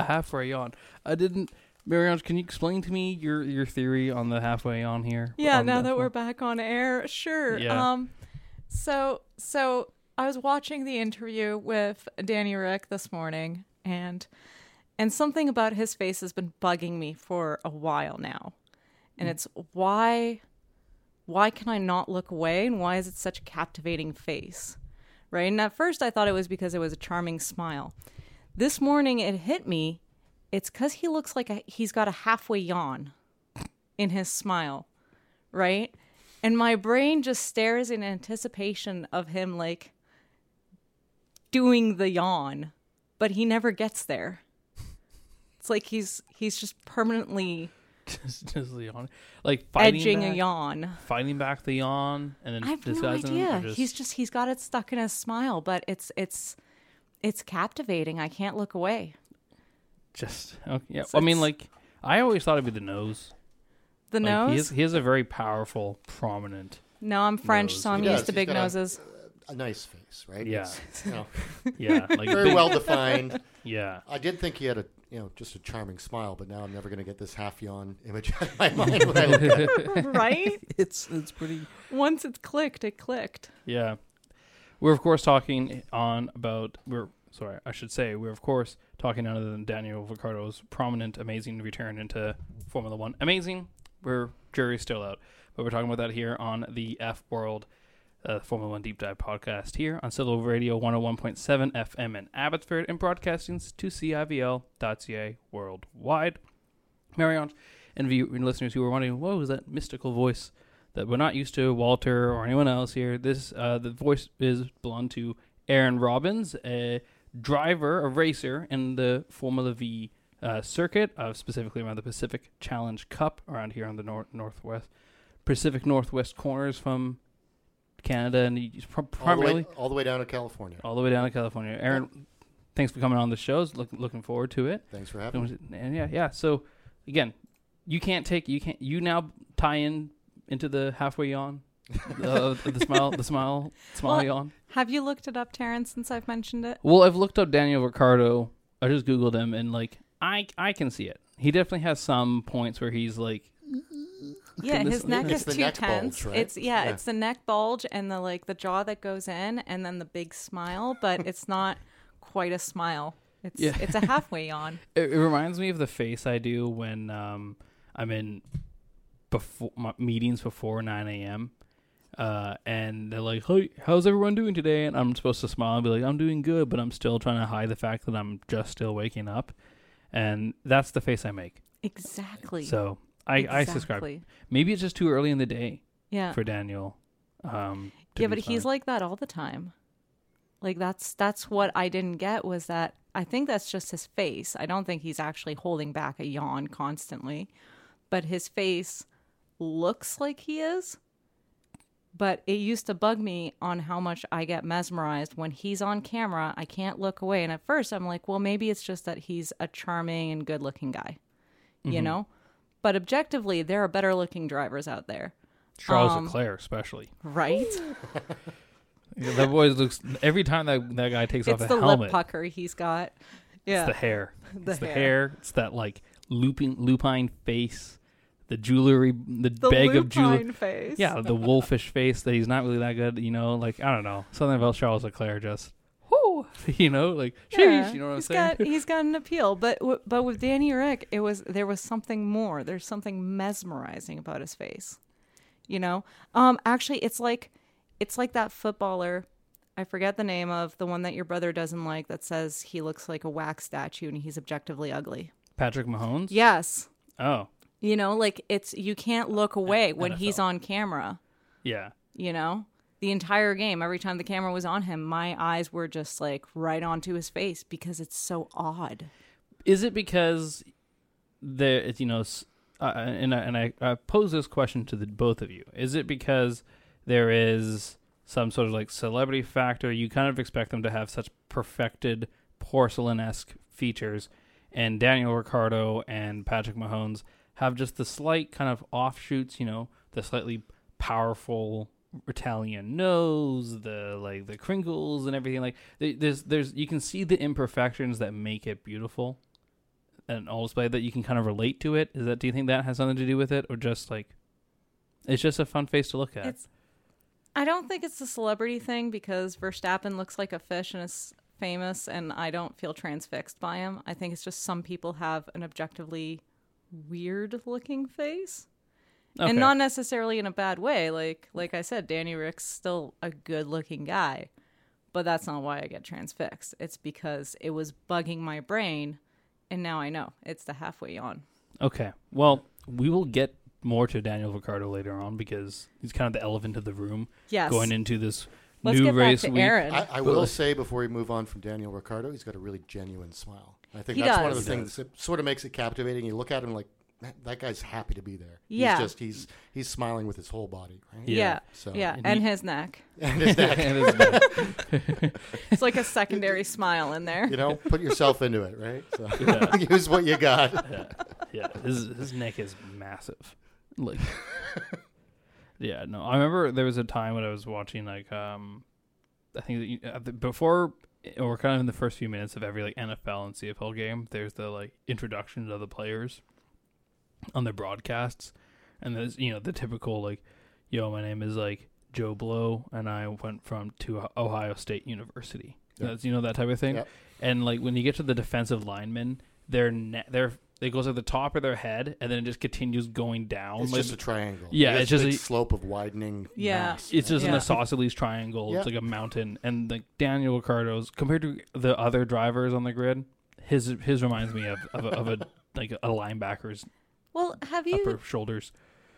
a halfway on. I didn't. Marie-Ange, can you explain to me your your theory on the halfway on here? Yeah, On now that we're back on air, sure. Yeah. Um so so I was watching the interview with Danny Ric this morning and and something about his face has been bugging me for a while now. And it's why why can I not look away and why is it such a captivating face? Right? And at first I thought it was because it was a charming smile. This morning it hit me it's cuz he looks like a, he's got a halfway yawn in his smile, right? And my brain just stares in anticipation of him like doing the yawn, but he never gets there. It's like he's he's just permanently just, just the yawn, like fighting edging back, a yawn. fighting back the yawn, and then I have no disguising it, or idea. just- He's just he's got it stuck in his smile, but it's it's it's captivating. I can't look away. just okay, yeah. So I mean, like I always thought it'd be the nose. The Like, nose? He has, he has a very powerful, prominent. no, I'm French, nose. so I'm He used does. to He's big got a- noses. A nice face, right? Yeah. It's, you know, Yeah, like very big- well defined. Yeah, I did think he had a, you know, just a charming smile, but now I'm never going to get this half yawn image out of my mind when I look at it. right? it's it's pretty. Once it's clicked, it clicked. Yeah. We're of course talking on about we're sorry, I should say we're of course talking other than Daniel Ricciardo's prominent amazing return into Formula 1. Amazing. We're jury's still out. But we're talking about that here on the F World uh, Formula 1 Deep Dive podcast here on CIVL Radio 101.7 FM in Abbotsford and broadcasting to CIVL.ca worldwide. Marie-Ange and view and listeners who were wondering, what was that mystical voice that we're not used to, Walter or anyone else here. This uh, the voice is belonged to Aaron Robins, a driver, a racer in the Formula V uh, circuit, uh, specifically around the Pacific Challenge Cup around here on the north northwest Pacific Northwest corners from Canada, and pr- All the, primarily way, all the way down to California. all the way down to California. Aaron, thanks for coming on the shows. Look, looking forward to it. Thanks for having me. And yeah, yeah. So again, you can't take you can't you now tie in into the halfway yawn, uh, the smile, the smile, smile Well, yawn. Have you looked it up, Terrence, since I've mentioned it? Well, I've looked up Daniel Ricciardo. I just googled him, and like I I can see it. He definitely has some points where he's like, Yeah, his neck is too neck bulge, tense. right? It's yeah, Yeah. it's the neck bulge and the like the jaw that goes in and then the big smile, but it's not quite a smile. It's Yeah. it's a halfway yawn. it, it reminds me of the face I do when um I'm in before meetings before 9 a.m. Uh, and they're like, "Hey, how's everyone doing today?" And I'm supposed to smile and be like, "I'm doing good," but I'm still trying to hide the fact that I'm just still waking up, and that's the face I make. Exactly. So I, I subscribe. Maybe it's just too early in the day Yeah. for Daniel. Um, Yeah, but he's like that all the time. Like that's that's what I didn't get was that I think that's just his face. I don't think he's actually holding back a yawn constantly, but his face looks like he is. But it used to bug me on how much I get mesmerized when he's on camera. I can't look away, and at first I'm like, well, maybe it's just that he's a charming and good-looking guy, Mm-hmm. you know. But objectively, there are better-looking drivers out there, Charles um, Leclerc, especially. right? Yeah, that boy looks every time that that guy takes it's off a the helmet. lip pucker he's got. Yeah, It's the hair. The it's the hair. hair. It's that like looping lupine face, the jewelry, the, the bag of jewelry. face. Yeah, the wolfish face that he's not really that good. You know, like I don't know something about Charles Leclerc just. Whoo, you know, like sheesh, Yeah, you know what I'm he's saying? got he's got an appeal, but w- but with Danny Ric, it was there was something more. There's something mesmerizing about his face. You know, um, actually, it's like it's like that footballer. I forget the name of the one that your brother doesn't like. That says he looks like a wax statue and he's objectively ugly. Patrick Mahomes. Yes, Oh, you know, like it's you can't look away when he's on camera. yeah. you know the entire game every time the camera was on him my eyes were just like right onto his face because it's so odd Is it because there, you know, uh, and I, and I, I pose this question to the both of you. Is it because there is some sort of like celebrity factor? You kind of expect them to have such perfected porcelain esque features, and Daniel Ricciardo and Patrick Mahomes have just the slight kind of offshoots. You know, the slightly powerful Italian nose, the like the crinkles and everything. Like there's there's you can see the imperfections that make it beautiful, and all display that you can kind of relate to it. Is that do you think that has something to do with it, or just like it's just a fun face to look at? It's. I don't think it's a celebrity thing because Verstappen looks like a fish and is famous, and I don't feel transfixed by him. I think it's just some people have an objectively weird looking face. Okay. and not necessarily in a bad way. Like like I said, Danny Ric's still a good looking guy, but that's not why I get transfixed. It's because it was bugging my brain, and now I know it's the halfway on. Okay. Well, we will get more to Daniel Ricciardo later on because he's kind of the elephant of the room Yes, going into this let's new get race back to week. Aaron. I, I will say before we move on from Daniel Ricciardo, he's got a really genuine smile. I think He that's one of the. He things that sort of makes it captivating. You look at him like that guy's happy to be there. Yeah. he's just he's he's smiling with his whole body, right? Yeah. yeah, So yeah, And and he- his neck. and his neck, And his neck. It's like a secondary smile in there. you know, put yourself into it, right? So Yeah. use what you got. yeah, yeah. His his neck is massive. Like, yeah. No, I remember there was a time when I was watching like um, I think that you, uh, before or kind of in the first few minutes of every like NFL and CFL game, there's the like introduction of the players on their broadcasts, and there's you know the typical like, yo, my name is like Joe Blow, and I went from to Ohio State University. Yeah. That's you know that type of thing. Yep. And like when you get to the defensive linemen, their ne- their it goes at the top of their head, and then it just continues going down. It's like, just a triangle. Yeah, It has it's just a big a- slope of widening. Yeah. mass, it's just Yeah. an isosceles triangle. Yeah. It's like a mountain, and like Daniel Ricciardo's compared to the other drivers on the grid, his his reminds me of of a, of a like a linebacker's Well, have you upper shoulders.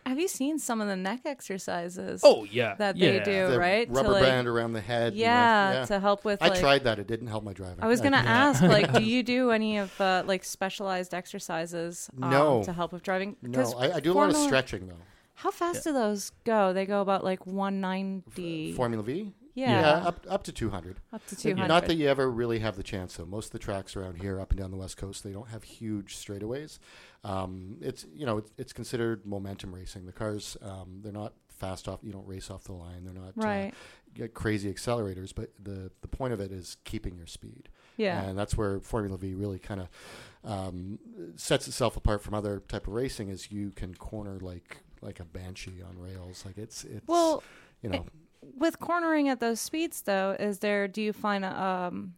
Have you seen some of the neck exercises Oh yeah, that yeah. they do? the right? To, rubber like- band around the head. and the- Yeah, yeah. to help with. I like, tried that. It didn't help my driving. I was gonna I- ask, like, do you do any of uh, like specialized exercises um, No. to help with driving? No, I, I do a lot of stretching though. How fast do those go? They go about like 190. Formula V. yeah, up up to two hundred. up to 200. Not that you ever really have the chance. though. most of the tracks around here, up and down the west coast, they don't have huge straightaways. Um, it's you know it's, it's considered momentum racing. The cars um, they're not fast off. You don't race off the line. They're not uh, right. get crazy accelerators. But the the point of it is keeping your speed. Yeah. And that's where Formula V really kind of um, sets itself apart from other type of racing. Is you can corner like like a banshee on rails. Like it's it's well, you know with cornering at those speeds, though, is there? Do you find a, um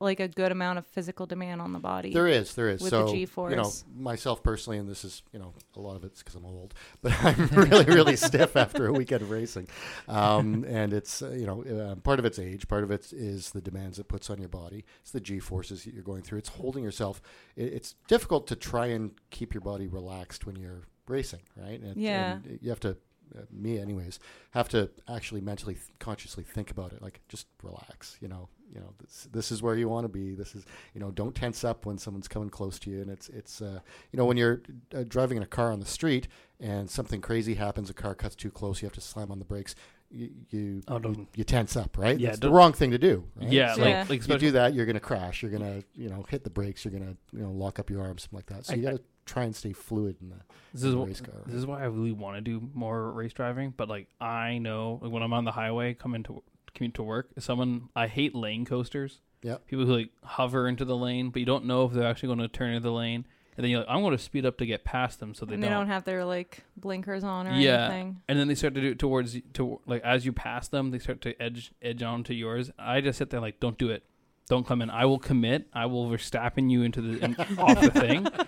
like a good amount of physical demand on the body? There is, there is. with the G-force. you know, myself personally, and this is, you know, a lot of it's because I'm old, but I'm really, really stiff after a weekend of racing. Um, and it's, uh, you know, uh, part of it's age, part of it is the demands it puts on your body. It's the G forces that you're going through. It's holding yourself. It, it's difficult to try and keep your body relaxed when you're racing, right? And, Yeah. and you have to. Uh, me, anyways, have to actually mentally, th- consciously think about it. Like, just relax. You know, you know, this, this is where you want to be. This is, you know, don't tense up when someone's coming close to you. And it's, it's, uh, you know, when you're uh, driving in a car on the street and something crazy happens, a car cuts too close, you have to slam on the brakes. You, you, Oh, you, you tense up, right? Yeah, It's the wrong thing to do. Right? Yeah, So like Yeah. like you do that, you're going to crash. You're going to, you know, hit the brakes. You're going to, you know, lock up your arms, something like that. So I- you got to try and stay fluid in the, this in is the race car. this is why I really want to do more race driving. But like I know like, when I'm on the highway coming to commute to work, someone I hate lane coasters. Yep. People who like hover into the lane, but you don't know if they're actually going to turn into the lane, and then you're like, I'm going to speed up to get past them, so they and they don't have their like blinkers on or Yeah. anything. and then they start to do it towards to like as you pass them, they start to edge edge onto yours. I just sit there like, don't do it, don't come in. I will commit. I will Verstappen you into the in, off the thing.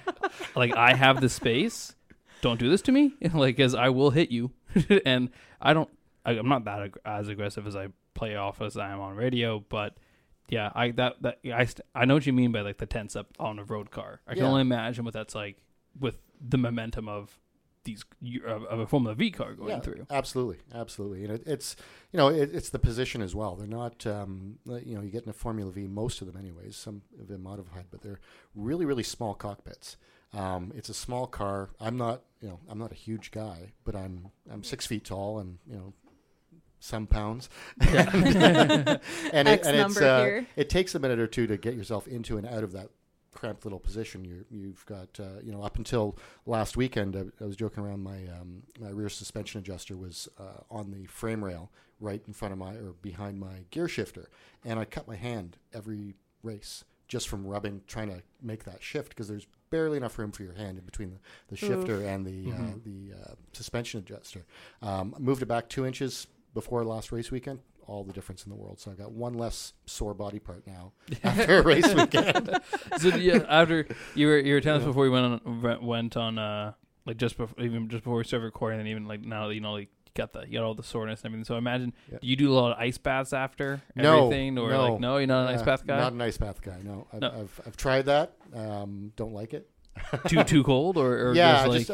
Like I have the space. Don't do this to me. like as I will hit you, and I don't. I, I'm not that ag- as aggressive as I play off as I am on radio, but. Yeah, I that that I st- I know what you mean by like the tense up on a road car. I can Yeah. only imagine what that's like with the momentum of these of of a Formula V car going yeah, through. Absolutely, absolutely, and it, it's you know it, it's the position as well. They're not um, you know you get in a Formula V, most of them anyways. Some of them modified, but they're really really small cockpits. Um, it's a small car. I'm not you know I'm not a huge guy, but I'm I'm six feet tall and you know some pounds. and X it, and it's number uh, here. it takes a minute or two to get yourself into and out of that cramped little position. You you've got uh, you know up until last weekend, I, I was joking around. My um, my rear suspension adjuster was uh, on the frame rail right in front of my or behind my gear shifter, and I cut my hand every race just from rubbing, trying to make that shift because there's barely enough room for your hand in between the, the shifter and the uh, the uh, suspension adjuster. Um, I moved it back two inches before last race weekend. All the difference in the world. So I've got one less sore body part now after a race weekend. so yeah, after you were you were telling us before we went on went- on uh like just before even just before we started recording and even like now you know like you got the you got all the soreness and everything. So I imagine Yeah. do you do a lot of ice baths after No, everything or no. like no you're not an ice Uh, bath guy Not an ice bath guy. No, I've, No. I've, I've tried that. Um, don't like it. Too too cold or, or yeah, just I like just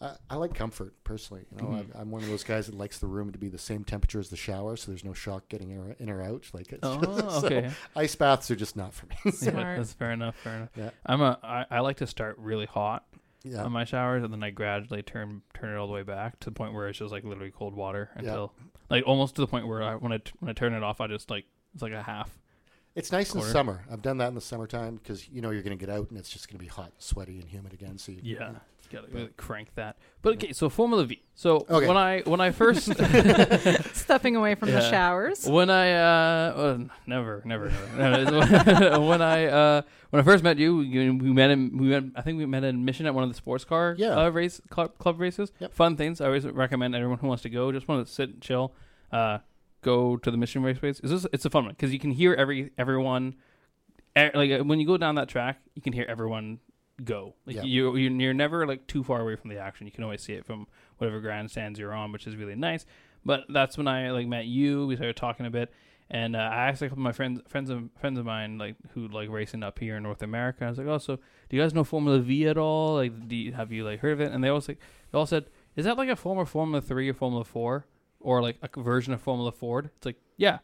I, I, I like comfort personally. You know, Mhm. I'm, I'm one of those guys that likes the room to be the same temperature as the shower, so there's no shock getting in or, in or out. Like it's oh so okay ice baths are just not for me. yeah, that's fair enough fair enough Yeah. I'm a I, I like to start really hot yeah, on my showers and then I gradually turn turn it all the way back to the point where it's just like literally cold water Yeah. until like almost to the point where I when I t- when I turn it off I just like it's like a half it's nice quarter. in summer. I've done that in the summertime because you know you're going to get out and it's just going to be hot, sweaty, and humid again. So you, Yeah, gotta really crank that. But okay, so Formula V. So Okay. when I when I first Stepping away from the showers. when I uh uh, never never never when I uh when I first met you, you we met in we met I think we met in Mission at one of the sports car Yeah. uh, race club, club races. Yep. Fun things. I always recommend everyone who wants to go just want to sit and chill. Uh, go to the Mission Raceways. race. It's it's a fun one because you can hear every everyone. eh, Like when you go down that track, you can hear everyone go. Like Yeah. you, you're, you're never like too far away from the action. You can always see it from whatever grandstands you're on, which is really nice. But that's when I like met you. We started talking a bit, and uh, I asked a couple of my friends, friends of friends of mine, like who like racing up here in North America. I was like, oh, so do you guys know Formula V at all? Like, do you, have you like heard of it? And they all like, they all said, is that like a form of Formula Three or Formula Four, or like a version of Formula Ford? It's like, yeah,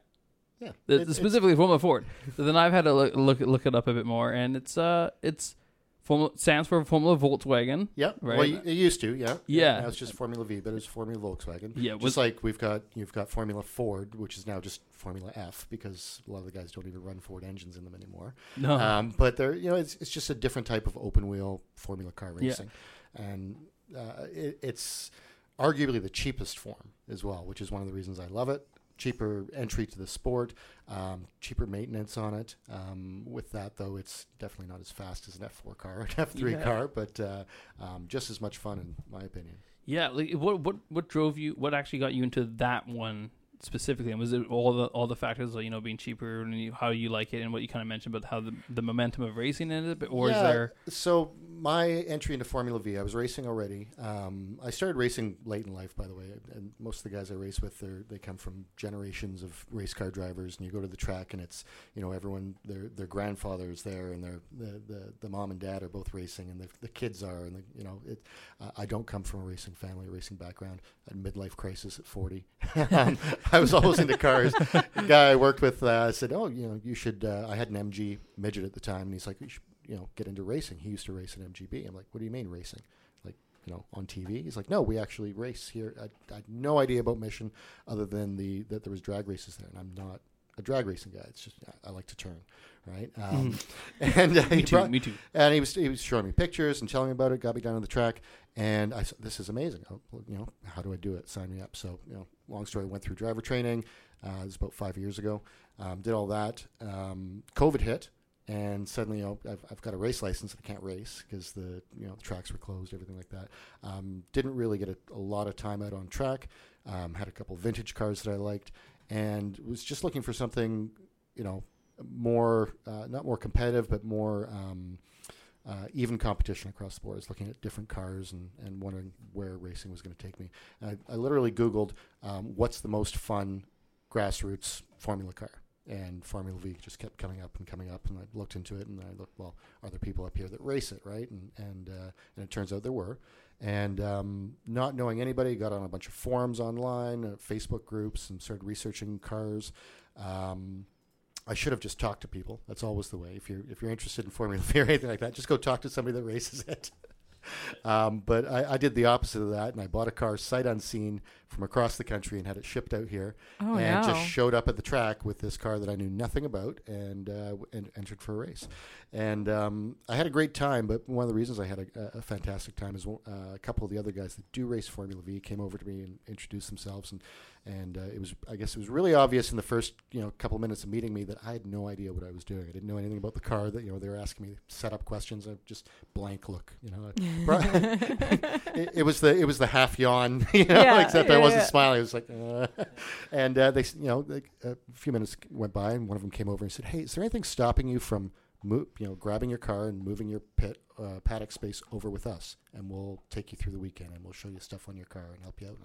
yeah. it's It- it's- specifically Formula Ford. So then I've had to look look, look it up a bit more, and it's uh, it's Formula stands for Formula Volkswagen. Yeah, Right. well, it used to, yeah. Yeah. Now it's just Formula V, but it's Formula Volkswagen. Yeah, Just with- like we've got, you've got Formula Ford, which is now just Formula F because a lot of the guys don't even run Ford engines in them anymore. No, Um, but they're, you know, it's, it's just a different type of open wheel Formula car Yeah. racing, and uh, it, it's arguably the cheapest form as well, which is one of the reasons I love it. Cheaper entry to the sport, um, cheaper maintenance on it. Um, with that, though, it's definitely not as fast as an F4 car or an F3 Yeah. car, but uh, um, just as much fun, in my opinion. Yeah, like what what what drove you? What actually got you into that one specifically? And was it all the all the factors, like you know, being cheaper and you, how you like it, and what you kind of mentioned about how the the momentum of racing ended, it, or is there? So my entry into Formula V, I was racing already. Um, I started racing late in life, by the way, and most of the guys I race with, they they come from generations of race car drivers. And you go to the track, and it's you know everyone their their grandfather's there, and their the, the the mom and dad are both racing, and the, the kids are, and the, you know it. Uh, I don't come from a racing family, a racing background. I had midlife crisis at forty. um, I was always into cars. the guy I worked with uh, said, "Oh, you know, you should." Uh, I had an MG midget at the time, and he's like, "You should, you know, get into racing." He used to race an MGB. I'm like, "What do you mean racing?" Like, you know, on TV? He's like, "No, we actually race here." I, I had no idea about Mission, other than the that there was drag races there, and I'm not a drag racing guy. It's just I, I like to turn, right? Um, and uh, Mm-hmm. Me he too. brought- me too. and he was he was showing me pictures and telling me about it. Got me down on the track, and I said, "This is amazing. How, you know, how do I do it? Sign me up." So, you know, long story. Went through driver training. Uh, it was about five years ago. Um, did all that. Um, COVID hit, and suddenly, you know, I've, I've got a race license and I can't race because the you know the tracks were closed, everything like that. Um, didn't really get a, a lot of time out on track. Um, had a couple vintage cars that I liked, and was just looking for something, you know, more uh, not more competitive, but more. Um, uh, even competition across the board. I was looking at different cars and, and wondering where racing was going to take me. I, I literally Googled um, what's the most fun grassroots Formula car, and Formula V just kept coming up and coming up. And I looked into it, and I looked, well, are there people up here that race it, right? And and uh, and it turns out there were. And um, not knowing anybody, got on a bunch of forums online, uh, Facebook groups, and started researching cars. Um, I should have just talked to people. That's always the way. If you're if you're interested in Formula V or anything like that, just go talk to somebody that races it. um, but I, I did the opposite of that, and I bought a car sight unseen from across the country and had it shipped out here, Oh and no. just showed up at the track with this car that I knew nothing about and uh, and entered for a race. And um, I had a great time, but one of the reasons I had a, a fantastic time is uh, a couple of the other guys that do race Formula V came over to me and introduced themselves, and and uh, it was I guess it was really obvious in the first you know couple of minutes of meeting me that I had no idea what I was doing. I didn't know anything about the car. That you know they were asking me setup questions. I just blank look. You know, it, it was the it was the half yawn. You know, Yeah, except I yeah, wasn't smiling. I was like, uh. and uh, they s- you know like, a few minutes went by, and one of them came over and said, "Hey, is there anything stopping you from mo- you know grabbing your car and moving your pit uh, paddock space over with us, and we'll take you through the weekend, and we'll show you stuff on your car and help you out."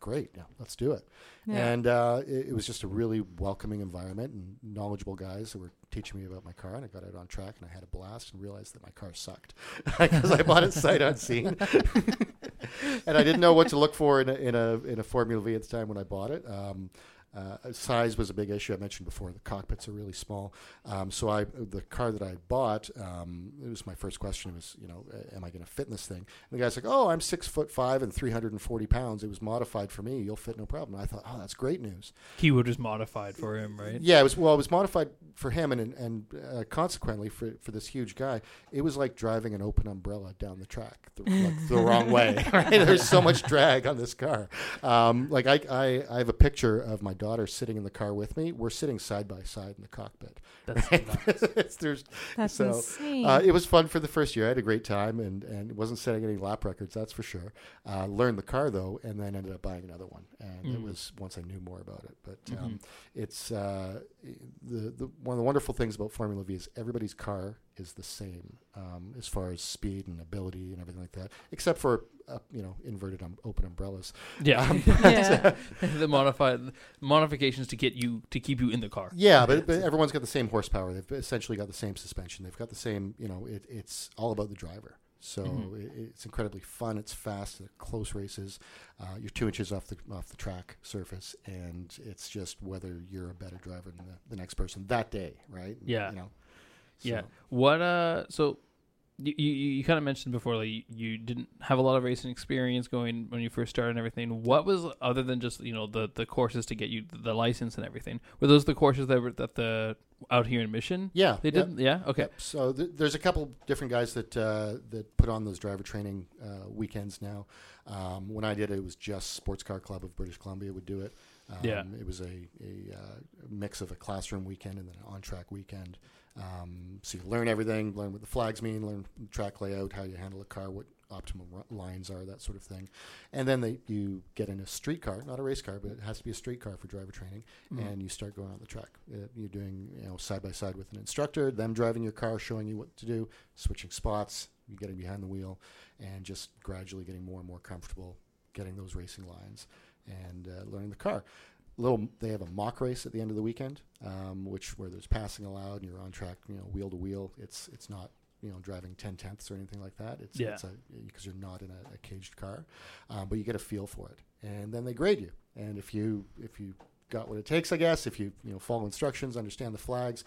And I thought, Great, yeah, let's do it. Yeah. And uh, it, it was just a really welcoming environment and knowledgeable guys that were teaching me about my car. And I got out on track and I had a blast and realized that my car sucked because I bought it sight unseen. and I didn't know what to look for in a, in a in a Formula V at the time when I bought it. Um, uh, size was a big issue. I mentioned before the cockpits are really small. Um, so I the car that I bought, um, it was my first question was, you know, am I going to fit in this thing? And the guy's like, oh, I'm six foot five and 340 pounds. It was modified for me. You'll fit no problem. And I thought, oh, that's great news. He would just modified for him, right? Yeah, it was well, it was modified for him, and and uh, consequently for for this huge guy, it was like driving an open umbrella down the track, the, like the wrong way. Right? There's so much drag on this car. Um, like I, I I have a picture of my daughter sitting in the car with me. We're sitting side by side in the cockpit. That's nuts. There's That's so, insane. uh, it was fun for the first year. I had a great time, and and it wasn't setting any lap records, that's for sure. Uh, learned the car though, and then ended up buying another one. And it Mm. was once I knew more about it. But um, Mhm. it's uh, the the one of the wonderful things about Formula V is everybody's car is the same um, as far as speed and ability and everything like that, except for uh, you know inverted um, open umbrellas. Yeah, Um, yeah. the modified modifications to get you to keep you in the car. Yeah, but, but everyone's got the same horsepower. They've essentially got the same suspension. They've got the same, you know, it, it's all about the driver. So Mhm. it, it's incredibly fun. It's fast. They're close races. Uh, you're two inches off the off the track surface, and it's just whether you're a better driver than the, the next person that day, right? Yeah. You know. Yeah. What uh? So you you, you kind of mentioned before like you, didn't have a lot of racing experience going when you first started and everything. What was other than just you know the the courses to get you the license and everything? Were those the courses that were that the out here in Mission? Yeah. They did. Yeah. Okay. Yep. So th- there's a couple different guys that uh, that put on those driver training uh, weekends now. Um, when I did it, it was just Sports Car Club of British Columbia would do it. Um, Yeah. It was a, a uh, mix of a classroom weekend and then an on-track weekend. Um, so you learn everything, learn what the flags mean, learn track layout, how you handle a car, what optimal ru- lines are, that sort of thing. And then they, you get in a street car, not a race car, but it has to be a street car for driver training Mhm. and you start going on the track. Uh, you're doing you know side by side with an instructor, them driving your car, showing you what to do, switching spots, you getting behind the wheel, and just gradually getting more and more comfortable getting those racing lines and uh, learning the car. Little, they have a mock race at the end of the weekend, um, which where there's passing allowed and you're on track, you know, wheel to wheel. It's it's not you know driving ten tenths or anything like that. It's Yeah. it's because you're not in a, a caged car, um, but you get a feel for it, and then they grade you. And if you if you got what it takes, I guess. If you you know follow instructions, understand the flags,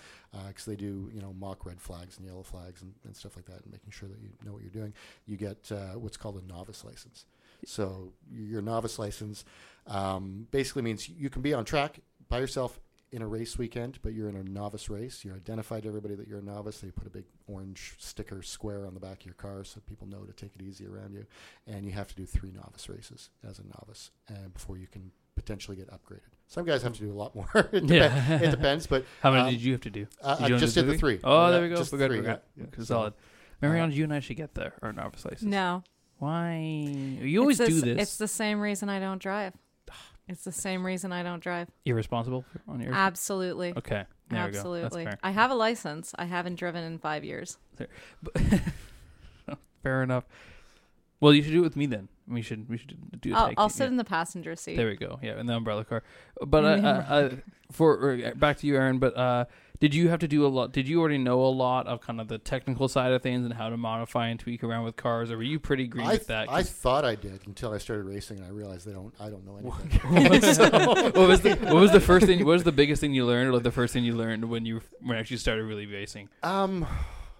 because they do you know mock red flags and yellow flags and, and stuff like that, and making sure that you know what you're doing. You get uh, what's called a novice license. So your novice license um, basically means you can be on track by yourself in a race weekend, but you're in a novice race. You're identified to everybody that you're a novice. They put a big orange sticker square on the back of your car so people know to take it easy around you. And you have to do three novice races as a novice and before you can potentially get upgraded. Some guys have to do a lot more. it, Yeah. depen- it depends, but How many um, did you have to do? uh, Did I just did the three. Oh, Yeah, there we go. just We're the good. three, We're good. yeah. Okay, So, Solid. Marie-Ange, you and I should get the our novice license. no. Why? You always it's do the, this. It's the same reason I don't drive. It's the same reason I don't drive. Irresponsible on your. Absolutely. okay. There Absolutely. we go. That's I have a license. I haven't driven in five years. fair. enough. Well, you should do it with me then. We should. We should do. I'll, I'll sit yeah. in the passenger seat. There we go. Yeah, in the umbrella car. But uh, uh, uh, for uh, back to you, Aaron. But uh, did you have to do a lot? Did you already know a lot of kind of the technical side of things and how to modify and tweak around with cars, or were you pretty green I, with that? I thought I did until I started racing, and I realized they don't. I don't know anything. what was the what was the first thing? What was the biggest thing you learned, or like the first thing you learned when you when actually started really racing? Um,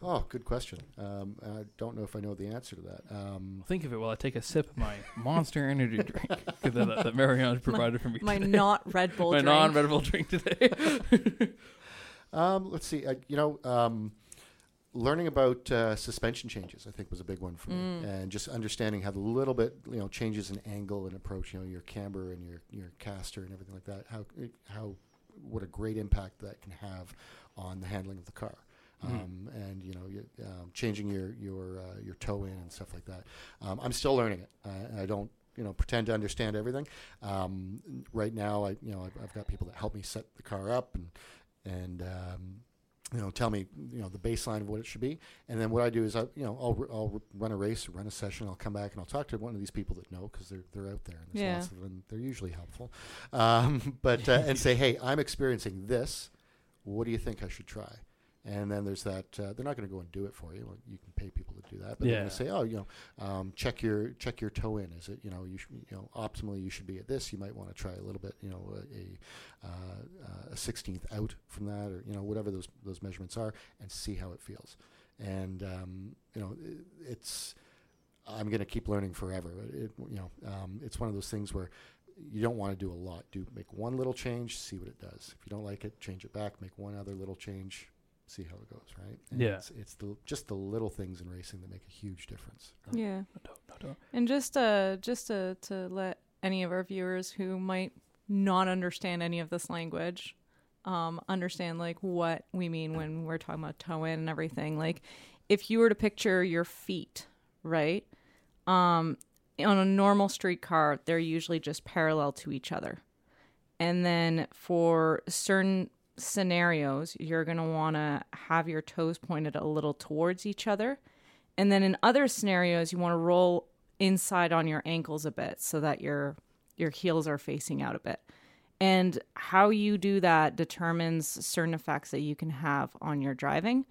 Oh, good question. Um, I don't know if I know the answer to that. Um, Think of it while I take a sip of my Monster Energy drink that, that, that Marie-Ange provided for me. My today. not Red Bull my drink. non-Red Bull drink today. um, let's see. I, you know, um, learning about uh, suspension changes, I think, was a big one for me, Mm. and just understanding how the little bit, you know, changes in angle and approach. You know, your camber and your your caster and everything like that. How how what a great impact that can have on the handling of the car. Mhm. Um, and you know, you, um, changing your your uh, your toe in and stuff like that. Um, I'm still learning it. Uh, I don't you know pretend to understand everything. Um, right now, I you know I've, I've got people that help me set the car up and and um, you know tell me you know the baseline of what it should be. And then what I do is I you know I'll, I'll run a race, run a session. I'll come back and I'll talk to one of these people that know because they're they're out there and there's Yeah. lots of them. They're usually helpful. Um, but uh, and say, hey, I'm experiencing this. What do you think I should try? And then there's that. Uh, they're not going to go and do it for you. You can pay people to do that, but they're going to say, "Oh, you know, um, check your check your toe in. Is it you know you should, you know optimally you should be at this. You might want to try a little bit. You know, a uh, a sixteenth out from that, or you know whatever those those measurements are, and see how it feels. And um, you know, i- it's I'm going to keep learning forever. It, you know, um, it's one of those things where you don't want to do a lot. Do make one little change, see what it does. If you don't like it, change it back. Make one other little change, see how it goes. Right? And Yeah. It's, it's the just the little things in racing that make a huge difference. Yeah. No, no, no. And just uh just to to let any of our viewers who might not understand any of this language um understand like what we mean when we're talking about toe in and everything. Like if you were to picture your feet, right? Um on a normal street car, they're usually just parallel to each other. And then for certain scenarios, you're going to want to have your toes pointed a little towards each other. And then in other scenarios, you want to roll inside on your ankles a bit so that your your heels are facing out a bit. And how you do that determines certain effects that you can have on your driving.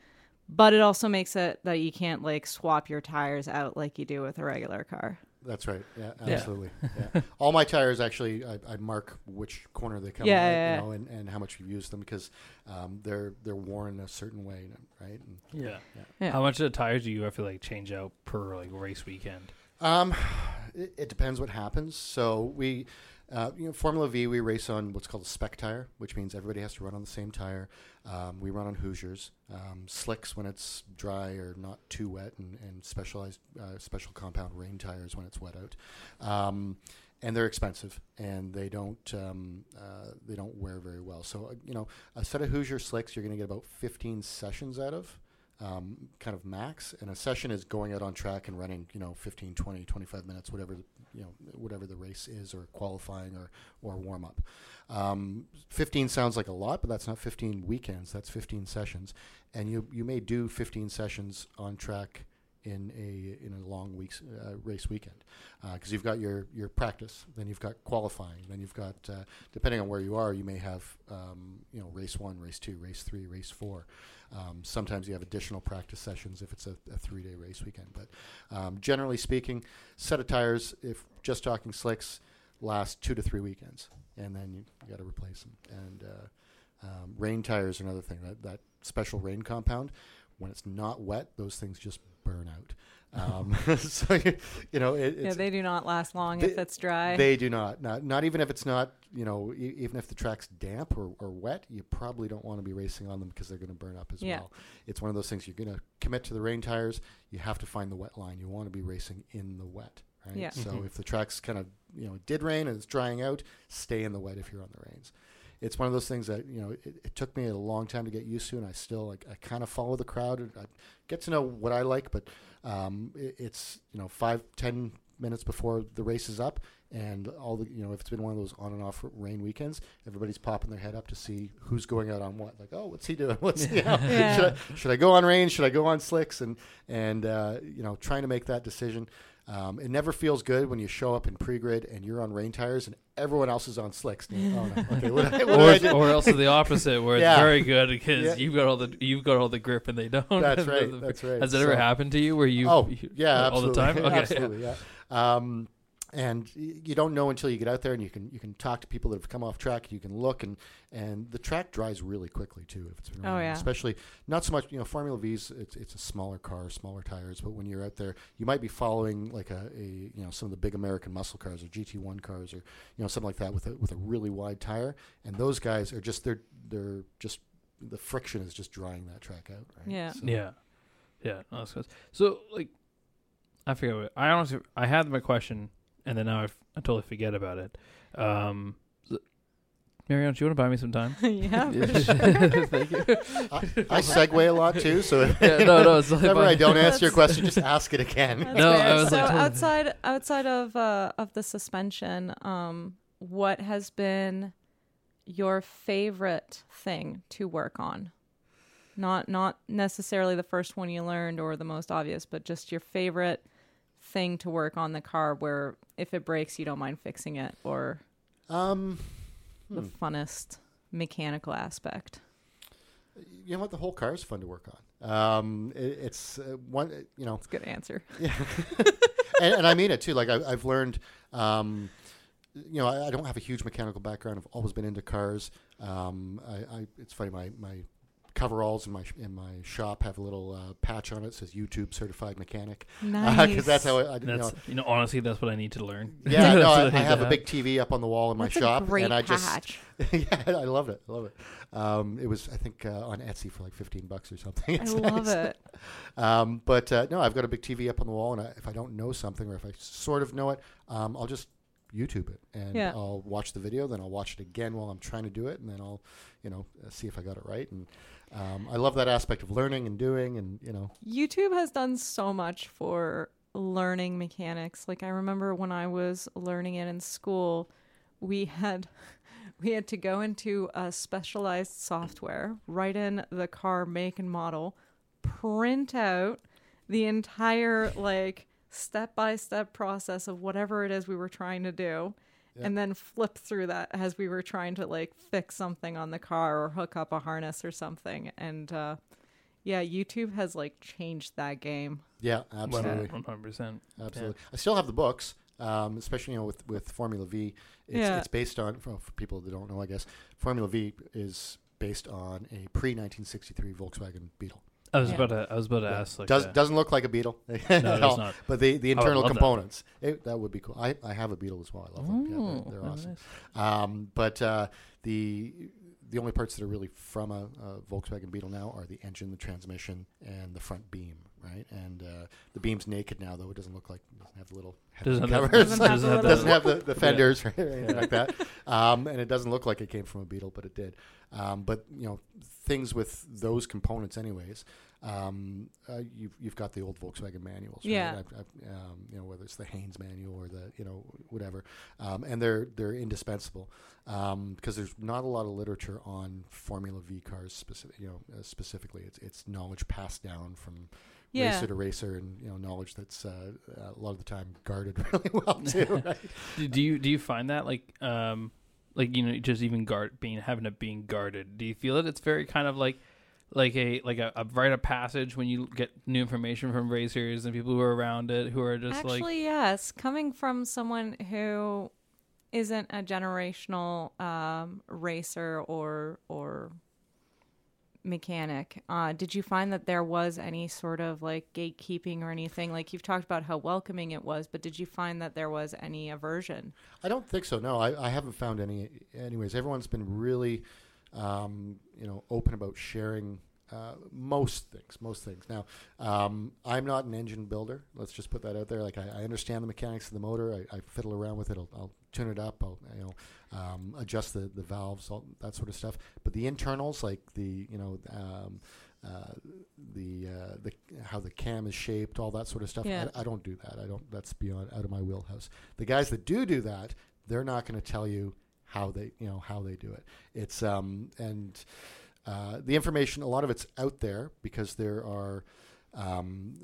But it also makes it that you can't like swap your tires out like you do with a regular car. That's right. Yeah, Yeah. absolutely. Yeah. All my tires actually, I, I mark which corner they come Yeah, out, yeah, you yeah. know, and, and how much you've used them because um, they're they're worn a certain way, right? And, Yeah. Yeah. How much of the tires do you have to like change out per like race weekend? Um, it, it depends what happens. So we, uh, you know, Formula V, we race on what's called a spec tire, which means everybody has to run on the same tire. Um, we run on Hoosiers, um, slicks when it's dry or not too wet, and, and specialized uh, special compound rain tires when it's wet out. Um, and they're expensive, and they don't um, uh, they don't wear very well. So uh, you know, a set of Hoosier slicks, you're going to get about 15 sessions out of um, kind of max and a session is going out on track and running you know 15 20 25 minutes whatever you know whatever the race is or qualifying or or warm up. Um, 15 sounds like a lot but that's not 15 weekends that's 15 sessions. And you you may do 15 sessions on track in a in a long weeks uh, race weekend because you've got your your practice then you've got qualifying then you've got uh, depending on where you are you may have um, you know race one race two race three race four um, sometimes you have additional practice sessions if it's a, a three day race weekend but um, generally speaking set of tires if just talking slicks last two to three weekends and then you, you got to replace them and uh, um, rain tires are another thing that, that special rain compound when it's not wet those things just burn out um, so you, you know it, Yeah, they do not last long They- if it's dry. they do not. Not not even if it's not. You know, e- even if the track's damp or, or wet, you probably don't want to be racing on them because they're going to burn up as Yeah. well. It's one of those things. You're going to commit to the rain tires. You have to find the wet line. You want to be racing in the wet, right? Yeah. So Mhm. if the track's kind of you know did rain and it's drying out, stay in the wet if you're on the rains. It's one of those things that you know it, it took me a long time to get used to, and I still like I kind of follow the crowd. and I get to know what I like, but um, it, it's you know five ten minutes before the race is up, and all the you know if it's been one of those on and off rain weekends, everybody's popping their head up to see who's going out on what. Like, oh, what's he doing? What's you know, Yeah. should, I, should I go on rain? Should I go on slicks? And and uh, you know trying to make that decision. Um, it never feels good when you show up in pre-grid and you're on rain tires and everyone else is on slicks. Oh no, okay, what, what or, do? or else the opposite, where Yeah. it's very good because Yeah. you've got all the you've got all the grip and they don't. That's right. That's right. Has it ever happened to you where you? oh you- yeah, all absolutely. the time? Okay. absolutely, yeah. Um, and you don't know until you get out there and you can you can talk to people that have come off track. You can look and and the track dries really quickly too if it's been Oh, raining. yeah. Especially not so much you know Formula V's it's it's a smaller car, smaller tires, but when you're out there, you might be following like a, a you know some of the big American muscle cars or GT1 cars or you know something like that with a with a really wide tire, and those guys are just they're they're just the friction is just drying that track out. Right? Yeah. So- Yeah, yeah. No, that's good. So like, I forget. What, I honestly, I had my question, and then now I totally forget about it. Um, Marie-Ange, do you want to buy me some time? yeah, for. Thank you. I, I segue a lot too, so Yeah, no, no, it's like whenever I don't answer your question, just ask it again. That's No, fair. I was so like, totally- outside outside of uh, of the suspension, um, what has been your favorite thing to work on? Not not necessarily the first one you learned or the most obvious, but just your favorite thing to work on the car where if it breaks you don't mind fixing it or Um, the hmm. funnest mechanical aspect. you know what? The whole car is fun to work on. Um, it, it's uh, one, you know, It's a good answer. yeah. and, and I mean it too. Like I, I've learned, um, you know, I, I don't have a huge mechanical background. I've always been into cars. Um, I, I, it's funny. My my coveralls in my in my shop have a little uh, patch on it that says YouTube certified mechanic Nice. because that's how I, I you know, That's you know, honestly, that's what I need to learn. yeah, no, I, I need have a big TV up on the wall in my That's shop, a great and I just yeah, I love it. I love it. Um, it was, I think, uh, on Etsy for like fifteen bucks or something. I love nice. it. Um, but uh, no, I've got a big TV up on the wall, and I, if I don't know something or if I sort of know it, um, I'll just YouTube it and Yeah. I'll watch the video. Then I'll watch it again while I'm trying to do it, and then I'll, you know, uh, see if I got it right. And um, I love that aspect of learning and doing, and you know, YouTube has done so much for learning mechanics. Like I remember when I was learning it in school, we had we had to go into a specialized software, write in the car make and model, print out the entire like step-by-step process of whatever it is we were trying to do. Yeah. And then flip through that as we were trying to like fix something on the car or hook up a harness or something. And uh, yeah, YouTube has like changed that game. yeah, absolutely. One hundred percent. Absolutely. I still have the books, um, especially you know with, with Formula V. It's, Yeah. it's based on for, for people that don't know, I guess. Formula V is based on a pre 1963 Volkswagen Beetle. I was Yeah. about to. I was about to Yeah. ask. Like, Does uh, doesn't look like a Beetle no, at it all, not. but the, the I would internal love that. components it, that would be cool. I, I have a Beetle as well. I love them. Yeah, they're, they're oh, awesome. nice. Um, but uh, the the only parts that are really from a, a Volkswagen Beetle now are the engine, the transmission, and the front beam. Right, and uh, the beam's naked now, though it doesn't look like it doesn't have the little Doesn't head have covers. the- Doesn't have doesn't the have It doesn't the- have the, the Yeah. fenders or anything like that. Um, and it doesn't look like it came from a Beetle, but it did. Um, but you know, things with those components, anyways. Um, uh, you've you've got the old Volkswagen manuals, right? Yeah. I've, I've, um, you know, whether it's the Haynes manual or the you know whatever, um, and they're they're indispensable um, because there's not a lot of literature on Formula V cars specific, you know, uh, specifically. It's it's knowledge passed down from Yeah. racer to racer, and you know, knowledge that's uh, a lot of the time guarded really well too. Right? do, do you do you find that like um like you know just even guard being having it being guarded? Do you feel that it's very kind of like like a like a, a rite of passage when you get new information from racers and people who are around it who are just Actually, like yes. Coming from someone who isn't a generational um, racer or or mechanic, uh, did you find that there was any sort of like gatekeeping or anything? Like you've talked about how welcoming it was, but did you find that there was any aversion? I don't think so. No, I, I haven't found any. Anyways, everyone's been really, um, you know, open about sharing uh, most things. Most things. Now, um, I'm not an engine builder. Let's just put that out there. Like I, I understand the mechanics of the motor. I, I fiddle around with it. I'll, I'll tune it up. I'll you know um, adjust the the valves, all that sort of stuff. But the internals, like the you know. Um, uh, the uh, the how the cam is shaped, all that sort of stuff. Yeah. I, I don't do that. I don't. That's beyond out of my wheelhouse. The guys that do do that, they're not going to tell you how they you know how they do it. It's um and uh, the information a lot of it's out there because there are. Um,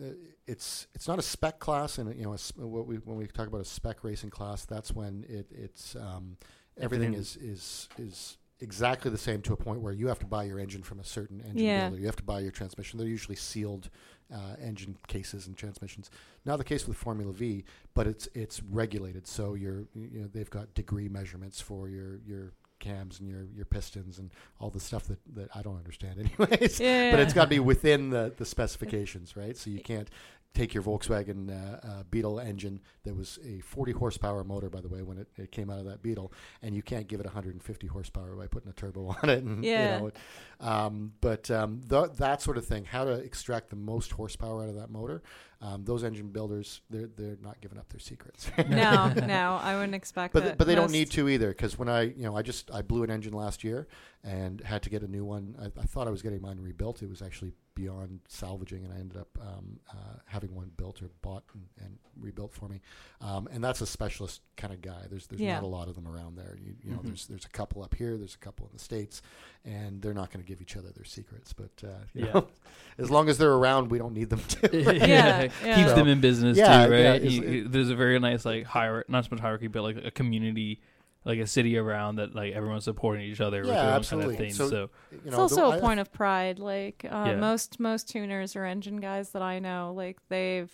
it's it's not a spec class, and you know a we when we talk about a spec racing class, that's when it it's um, everything Everything- is is is exactly the same to a point where you have to buy your engine from a certain engine Yeah. builder. You have to buy your transmission. They're usually sealed uh, engine cases and transmissions. Not the case with Formula V, but it's it's regulated. So you're you know they've got degree measurements for your your cams and your your pistons and all the stuff that, that I don't understand anyways. Yeah. But it's got to be within the the specifications, right? So you can't take your Volkswagen uh, uh, Beetle engine that was a 40 horsepower motor, by the way, when it, it came out of that Beetle, and you can't give it 150 horsepower by putting a turbo on it. And, Yeah. You know, um, but um, th- that sort of thing, how to extract the most horsepower out of that motor, um, those engine builders, they're they're not giving up their secrets. no, no, I wouldn't expect but that. but they don't need to either because when I you know I just I blew an engine last year and had to get a new one. I, I thought I was getting mine rebuilt. It was actually beyond salvaging, and I ended up um, uh, having one built or bought and, and rebuilt for me. Um, and that's a specialist kind of guy. There's there's Yeah. not a lot of them around there. You, you know, Mhm. there's there's a couple up here. There's a couple in the states, and they're not going to give each other their secrets. But uh, you Yeah. know, as long as they're around, we don't need them to. Yeah, keeps yeah. them in business Yeah, too, right? it's- You- you- there's a very nice like hierarchy, not so much hierarchy, but like a community, like a city around that like everyone's supporting each other with Yeah, their own kind absolutely. of thing. So- So, you It's also the- a I- point of pride. Like uh, Yeah. most most tuners or engine guys that I know, like they've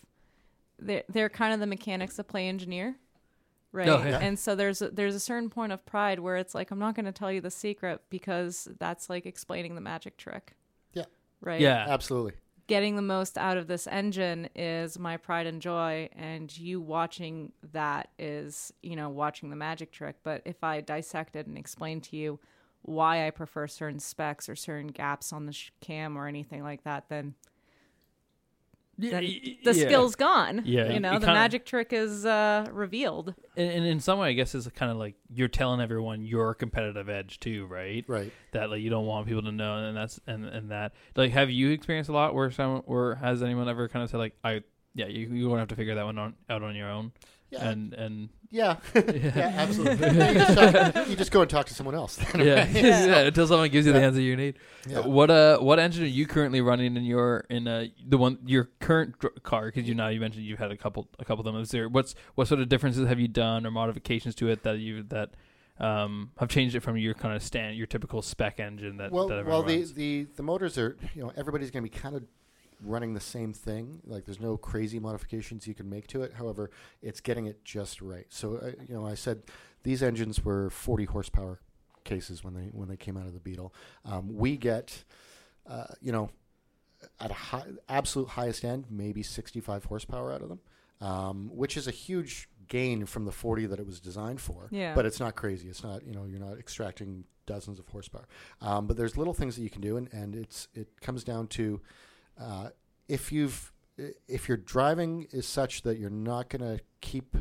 they're they're kind of the mechanics that play engineer, right? Oh, yeah. And so there's a, there's a certain point of pride where it's like I'm not going to tell you the secret because that's like explaining the magic trick. Yeah. Right. yeah, Absolutely. Getting the most out of this engine is my pride and joy, and you watching that is, you know, watching the magic trick. But if I dissected and explained to you why I prefer certain specs or certain gaps on the sh- cam or anything like that, then then the yeah. skill's gone. Yeah, you you- know, you the kinda- magic trick is uh, revealed. And, and in some way, I guess it's kind of like you're telling everyone your competitive edge too, right? Right. That like you don't want people to know, and that's and and that like have you experienced a lot where some or has anyone ever kind of said like I yeah you you won't have to figure that one on, out on your own Yeah. and and Yeah, yeah, absolutely. you, just talk- you just go and talk to someone else. then, yeah, right? yeah. until someone gives you the answer you need. Yeah. What uh, what engine are you currently running in your in uh the one your current dr- car? Because you now you mentioned you've had a couple a couple of them. Is there what's what sort of differences have you done or modifications to it that you that um have changed it from your kind of stand your typical spec engine that well, that well, the, the the motors are you know everybody's going to be kind of running the same thing. Like there's no crazy modifications you can make to it. However, it's getting it just right. So uh, you know, I said these engines were 40 horsepower cases when they when they came out of the Beetle. Um, we get uh, you know at a high, absolute highest end, maybe 65 horsepower out of them, um, which is a huge gain from the 40 that it was designed for. Yeah. But it's not crazy. It's not, you know, you're not extracting dozens of horsepower. Um, but there's little things that you can do, and, and it's it comes down to uh, if you've if your driving is such that you're not going to keep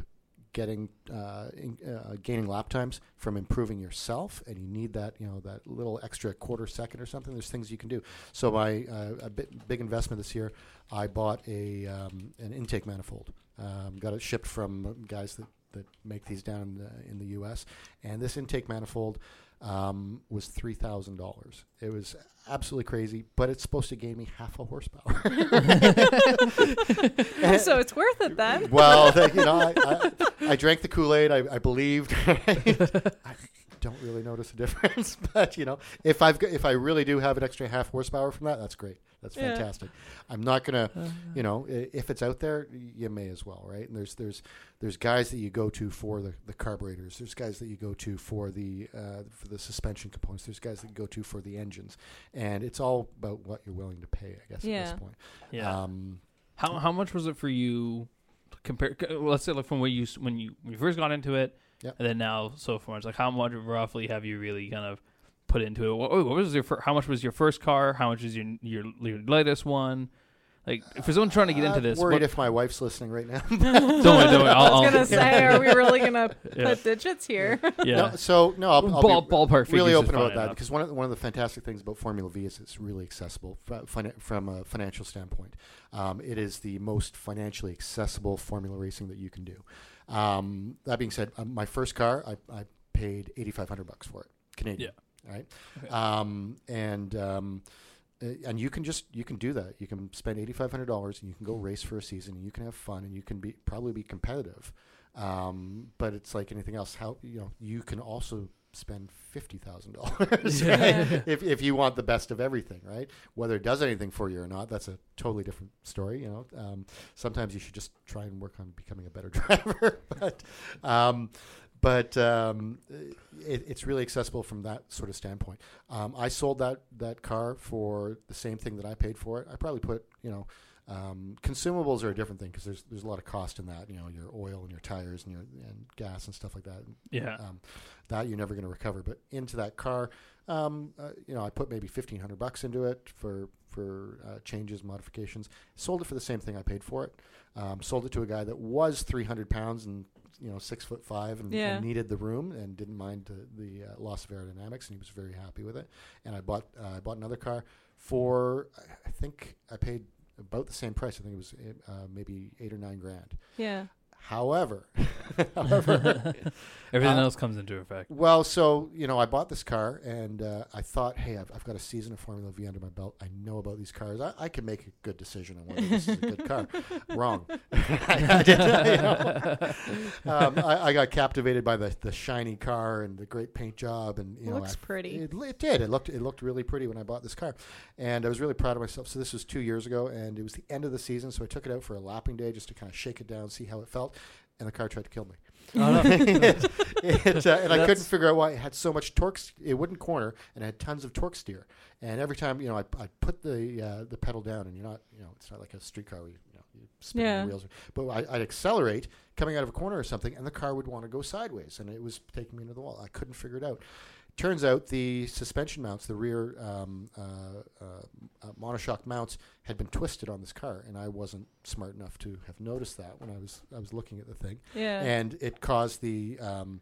getting uh, in, uh, gaining lap times from improving yourself, and you need that you know that little extra quarter second or something. There's things you can do. So my uh, a bit big investment this year, I bought a um, an intake manifold. Um, got it shipped from guys that, that make these down in the, in the U.S. And this intake manifold um, was three thousand dollars. It was absolutely crazy, but it's supposed to gain me half a horsepower. so it's worth it then. well, you know, I, I, I drank the Kool Aid. I, I believed. I don't really notice a difference, but you know, if I've if I really do have an extra half horsepower from that, that's great. That's Yeah. fantastic. I'm not gonna, you know, if it's out there, you may as well, right? And there's there's there's guys that you go to for the, the carburetors. There's guys that you go to for the uh, for the suspension components. There's guys that you go to for the engines, and it's all about what you're willing to pay, I guess, at this point. yeah. Um, How how much was it for you? Compare. Let's say like from when you when you when you first got into it, Yep. and then now so far. It's like how much roughly have you really kind of put into it? What, what was your fir- how much was your first car? How much is your your, your latest one? Like for someone trying to get into I'm this, worried what, if my wife's listening right now. don't worry, don't worry. I'll, I was I'll- gonna say, are we really gonna Yeah. put digits here? yeah. No, so no, I'll, I'll Ball, be ballpark really is open fine about that enough. because one of the, one of the fantastic things about Formula V is it's really accessible fr- fin- from a financial standpoint. Um, it is the most financially accessible Formula racing that you can do. Um, that being said, um, my first car I, I paid eighty five hundred bucks for it, Canadian. Right, um, and um, and you can just you can do that. You can spend eighty five hundred dollars and you can go race for a season and you can have fun and you can be probably be competitive. Um, but it's like anything else. How you know you can also spend fifty thousand dollars Yeah. if if you want the best of everything, right? Whether it does anything for you or not, that's a totally different story. You know, um, sometimes you should just try and work on becoming a better driver, but. Um, but um, it, it's really accessible from that sort of standpoint. Um, I sold that that car for the same thing that I paid for it. I probably put you know um, consumables are a different thing because there's there's a lot of cost in that. You know, your oil and your tires and your and gas and stuff like that. Yeah. Um, that you're never going to recover. But into that car, um, uh, you know, I put maybe fifteen hundred bucks into it for for uh, changes, modifications. Sold it for the same thing I paid for it. Um, sold it to a guy that was three hundred pounds and you know six foot five and, Yeah. and needed the room and didn't mind the, the uh, loss of aerodynamics and he was very happy with it. And I bought uh, I bought another car for I- think I paid about the same price. I think it was uh, maybe eight or nine grand. Yeah. However, however, Everything Uh, else comes into effect. well, so you know, I bought this car, and uh, I thought, hey, I've, I've got a season of Formula V under my belt. I know about these cars. I, I can make a good decision on whether this is a good car. Wrong. I, you know. um, I, I got captivated by the, the shiny car and the great paint job, and you know, Looks I- pretty. It, it did. It looked it looked really pretty when I bought this car, and I was really proud of myself. So this was two years ago, and it was the end of the season, so I took it out for a lapping day just to kind of shake it down, see how it felt, and the car tried to kill me. it, it, uh, and I couldn't figure out why it had so much torque. It wouldn't corner, and it had tons of torque steer. And every time, you know, I, I put the uh, the pedal down, and you're not, you know, it's not like a street car where you, you know, you spin Yeah. the wheels. But I, I'd accelerate coming out of a corner or something, and the car would want to go sideways, and it was taking me into the wall. I couldn't figure it out. Turns out the suspension mounts, the rear um, uh, uh, uh, monoshock mounts, had been twisted on this car, and I wasn't smart enough to have noticed that when I was I was looking at the thing Yeah. and it caused the um,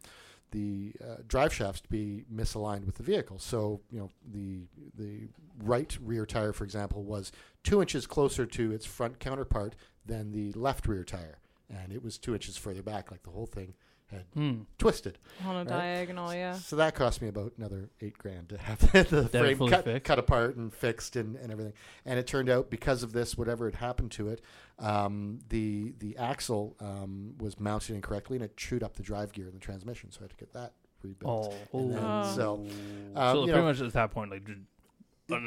the uh, drive shafts to be misaligned with the vehicle. So you know the the right rear tire, for example, was two inches closer to its front counterpart than the left rear tire, and it was two inches further back. Like the whole thing had Hmm. twisted. On a right? diagonal, yeah. So that cost me about another eight grand to have the, the frame cut, fixed? cut apart and fixed and, and everything. And it turned out because of this, whatever had happened to it, um, the the axle um, was mounted incorrectly and it chewed up the drive gear in the transmission. So I had to get that rebuilt. Oh. And then, Oh. So um, so pretty know, much at that point, like an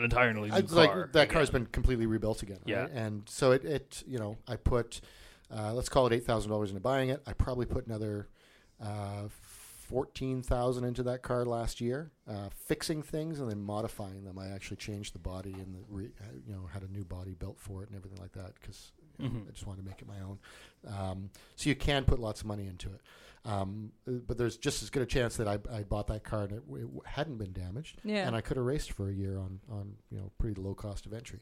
entirely new it's car. like that car's again. been completely rebuilt again. Yeah. And so it, it you know I put uh, let's call it eight thousand dollars into buying it. I probably put another uh, fourteen thousand into that car last year, uh, fixing things and then modifying them. I actually changed the body and the re, uh, you know had a new body built for it and everything like that because Mhm. I just wanted to make it my own. Um, so you can put lots of money into it. Um, but there's just as good a chance that I, I bought that car and it, it hadn't been damaged Yeah. and I could have raced for a year on, on you know pretty low cost of entry.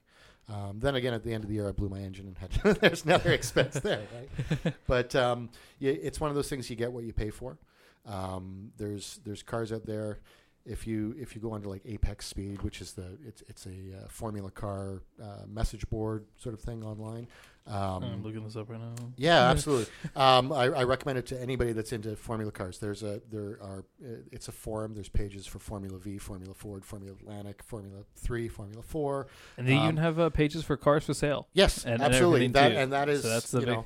Um, then again, at the end of the year, I blew my engine and had there's another expense there, right? But um, it's one of those things you get what you pay for. Um, there's there's cars out there. If you if you go onto like Apex Speed, which is the it's it's a uh, Formula car uh, message board sort of thing online. Um, I'm looking this up right now. yeah, absolutely. um, I, I recommend it to anybody that's into Formula cars. There's a there are uh, it's a forum. There's pages for Formula V, Formula Ford, Formula Atlantic, Formula Three, Formula Four. And they Um, even have uh, pages for cars for sale. Yes, And- and absolutely. everything that and that is So that's the you know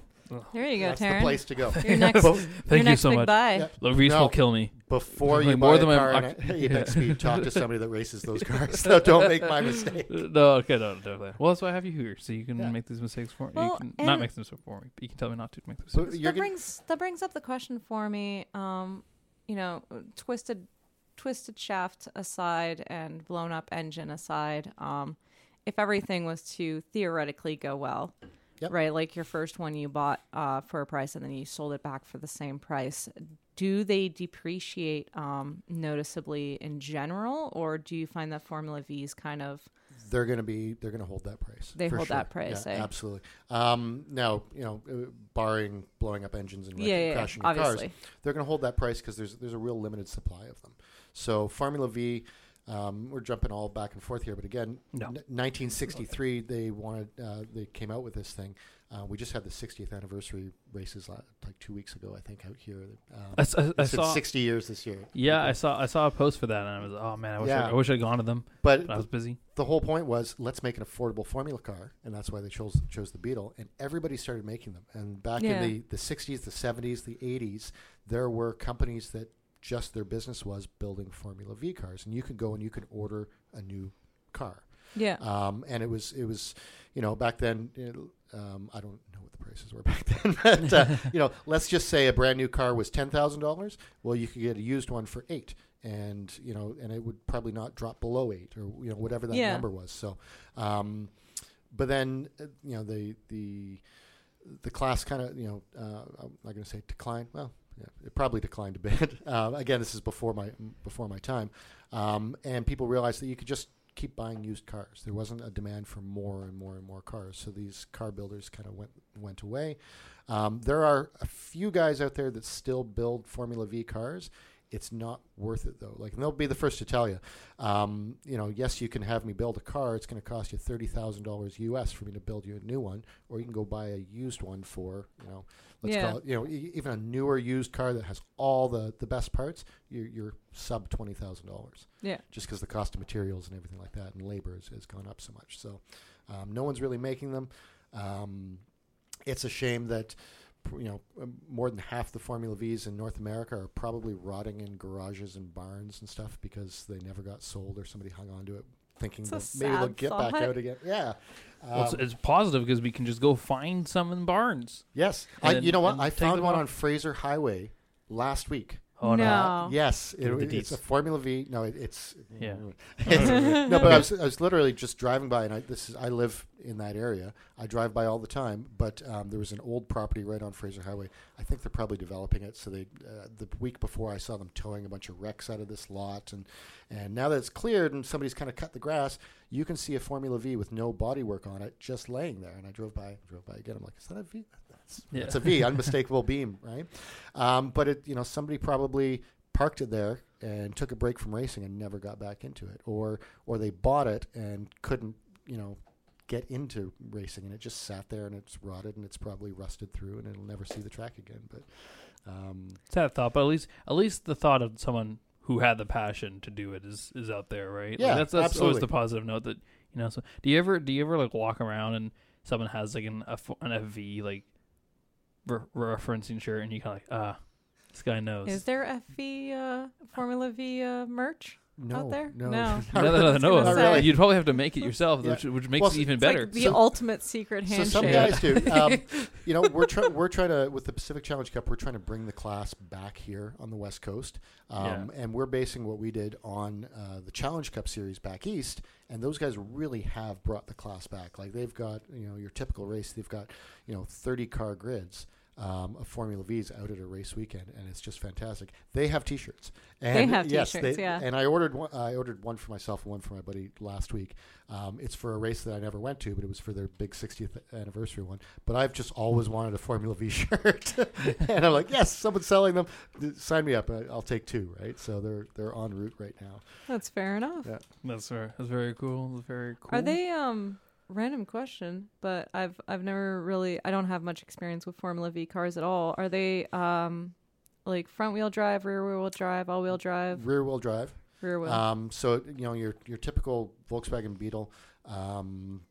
There you go, that's the Taryn. place to go. Your next, Bo- your Thank you next so big much. buy. Yeah. The Reese No. will kill me. Before you Like, buy more a than car I'm- in Apex Speed, talk to somebody that races those cars. so don't make my mistake. Uh, No, okay, no, definitely. Well, that's why I have you here, so you can Yeah. make these mistakes for me. Well, you can not and- make them for me, but you can tell me not to make those So mistakes. you're that gonna- brings that brings up the question for me. Um, you know, twisted twisted shaft aside and blown up engine aside. Um, if everything was to theoretically go well, Yep. right? Like your first one you bought uh, for a price and then you sold it back for the same price. Do they depreciate um, noticeably in general, or do you find that Formula V's kind of they're going to be they're going to hold that price. They hold sure. that price, Yeah, eh? absolutely. Um, now you know, uh, barring blowing up engines and wrecking, yeah, yeah, crashing your cars, they're going to hold that price because there's there's a real limited supply of them. So Formula V, um, we're jumping all back and forth here, but again, No. n- 1963 they wanted uh, they came out with this thing. Uh, we just had the 60th anniversary races like two weeks ago, I think, out here. Um, I, s- I- I it's been saw. 60 years this year. Yeah, I saw. I saw a post for that, and I was, oh man, I wish, I, Yeah. I wish I'd gone to them, But but I was busy. the whole point was let's make an affordable formula car and that's why they chose chose the beetle and everybody started making them and back Yeah. in the, the 60s the 70s the 80s there were companies that just their business was building Formula V cars, and you could go and you could order a new car. Yeah. Um, and it was it was, you know, back then. It, um, I don't know what the prices were back then, but uh, you know, let's just say a brand new car was ten thousand dollars. Well, you could get a used one for eight, and you know, and it would probably not drop below eight or you know whatever that Yeah. number was. So, um, but then uh, you know the the the class kind of you know uh, I'm not going to say decline. Well, it probably declined a bit. Uh, again, this is before my before my time, um, and people realized that you could just keep buying used cars. There wasn't a demand for more and more and more cars, so these car builders kind of went went away. Um, there are a few guys out there that still build Formula V cars. It's not worth it though. Like, and they'll be the first to tell you. Um, you know, yes, you can have me build a car. It's going to cost you thirty thousand dollars US for me to build you a new one, or you can go buy a used one for you know, let's Yeah. call it you know, e- even a newer used car that has all the the best parts. You're, you're sub twenty thousand dollars Yeah. just because the cost of materials and everything like that and labor has, has gone up so much. So um, no one's really making them. Um, it's a shame that you know more than half the Formula V's in North America are probably rotting in garages and barns and stuff because they never got sold or somebody hung on to it thinking It's that maybe they'll get back out again. Yeah. Well, it's, Um, it's positive because we can just go find some in barns. yes. I, you know what? I found one off. on Fraser Highway last week. Oh no! No. Yes, it, Give me the it's a. Formula V. No, it, it's Yeah. It's- no, but I was, I was literally just driving by, and I this is I live in that area. I drive by all the time, but um, there was an old property right on Fraser Highway. I think they're probably developing it. So they uh, the week before I saw them towing a bunch of wrecks out of this lot, and and now that it's cleared and somebody's kind of cut the grass, you can see a Formula V with no bodywork on it just laying there. And I drove by, drove by again. I'm like, is that a V? That's, Yeah. It's a V, unmistakable beam, right? Um, but it, you know, somebody probably parked it there and took a break from racing and never got back into it, or or they bought it and couldn't, you know, get into racing and it just sat there and it's rotted and it's probably rusted through and it'll never see the track again. But um, Sad thought, but at least at least the thought of someone who had the passion to do it is is out there, right? Like, Yeah, that's that's always the positive note that you know. So do you ever do you ever like walk around and someone has like an F, an FV like re- referencing shirt and you kind of like ah this guy knows. Is there FV uh, Formula V uh, merch? no, there? no, No. no, no, no, was no. gonna. You'd probably have to make it yourself, Yeah. which, which makes Well, it even It's better. like the So- ultimate secret handshake. So some guys do. Um, you know, we're trying. We're trying to with the Pacific Challenge Cup. We're trying to bring the class back here on the West Coast, um, and we're basing what we did on uh, the Challenge Cup series back east. And those guys really have brought the class back. Like they've got, you know, your typical race. They've got, you know, thirty car grids. Um, of Formula V's out at a race weekend, and it's just fantastic. They have T-shirts. And They have yes, T-shirts, they- yeah. And I ordered one. I ordered one for myself and one for my buddy last week. Um, it's for a race that I never went to, but it was for their big 60th anniversary one. But I've just always wanted a Formula V shirt, and I'm like, yes, someone's selling them. Sign me up. I- I'll take two. Right. So they're they're en route right now. That's fair enough. Yeah. That's very, that's very cool. That's very cool. Are they um random question, but I've I've never really I don't have much experience with Formula V cars at all. Are they um like front wheel drive, rear wheel drive, all wheel drive, Rear wheel drive. rear wheel? Um, so you know your your typical Volkswagen Beetle um,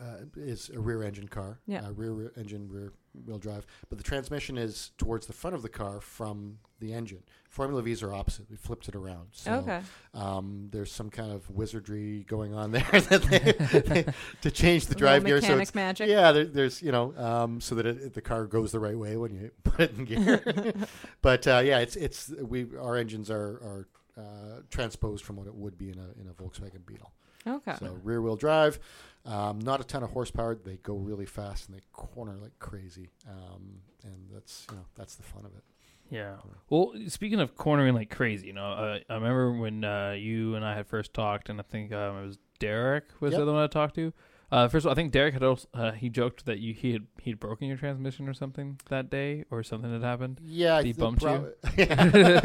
uh, is a rear engine car. Yeah. Uh, rear, rear engine, rear wheel drive. But the transmission is towards the front of the car from the engine. Formula V's are opposite. We flipped it around. So okay. um, there's some kind of wizardry going on there they, they- to change the drive gear. So it's, magic. yeah, there, there's you know um, so that it, the car goes the right way when you put it in gear. but uh, yeah, it's it's we our engines are are uh, transposed from what it would be in a in a Volkswagen Beetle. Okay. So rear wheel drive, um, not a ton of horsepower. They go really fast and they corner like crazy, um, and that's you know that's the fun of it. Yeah. Well, speaking of cornering like crazy, you know, uh, I remember when uh, you and I had first talked, and I think um, it was Derek was Yep. the other one I talked to. Uh, first of all, I think Derek had also, uh, he joked that you he had he had broken your transmission or something that day, or something had happened. Yeah, He bumped prob- yeah,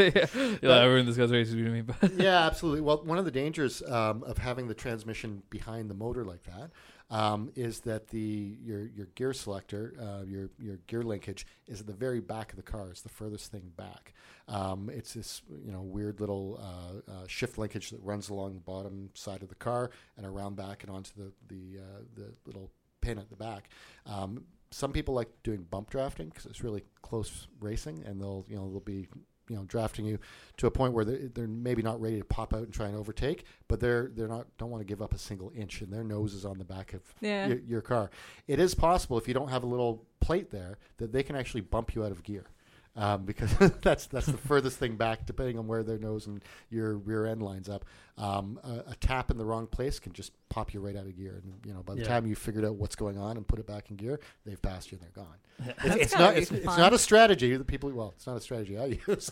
yeah. everyone discussed races with me, but yeah, absolutely. Well, one of the dangers um, of having the transmission behind the motor like that um, is that the your your gear selector, uh, your your gear linkage, is at the very back of the car. It's the furthest thing back. Um, it's this you know weird little uh, uh, shift linkage that runs along the bottom side of the car and around back and onto the the uh, the little pin at the back. Um, some people like doing bump drafting because it's really close racing, and they'll you know they'll be you know drafting you to a point where they're, they're maybe not ready to pop out and try and overtake, but they're they're not don't want to give up a single inch, and their nose is on the back of Yeah. your, your car. It is possible if you don't have a little plate there that they can actually bump you out of gear. Um, because that's that's the furthest thing back, depending on where their nose and your rear end lines up. Um, a, a tap in the wrong place can just pop you right out of gear, and you know by the Yeah. time you figured out what's going on and put it back in gear, they've passed you and they're gone. It's, That's not it's, it's not a strategy that people well it's not a strategy I use.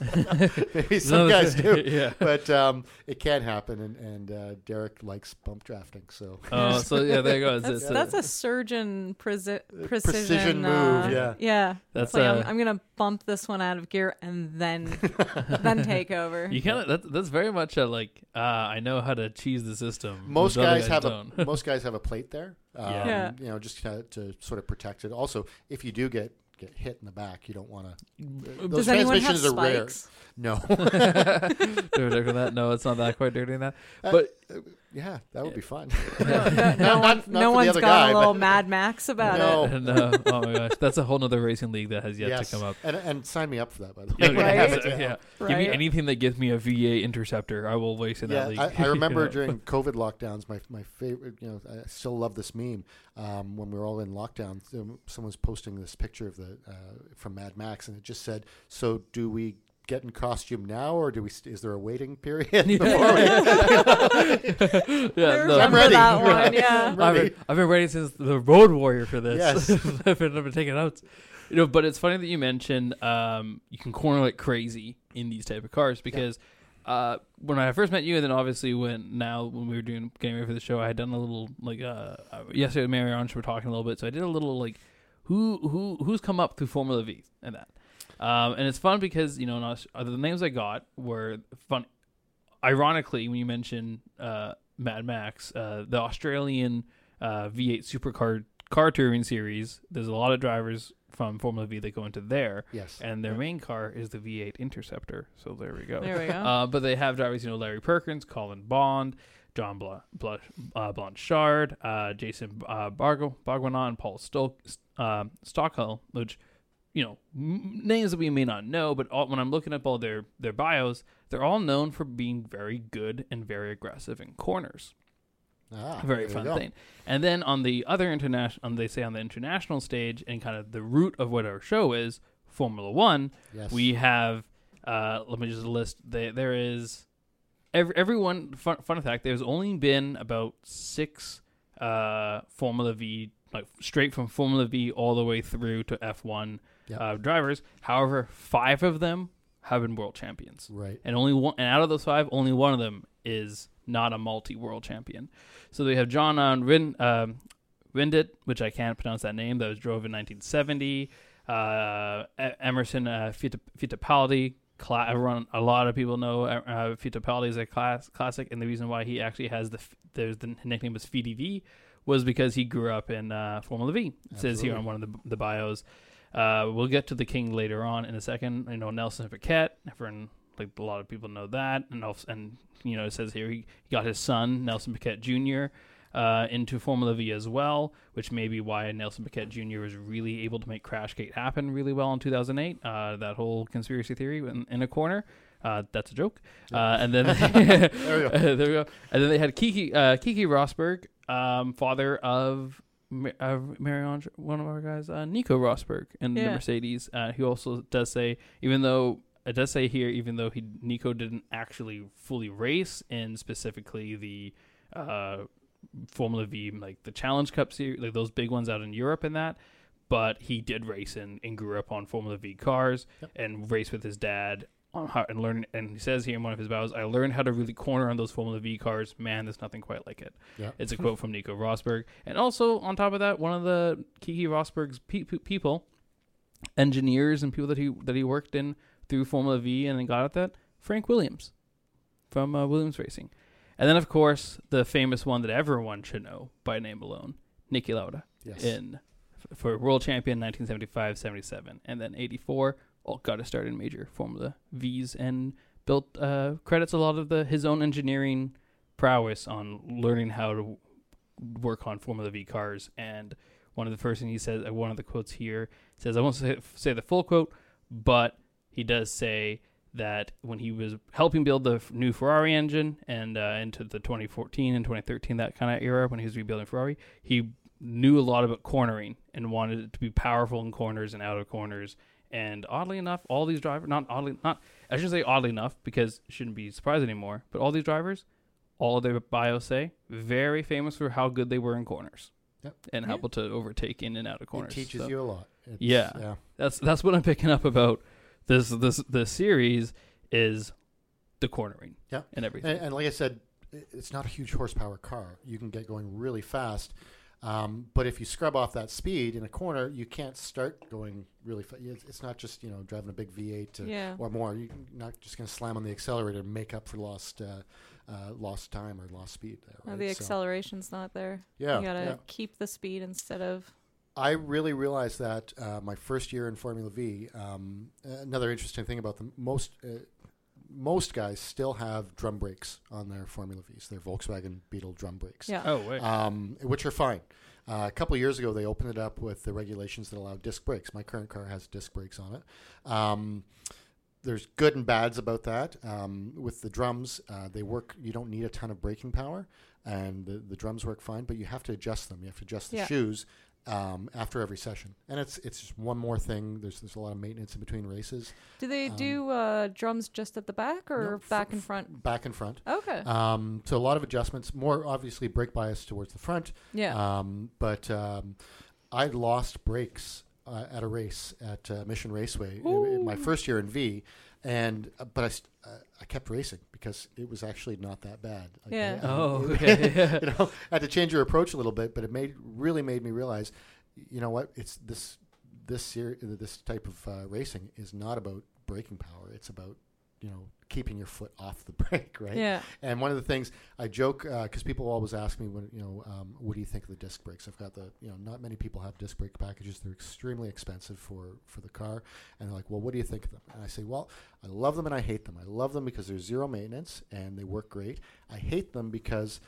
Maybe some No, guys do, yeah. but um, it can happen, and, and uh, Derek likes bump drafting, so Oh, so yeah, there you go. That's, it's, uh, that's a surgeon preci- precision, precision move, uh, yeah. yeah. That's, like, uh, I'm, I'm gonna bump this one out of gear and then then take over. You kind of that's that's very much a like uh, I know how to cheese the system. most which other guys have don't. a most guys have a plate there. Um, Yeah. Yeah. You know, just to, to sort of protect it. Also, if you do get get hit in the back, you don't want to. Those Does anyone have transmissions are rare. spikes? No. dirty than that. No, it's not that quite dirty than that. Uh, But uh, yeah, that would be fun. No, no, Not- no, one, not- not no for the one's other got guy, a but- little Mad Max about No. it. no, oh my gosh, that's a whole other racing league that has yet yes. to come up. And and sign me up for that, by the way. Yeah, Right. have it, yeah. yeah. Give me anything that gives me a V8 Interceptor. I will race in that league. I, I remember during COVID lockdowns, my my favorite, you know, I still love this meme. Um, when we were all in lockdown, um, someone's posting this picture of the uh, from Mad Max, and it just said, "So do we get in costume now, or do we? St- is there a waiting period before we?" yeah, I no, remember ready. that one. Yeah. I'm I've been, I've been waiting since the Road Warrior for this. Yes. I've, been, I've been taking notes. You know, but it's funny that you mentioned um, you can corner like crazy in these type of cars because uh, when I first met you, and then obviously when now when we were doing getting ready for the show, I had done a little like uh, uh, yesterday with Marie-Ange, we were talking a little bit, so I did a little like who who who's come up through Formula V and that. Um, and it's fun because you know in Aus- uh, the names I got were fun. Ironically, when you mention uh, Mad Max, uh, the Australian uh, V8 Supercar car touring series, there's a lot of drivers from Formula V that go into there, yes, and their main car is the V8 Interceptor. So there we go. There we go. Uh, but they have drivers, you know, Larry Perkins, Colin Bond, John Bla- Bla- uh, Blanchard, uh, Jason uh, Bargo, Barguenot, and Paul Stol- uh, Stockhill, which, you know, m- names that we may not know, but all, when I'm looking up all their, their bios, they're all known for being very good and very aggressive in corners ah, very fun thing. And then on the other international, they say on the international stage, and kind of the root of what our show is, Formula One. Yes, We have, uh, let me just list. There, there is every everyone. Fun, fun fact: there's only been about six uh, Formula V, like straight from Formula V all the way through to F1 Yep. uh, drivers. However, five of them have been world champions right. and only one and out of those five, only one of them is not a multi-world champion. So they have John on Rin, um, Rindit, which I can't pronounce that name. That was drove in 1970. Uh, Emerson uh, Fitt- Fittipaldi. Cla- everyone, a lot of people know uh, uh, Fittipaldi is a class, classic, and the reason why he actually has the f- there's the nickname was FDV was because he grew up in uh, Formula V. It says here on one of the, the bios. Uh, we'll get to the king later on in a second. You know Nelson Piquet. Everyone, like a lot of people know that, and also, and you know it says here he, he got his son Nelson Piquet Jr. Uh, into Formula V as well, which may be why Nelson Piquet Jr. was really able to make Crashgate happen really well in 2008. Uh, that whole conspiracy theory in, in a corner. Uh, that's a joke. Uh, and then There we go. there we go. And then they had Keke uh, Keke Rosberg, um, father of uh, Marie-Ange, one of our guys, uh, Nico Rosberg, in the Mercedes. Uh, he also does say, even though it does say here, even though he Nico didn't actually fully race in specifically the uh, Formula V, like the Challenge Cup series, like those big ones out in Europe and that. But he did race and, and grew up on Formula V cars Yep. and raced with his dad how and learn. And he says here in one of his bios, "I learned how to really corner on those Formula V cars. Man, there's nothing quite like it." Yeah. It's a quote from Nico Rosberg. And also, on top of that, one of the Keke Rosberg's pe- pe- people, engineers and people that he that he worked in through Formula V and then got at that, Frank Williams from uh, Williams Racing. And then, of course, the famous one that everyone should know by name alone, Niki Lauda Yes. in for world champion 1975 77 and then 84 all got to start in major formula v's and built uh credits a lot of the his own engineering prowess on learning how to work on formula v cars and one of the first things he says uh, one of the quotes here says i won't say, say the full quote but he does say that when he was helping build the new Ferrari engine and uh, into the 2014 and 2013 that kind of era when he was rebuilding Ferrari, he knew a lot about cornering and wanted it to be powerful in corners and out of corners. And oddly enough, all these drivers, not oddly, not I shouldn't say oddly enough because shouldn't be surprised anymore, but all these drivers, all of their bios say very famous for how good they were in corners Yep. and Yeah. able to overtake in and out of corners. It teaches So you a lot. It's, Yeah. yeah. That's that's what I'm picking up about this this this series is the cornering. Yeah. and everything. And, and like I said, it's not a huge horsepower car. You can get going really fast. Um, but if you scrub off that speed in a corner, you can't start going really fast. It's, it's not just you know driving a big V8 to, Yeah. or more. You're not just going to slam on the accelerator and make up for lost uh, uh, lost time or lost speed. There, right? the So, acceleration's not there. yeah, you gotta yeah. keep the speed instead of. I really realized that uh, my first year in Formula V. Um, another interesting thing about the most uh, most guys still have drum brakes on their Formula Vs. Their Volkswagen Beetle drum brakes, Yeah. oh wait, um, which are fine. Uh, a couple of years ago, they opened it up with the regulations that allow disc brakes. My current car has disc brakes on it. Um, there's good and bads about that. Um, with the drums, uh, they work. You don't need a ton of braking power, and the, the drums work fine. But you have to adjust them. You have to adjust the Yeah. shoes um, after every session, and it's it's just one more thing. There's there's a lot of maintenance in between races, Do they Um, do uh, drums just at the back or No, f- back and front? back and front. Okay. Um, so a lot of adjustments. More obviously brake bias towards the front. yeah. Um, but um, I lost brakes uh, at a race at uh, Mission Raceway in, in my first year in V, and uh, but I st- uh, I kept racing because it was actually not that bad. Like, Yeah. I- I- oh it- okay, you know, I had to change your approach a little bit, but it made really made me realize, you know what? It's this this ser- this type of uh, racing is not about braking power. It's about you know keeping your foot off the brake, right? Yeah. And one of the things I joke because people always ask me, when, you know, um, what do you think of the disc brakes? I've got the, you know, not many people have disc brake packages. They're extremely expensive for for the car, and they're like, well, what do you think of them? And I say, well, I love them and I hate them. I love them because they're zero maintenance and they work great. I hate them because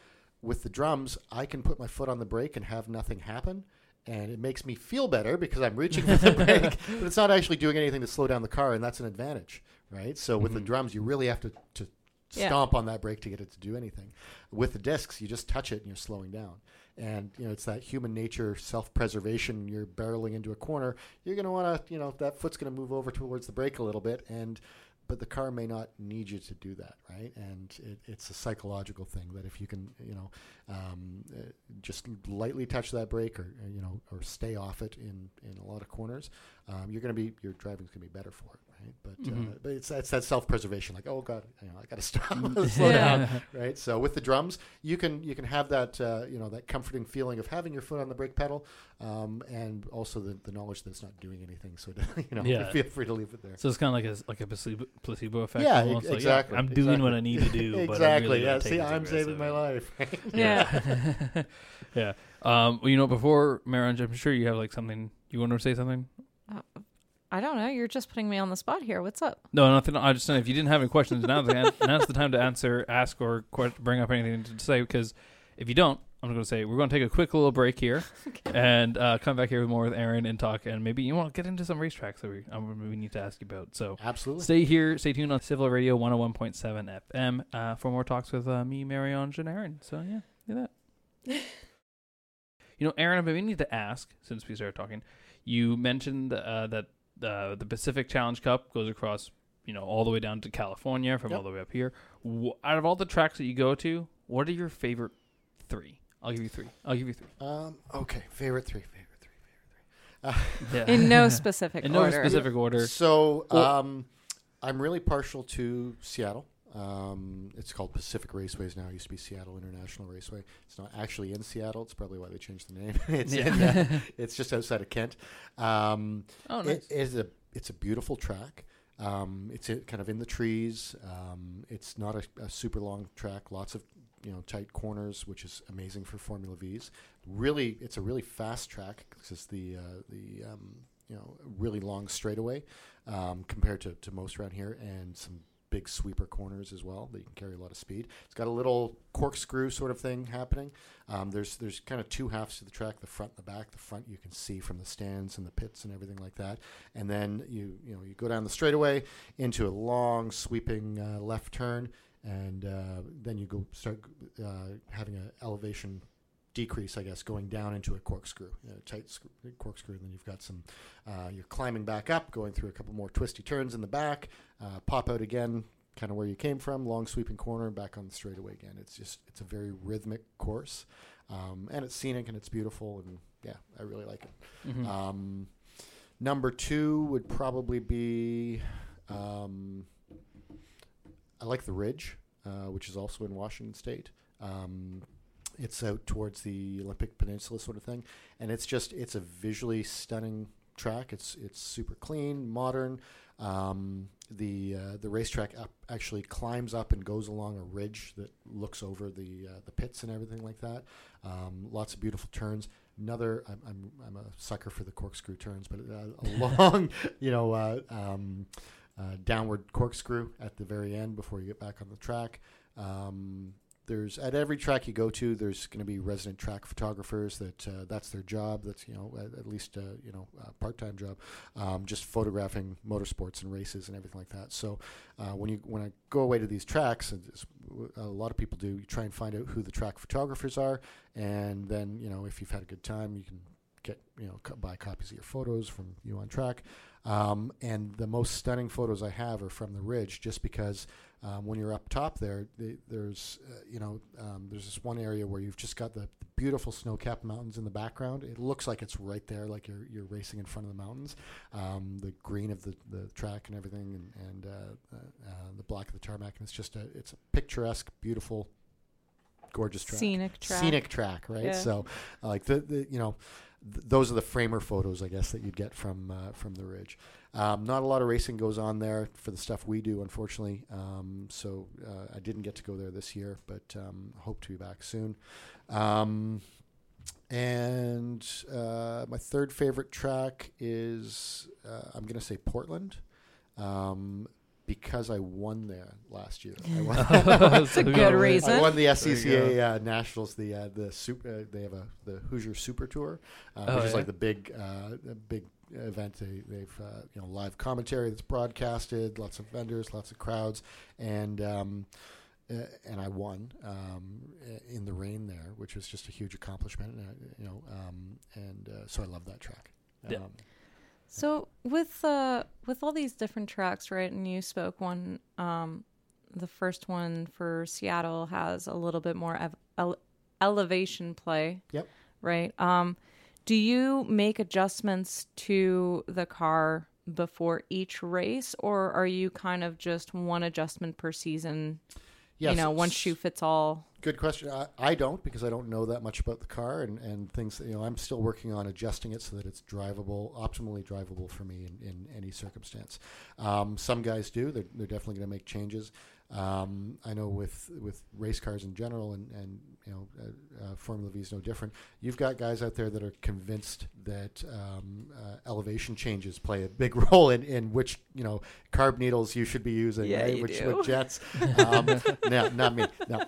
with the drums, I can put my foot on the brake and have nothing happen. And it makes me feel better because I'm reaching for the brake, but it's not actually doing anything to slow down the car, and that's an advantage, right? So with the Mhm. drums, you really have to, to Yeah. stomp on that brake to get it to do anything. With the discs, you just touch it and you're slowing down. And you know it's that human nature, self-preservation. You're barreling into a corner. You're going to want to, you know, that foot's going to move over towards the brake a little bit, and but the car may not need you to do that, right? And it, it's a psychological thing that if you can, you know, um, uh, just lightly touch that brake or uh, you know or stay off it in in a lot of corners, um, you're going to be your driving's going to be better for it, right? But uh, Mhm. but it's it's that self-preservation, like oh god, you know, I got to stop, Mm-hmm. slow Yeah. down, right? So with the drums, you can you can have that uh, you know that comforting feeling of having your foot on the brake pedal, um, and also the, the knowledge that it's not doing anything. So you know, Yeah. feel free to leave it there. So it's kind of like a like a placebo, placebo effect. Yeah, almost. ex- Like, exactly, I'm doing what. I need to do. But I'm exactly. really yeah. See, I'm saving my aggressive. life. Yeah. yeah. Um, well, you know, before Marie-Ange, I'm sure you have like something you want to say something. I don't know. You're just putting me on the spot here. What's up? No, nothing. I just said. if you didn't have any questions, now's the, now's the time to answer, ask, or que- bring up anything to say. Because if you don't, I'm going to say we're going to take a quick little break here and uh, come back here with more with Aaron and talk. And maybe you want to get into some racetracks that we um, we need to ask you about. So Absolutely. stay here, stay tuned on CIVL Radio 101.7 FM uh, for more talks with uh, me, Marie-Ange, and Aaron. So yeah, do that. you know, Aaron, I've been meaning to ask since we started talking. You mentioned uh, that uh, the Pacific Challenge Cup goes across, you know, all the way down to California from Yep. all the way up here. W- out of all the tracks that you go to, what are your favorite three? I'll give you three. I'll give you three. Um, okay. Favorite three. Favorite three. Favorite three. Uh, Yeah. In no specific order. In no specific order. So um, I'm really partial to Seattle. Um, it's called Pacific Raceways now. It used to be Seattle International Raceway. It's not actually in Seattle. It's probably why they changed the name. it's in, uh, it's just outside of Kent. Um, oh, it nice. is a it's a beautiful track. Um, it's i- kind of in the trees. Um, it's not a, a super long track. Lots of you know tight corners, which is amazing for Formula V's. Really, it's a really fast track because it's the uh, the um, you know really long straightaway um, compared to, to most around here, and some big sweeper corners as well that you can carry a lot of speed. It's got a little corkscrew sort of thing happening. Um, there's there's kind of two halves to the track: the front and the back. The front you can see from the stands and the pits and everything like that, and then you you know you go down the straightaway into a long sweeping uh, left turn, and uh, then you go start uh, having an elevation decrease, I guess, going down into a corkscrew, a tight sc- corkscrew. And then you've got some, uh, you're climbing back up, going through a couple more twisty turns in the back, uh, pop out again, kind of where you came from, long sweeping corner, back on the straightaway again. It's just, it's a very rhythmic course. Um, and it's scenic and it's beautiful. And yeah, I really like it. Mhm. Um, number two would probably be um, I like the Ridge, uh, which is also in Washington State. Um, it's out towards the Olympic Peninsula, sort of thing, and it's just it's a visually stunning track. It's it's super clean, modern. Um, the uh, the racetrack up actually climbs up and goes along a ridge that looks over the uh, the pits and everything like that. Um, lots of beautiful turns. Another, I'm, I'm I'm a sucker for the corkscrew turns, but uh, a long, you know, uh, um, uh, downward corkscrew at the very end before you get back on the track. Um, there's at every track you go to, there's going to be resident track photographers that uh, that's their job. That's you know at, at least uh, you know a part-time job, um, just photographing motorsports and races and everything like that. So uh, when you when I go away to these tracks, and a lot of people do, you try and find out who the track photographers are, and then you know if you've had a good time, you can get you know co- buy copies of your photos from you on track. Um, and the most stunning photos I have are from the ridge, just because um, when you're up top there, the, there's uh, you know um, there's this one area where you've just got the beautiful snow-capped mountains in the background. It looks like it's right there, like you're you're racing in front of the mountains. Um, the green of the, the track and everything, and, and uh, uh, uh, the black of the tarmac, and it's just a it's a picturesque, beautiful, gorgeous track Scenic track. scenic track, right? Yeah. So, uh, like the, the you know, th- those are the framer photos, I guess, that you'd get from uh, from the ridge. Um, not a lot of racing goes on there for the stuff we do, unfortunately. Um, so uh, I didn't get to go there this year, but um, hope to be back soon. Um, and uh, my third favorite track is uh, I'm going to say Portland. Um, because I won there last year. I won, That's a good reason. I won the SCCA uh, Nationals. The uh, the super. Uh, they have a the Hoosier Super Tour, uh, Oh, which is yeah? like the big uh, big event. They, they've uh, you know live commentary that's broadcasted, lots of vendors, lots of crowds, and um, uh, and I won um, in the rain there, which was just a huge accomplishment. And, uh, you know, um, and uh, so I love that track. Yeah. So with uh with all these different tracks, right? And you spoke one um the first one for Seattle has a little bit more ev- ele- elevation play. Yep. Right? Um do you make adjustments to the car before each race or are you kind of just one adjustment per season? yeah, you know, one shoe fits all. Good question. I, I don't because I don't know that much about the car and, and things. You know, I'm still working on adjusting it so that it's drivable, optimally drivable for me in, in any circumstance. Um, some guys do. They're, they're definitely going to make changes. Um, I know with with race cars in general, and and you know, uh, uh, Formula V is no different. You've got guys out there that are convinced that um, uh, elevation changes play a big role in, in which you know carb needles you should be using, Yeah, right? which, do. which jets. Um, no, not me. No.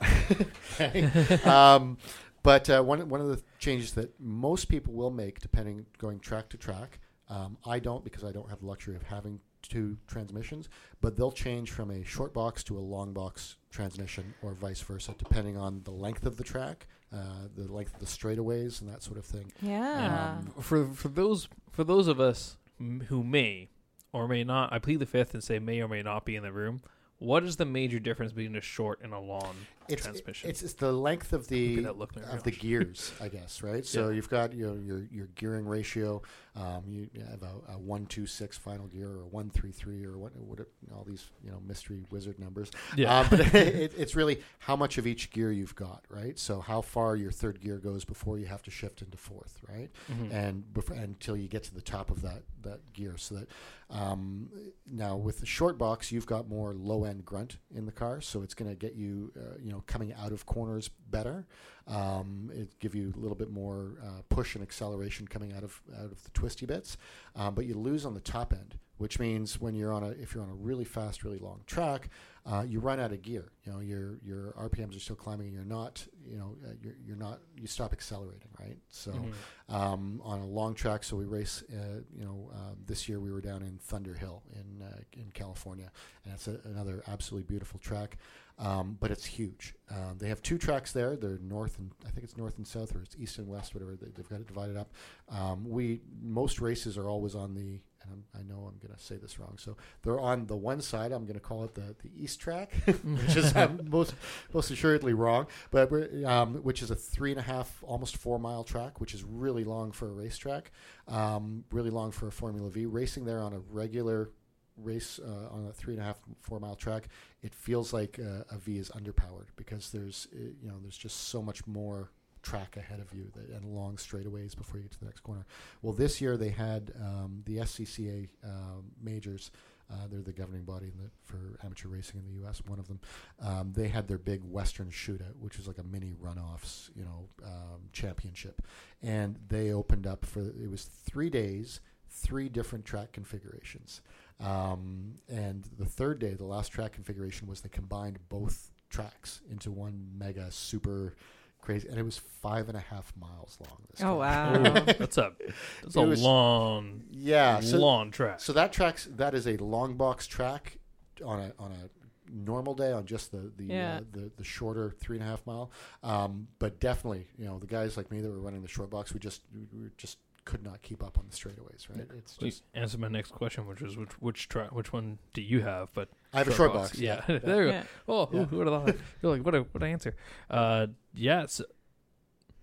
Um, but uh, one one of the changes that most people will make, depending going track to track, um, I don't because I don't have the luxury of having two transmissions. But they'll change from a short box to a long box transmission, or vice versa, depending on the length of the track, uh, the length of the straightaways, and that sort of thing. Yeah. Um, for for those for those of us m- who may or may not, I plead the fifth and say may or may not be in the room. What is the major difference between a short and a long It's, transmission? it's it's the length of the at that look there, of the gears, I guess, right? So Yeah. you've got your your, your gearing ratio. Um, you have a, a one two six final gear, or a one three three, or what, what it- all these you know mystery wizard numbers. Yeah. Um, but it, it's really how much of each gear you've got, right? So how far your third gear goes before you have to shift into fourth, right? Mhm. and before, until you get to the top of that that gear. So that um, now with the short box, you've got more low end grunt in the car, so it's going to get you uh, you know coming out of corners better. Um, it give you a little bit more uh, push and acceleration coming out of out of the twisty bits, um, but you lose on the top end, which means when you're on a if you're on a really fast, really long track, uh, you run out of gear. You know your your RPMs are still climbing, and you're not you know uh, you're, you're not you stop accelerating, right? So Mhm. um, on a long track. So we race. Uh, you know, um, this year we were down in Thunderhill in uh, in California, and it's a, another absolutely beautiful track. Um, but it's huge. Um, they have two tracks there. They're north and I think it's north and south, or it's east and west, whatever. They, they've got it divided up. Um, we most races are always on the. And I'm, I know I'm going to say this wrong. So they're on the one side. I'm going to call it the, the east track, which is I'm most most assuredly wrong. But um, which is a three and a half, almost four mile track, which is really long for a racetrack, um, really long for a Formula V. Racing there on a regular race uh, on a three and a half, four mile track, it feels like uh, a V is underpowered because there's uh, you know there's just so much more track ahead of you that, and long straightaways before you get to the next corner. Well, this year they had um, the SCCA um, majors. Uh, they're the governing body the, for amateur racing in the U.S. One of them, um, they had their big Western Shootout, which was like a mini runoffs, you know, um, championship, and they opened up for it was three days, three different track configurations, um, and the third day, the last track configuration was they combined both tracks into one mega super crazy, and it was five and a half miles long. This Oh, time. wow. That's a that's a was- long Yeah, so, long track. so that tracks that is a long box track on a on a normal day on just the the Yeah. uh, the, the shorter three and a half mile. Um, but definitely, you know, the guys like me that were running the short box, we just we were just could not keep up on the straightaways. Right? It's You just answered my next question, which was which which track, which one do you have? But I have a short box. Yeah, yeah. there you go. Yeah. Oh, Yeah. who, who would have thought? You're like, what a what an answer. Uh, yes.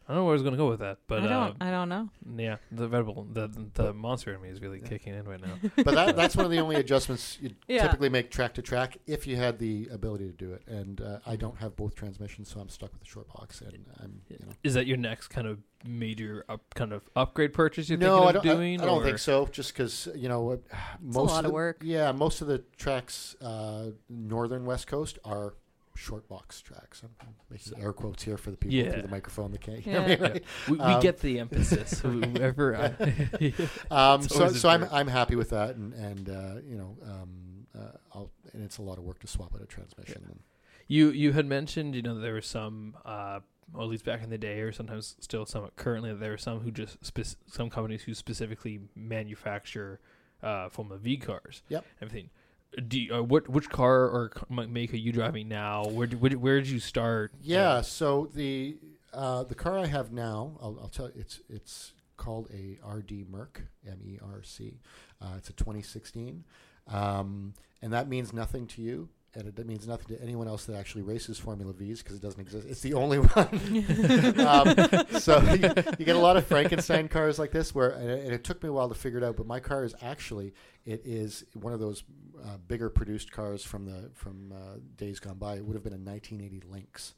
I don't know where I was going to go with that, but I uh, don't. I don't know. yeah, the vegetable, the the monster in me is really Yeah. kicking in right now. but that, that's one of the only adjustments you Yeah. typically make track to track if you had the ability to do it. And uh, I don't have both transmissions, so I'm stuck with the short box. And I'm, you know, Is that your next kind of major up, kind of upgrade purchase you're no, I thinking don't. of doing? I, I don't or- think so. Just because you know, uh, It's most a lot of of the, work. Yeah, most of the tracks, uh, northern west coast, are short box tracks. I'm making air quotes here for the people Yeah. through the microphone that can't hear Yeah. me. Yeah. We, we Um, get the emphasis. Whoever. Um, so so I'm. I'm happy with that, and and uh, you know, um, uh, I'll, and it's a lot of work to swap out a transmission. And, You you had mentioned you know there were some uh or at least back in the day or sometimes still some currently there are some who just spec- some companies who specifically manufacture uh Formula V cars. Yep. Everything. Do you, uh, what which car or make are you driving now? Where where, where did you start? Yeah. So the uh, the car I have now, I'll, I'll tell you, it's it's called a RD Merc, M E R C. Uh, it's a 2016, um, and that means nothing to you, and it means nothing to anyone else that actually races Formula V's because it doesn't exist. It's the only one. um, so you, you get a lot of Frankenstein cars like this, where and it, and it took me a while to figure it out. But my car is actually it is one of those uh, bigger produced cars from the from uh, days gone by. It would have been a 1980 Lynx,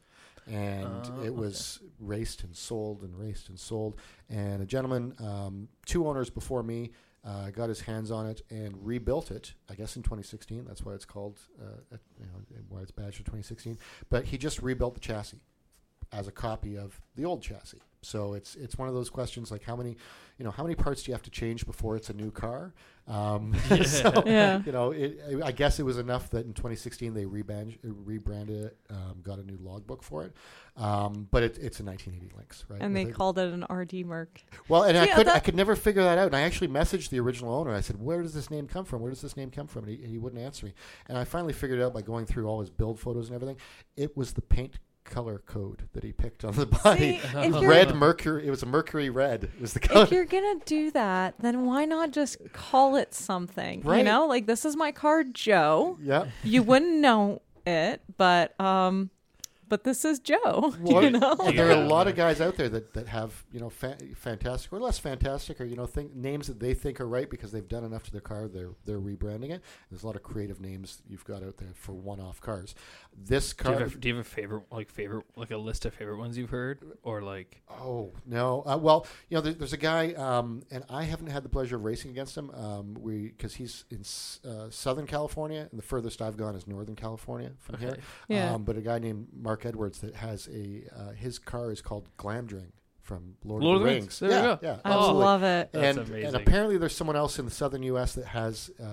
and Oh, it okay. was raced and sold and raced and sold. And a gentleman, um, two owners before me. Uh, got his hands on it and rebuilt it. I guess in 2016. That's why it's called, uh, you know, why it's badged for 2016. But he just rebuilt the chassis as a copy of the old chassis. So it's it's one of those questions like how many, you know, how many parts do you have to change before it's a new car? Um, so Yeah. you know, it, I guess it was enough that in 2016 they rebrand, rebranded it, um, got a new logbook for it. Um, but it, it's a 1980 Lynx, right? And they With a- called it an RD Merc. well, and I Yeah, could I could never figure that out. And I actually messaged the original owner. I said, "Where does this name come from? Where does this name come from?" And he, and he wouldn't answer me. And I finally figured it out by going through all his build photos and everything. It was the paint color code that he picked on the body. See, red mercury. It was a mercury red. Was the color. if you're gonna do that, then why not just call it something? You know, like this is my car, Joe. yeah. You wouldn't know it, but um, but this is Joe. Well, you know, And there are a lot of guys out there that, that have you know fa- fantastic or less fantastic or you know think names that they think are right because they've done enough to their car. They're they're rebranding it. There's a lot of creative names you've got out there for one-off cars. This Do you, car. have a, do you have a favorite like favorite like a list of favorite ones you've heard or like Oh no! Uh, well, you know, there, there's a guy, um, and I haven't had the pleasure of racing against him. Um, we because he's in S- uh, Southern California, and the furthest I've gone is Northern California from here. Yeah. Um, but a guy named Mark Mark Edwards that has a uh, his car is called Glamdring from Lord, Lord of the Rings. Rings. There yeah, you go. yeah, I Oh. love it. That's and, amazing. and apparently there's someone else in the southern U.S. that has uh,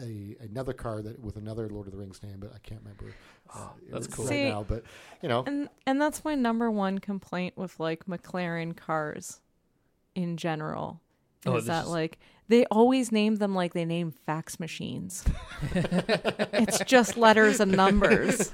a, a another car that with another Lord of the Rings name, but I can't remember. Uh, that's cool. See- now, but you know, And and that's my number one complaint with like McLaren cars in general. Oh, is this that is- like they always name them like they name fax machines. it's just letters and numbers.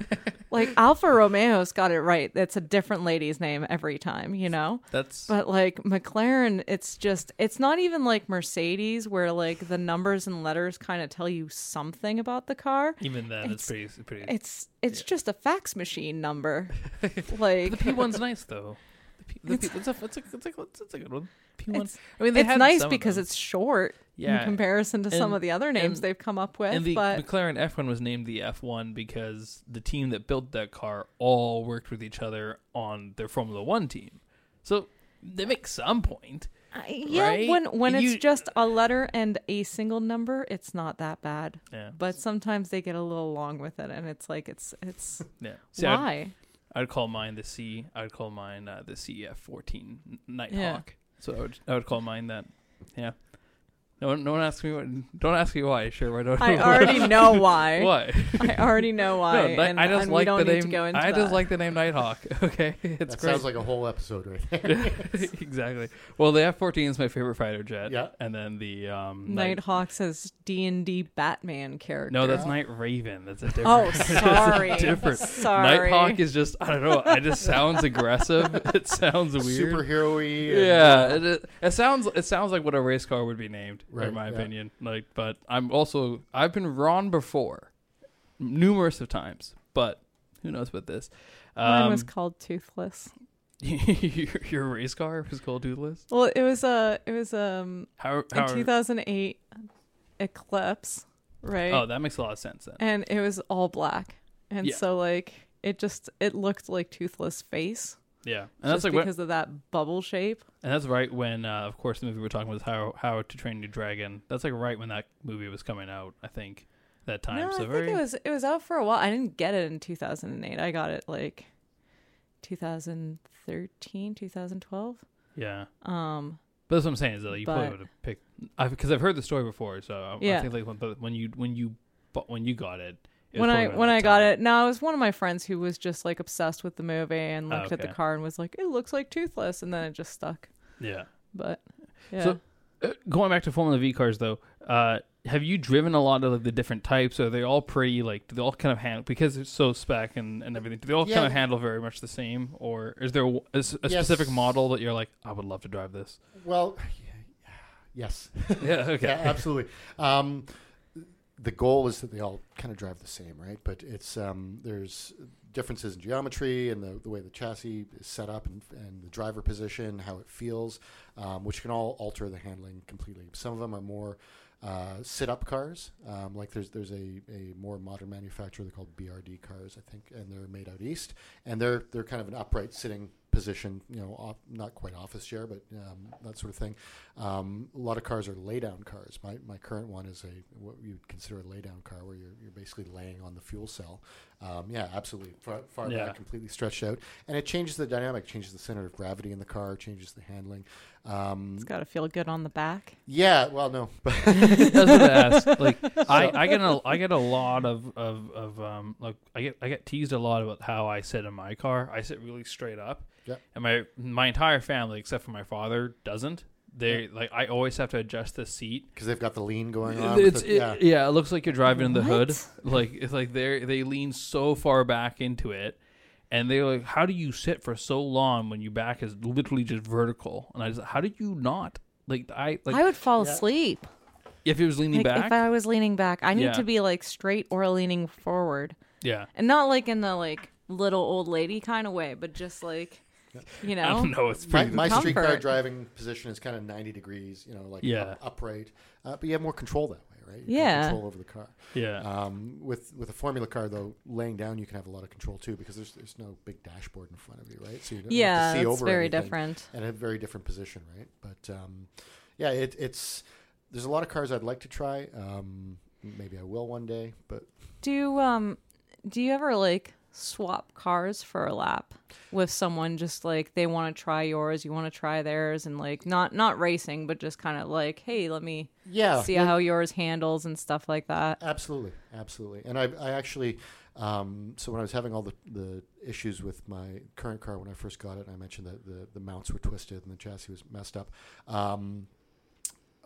Like Alfa Romeo's got it right. It's a different lady's name every time, you know? That's But like McLaren, it's just it's not even like Mercedes where like the numbers and letters kind of tell you something about the car. even then. It's, pretty. It's pretty. It's it's just a fax machine number. Like the P one's nice though. P, the It's- P, it's, a, it's, a, it's, a, it's a good one. P one. It's, I mean, they it's nice because it's short yeah. in comparison to some of the other names and- they've come up with. and the but McLaren F1 was named the F1 because the team that built that car all worked with each other on their Formula One team. So they make some point. uh, yeah, right? when when You- it's just a letter and a single number, it's not that bad. Yeah. But sometimes they get a little long with it, and it's like it's it's Yeah. See, why. I'd call mine the C. I'd call mine uh, the CF14 Nighthawk. Yeah. So I would, I would call mine that. Yeah. No one, no one asks me. What, don't ask me why. Sure, I don't. I already know why. why. I already know why. No, and, I just and like the name. to go into I that. just like the name Nighthawk. Okay, it's that great. sounds like a whole episode right there. exactly. Well, the F fourteen is my favorite fighter jet. Yeah. and then the um, Night- Nighthawk says D and D Batman character. No, that's Night Raven. That's a different. Oh, that's a sorry. different. Sorry. Nighthawk is just I don't know. It just sounds aggressive. It sounds weird. Superhero-y. and, Yeah, uh, it, it, it sounds it sounds like what a race car would be named, Right, in my yeah. opinion. Like, but I'm also I've been wrong before, numerous of times. But who knows with this? Mine Um, was called Toothless. your, your race car was called Toothless. Well, it was a it was um How? a how 2008 Eclipse, right? oh, that makes a lot of sense then. and it was all black, and Yeah. so like it just it looked like Toothless face, Yeah, and just that's like what, because of that bubble shape. and that's right when, uh, of course, the movie we're talking about is how How to Train Your Dragon. That's like right when that movie was coming out. I think that time. no, so I very. think it was it was out for a while. I didn't get it in 2008. I got it like 2013, 2012. yeah. Um, But that's what I'm saying is that you probably would have picked because I've heard the story before. So I, I Yeah. think like when, but when you when you but when you got it, when I when I got it, no, it was one of my friends who was just like obsessed with the movie and Oh, looked at the okay. car and was like, "It looks like Toothless," and then it just stuck. Yeah. But yeah, So- Uh, going back to Formula V cars though, uh, have you driven a lot of like, the different types? Are they all pretty like? Do they all kind of handle because it's so spec and, and everything? Do they all Yeah. kind of handle very much the same, or is there a, a s- a Yes. specific model that you're like, I would love to drive this? Well, yes. yeah. Okay. Yeah, absolutely. Um, the goal is that they all kind of drive the same, right? But it's um, there's differences in geometry and the, the way the chassis is set up and, and the driver position, how it feels, um, which can all alter the handling completely. Some of them are more uh, sit-up cars. Um, like there's there's a, a more modern manufacturer they're called BRD cars, I think, and they're made out east, and they're they're kind of an upright sitting position, you know, off, not quite office chair, but um, that sort of thing. Um, a lot of cars are lay down cars. My, my current one is a what you would consider a lay down car, where you're, you're basically laying on the fuel cell. Um, yeah, absolutely, far, far Yeah. back, completely stretched out, and it changes the dynamic, changes the center of gravity in the car, changes the handling. Um, it's got to feel good on the back. yeah, well, no, but That's what I. Like I, I get a I get a lot of, of, of um like I get I get teased a lot about how I sit in my car. I sit really straight up. Yeah. And my my entire family, except for my father, doesn't. They like I always have to adjust the seat. because they've got the lean going on. It's the- yeah. it, yeah, it looks like you're driving in the hood. Like it's like they they lean so far back into it. And they're like, "How do you sit for so long when your back is literally just vertical?" And I just, "How did you not like I like I would fall Yeah. asleep if it was leaning like, back?" if I was leaning back. I need Yeah. to be like straight or leaning forward, yeah, and not like in the like little old lady kind of way, but just like you I don't know. know. It's My, pretty. my streetcar driving position is kind of 90 degrees, you know, like Yeah. up, upright. Uh, but you have more control that way, right? You Yeah. Control over the car. yeah. Um, with with a Formula car, though, laying down, you can have a lot of control too because there's there's no big dashboard in front of you, right? So you don't Yeah, have to see it's over very anything different. and a very different position, right? But um, yeah, it, it's there's a lot of cars I'd like to try. Um, maybe I will one day, but Do um do you ever like swap cars for a lap with someone just like they want to try yours, you want to try theirs and like not not racing but just kind of like, "Hey, let me Yeah, see yeah. how yours handles and stuff like that." Absolutely, absolutely. And I, I actually, um, so when I was having all the, the issues with my current car when I first got it, I mentioned that the, the mounts were twisted and the chassis was messed up. Um,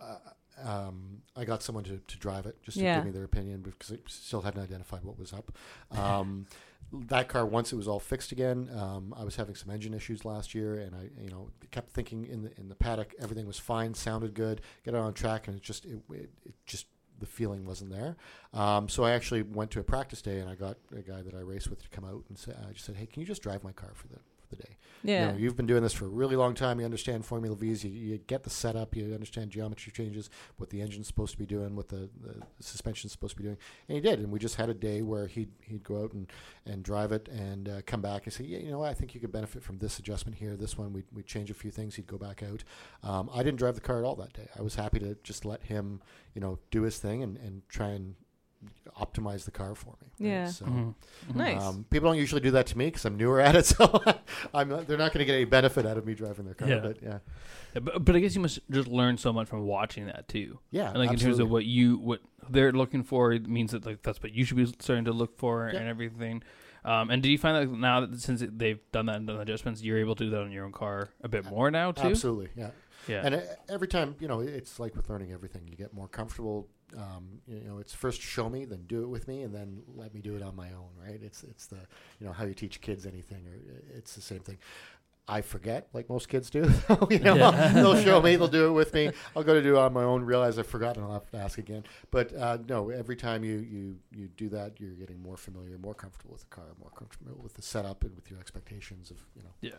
uh, um, I got someone to, to drive it just to Yeah. give me their opinion because I still hadn't identified what was up. Um, that car, once it was all fixed again, um, I was having some engine issues last year, and I, you know, kept thinking in the in the paddock everything was fine, sounded good, get it on track, and it just it, it, it just the feeling wasn't there. Um, so I actually went to a practice day, and I got a guy that I race with to come out and say, I just said, "Hey, can you just drive my car for the for the day?" Yeah. You know, you've been doing this for a really long time. You understand Formula V's. You, you get the setup. You understand geometry changes, what the engine's supposed to be doing, what the, the suspension's supposed to be doing. And he did. And we just had a day where he'd, he'd go out and, and drive it and uh, come back and say, yeah, you know what? I think you could benefit from this adjustment here. This one, we'd, we'd change a few things. He'd go back out. Um, I didn't drive the car at all that day. I was happy to just let him, you know, do his thing and, and try and optimize the car for me. right? Yeah. So, Mhm. Mhm. Nice. um, people don't usually do that to me because I'm newer at it, so I'm not, they're not going to get any benefit out of me driving their car. Yeah. But yeah, Yeah, But, but I guess you must just learn so much from watching that too. yeah, And like in terms of what you what they're looking for, it means that like that's what you should be starting to look for Yeah. and everything. Um, and do you find that now that since they've done that and done adjustments, you're able to do that on your own car a bit more now too? absolutely, yeah. Yeah. And uh, every time, you know, it's like with learning everything, you get more comfortable. Um, you know, it's first show me, then do it with me, and then let me do it on my own. Right? It's it's the you know how you teach kids anything, or uh, it's the same thing. I forget, like most kids do. you know, Yeah. they'll show me, they'll do it with me. I'll go to do it on my own, realize I've forgotten, I'll have to ask again. But uh, no, every time you, you you do that, you're getting more familiar, more comfortable with the car, more comfortable with the setup, and with your expectations of you know. yeah.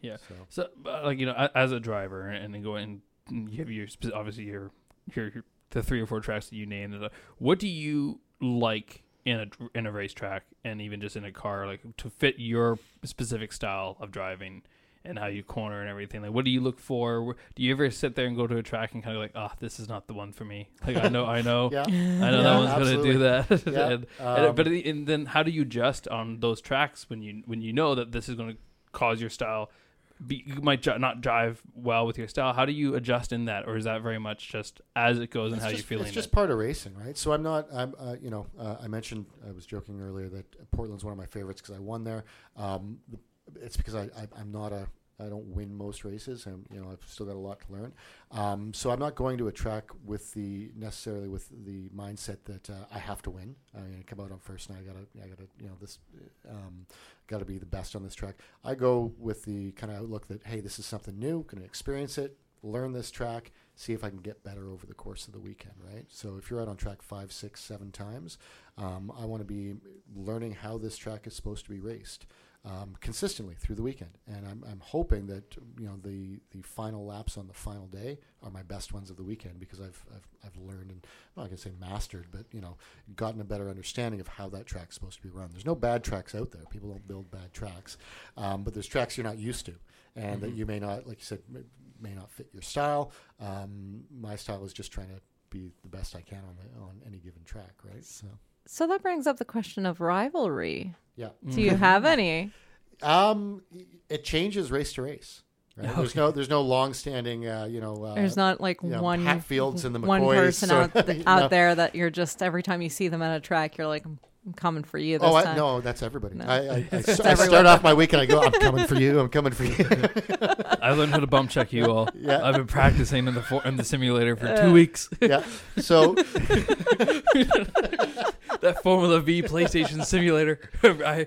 Yeah. So. So, uh, like you know, as a driver, and then go in, you have your obviously your your, your the three or four tracks that you named. What do you like in a in a racetrack, and even just in a car, like to fit your specific style of driving and how you corner and everything? Like, what do you look for? Do you ever sit there and go to a track and kind of like, ah, this is not the one for me? Like, I know, I know. Yeah. I know Yeah, that one's gonna do that, Yeah, and, and- um, but and then how do you adjust on those tracks when you when you know that this is going to cause your style be, you might j- not jive well with your style. How do you adjust in that, or is that very much just as it goes and It's how just, you're feeling It's just it? part of racing, right? So I'm not. I'm. Uh, you know, uh, I mentioned I was joking earlier that Portland's one of my favorites because I won there. Um, it's because I, I I'm not a. I don't win most races, and you know I've still got a lot to learn. Um, so I'm not going to a track with the necessarily with the mindset that uh, I have to win. I mean, I come out on first, and I gotta, I gotta, you know, this, um, got to be the best on this track. I go with the kind of outlook that hey, this is something new, going to experience it, learn this track, see if I can get better over the course of the weekend, right? So if you're out on track five, six, seven times, um, I want to be learning how this track is supposed to be raced. Um, consistently through the weekend, and I'm, I'm hoping that you know the, the final laps on the final day are my best ones of the weekend because I've I've, I've learned and I'm not going to say mastered, but you know gotten a better understanding of how that track's supposed to be run. There's no bad tracks out there. People don't build bad tracks, um, but there's tracks you're not used to, and that Mhm. you may not, like you said, m- may not fit your style. Um, my style is just trying to be the best I can on the, on any given track, right? So So that brings up the question of rivalry. yeah, Do you have any? um, it changes race to race. Right? There's no there's no long standing, uh, you know. Uh, There's not like you know, one Hatfields and the one McCoys, person or- out th- out know. there that you're just every time you see them at a track, you're like, I'm, I'm coming for you this Oh I, time. no, that's everybody. No. I, I, I, It's s- I everyone. start off my week and I go, I'm coming for you. I'm coming for you. I learned how to bump check you all. Yeah. I've been practicing in the for- in the simulator for Uh. two weeks. yeah. So that Formula V PlayStation simulator, I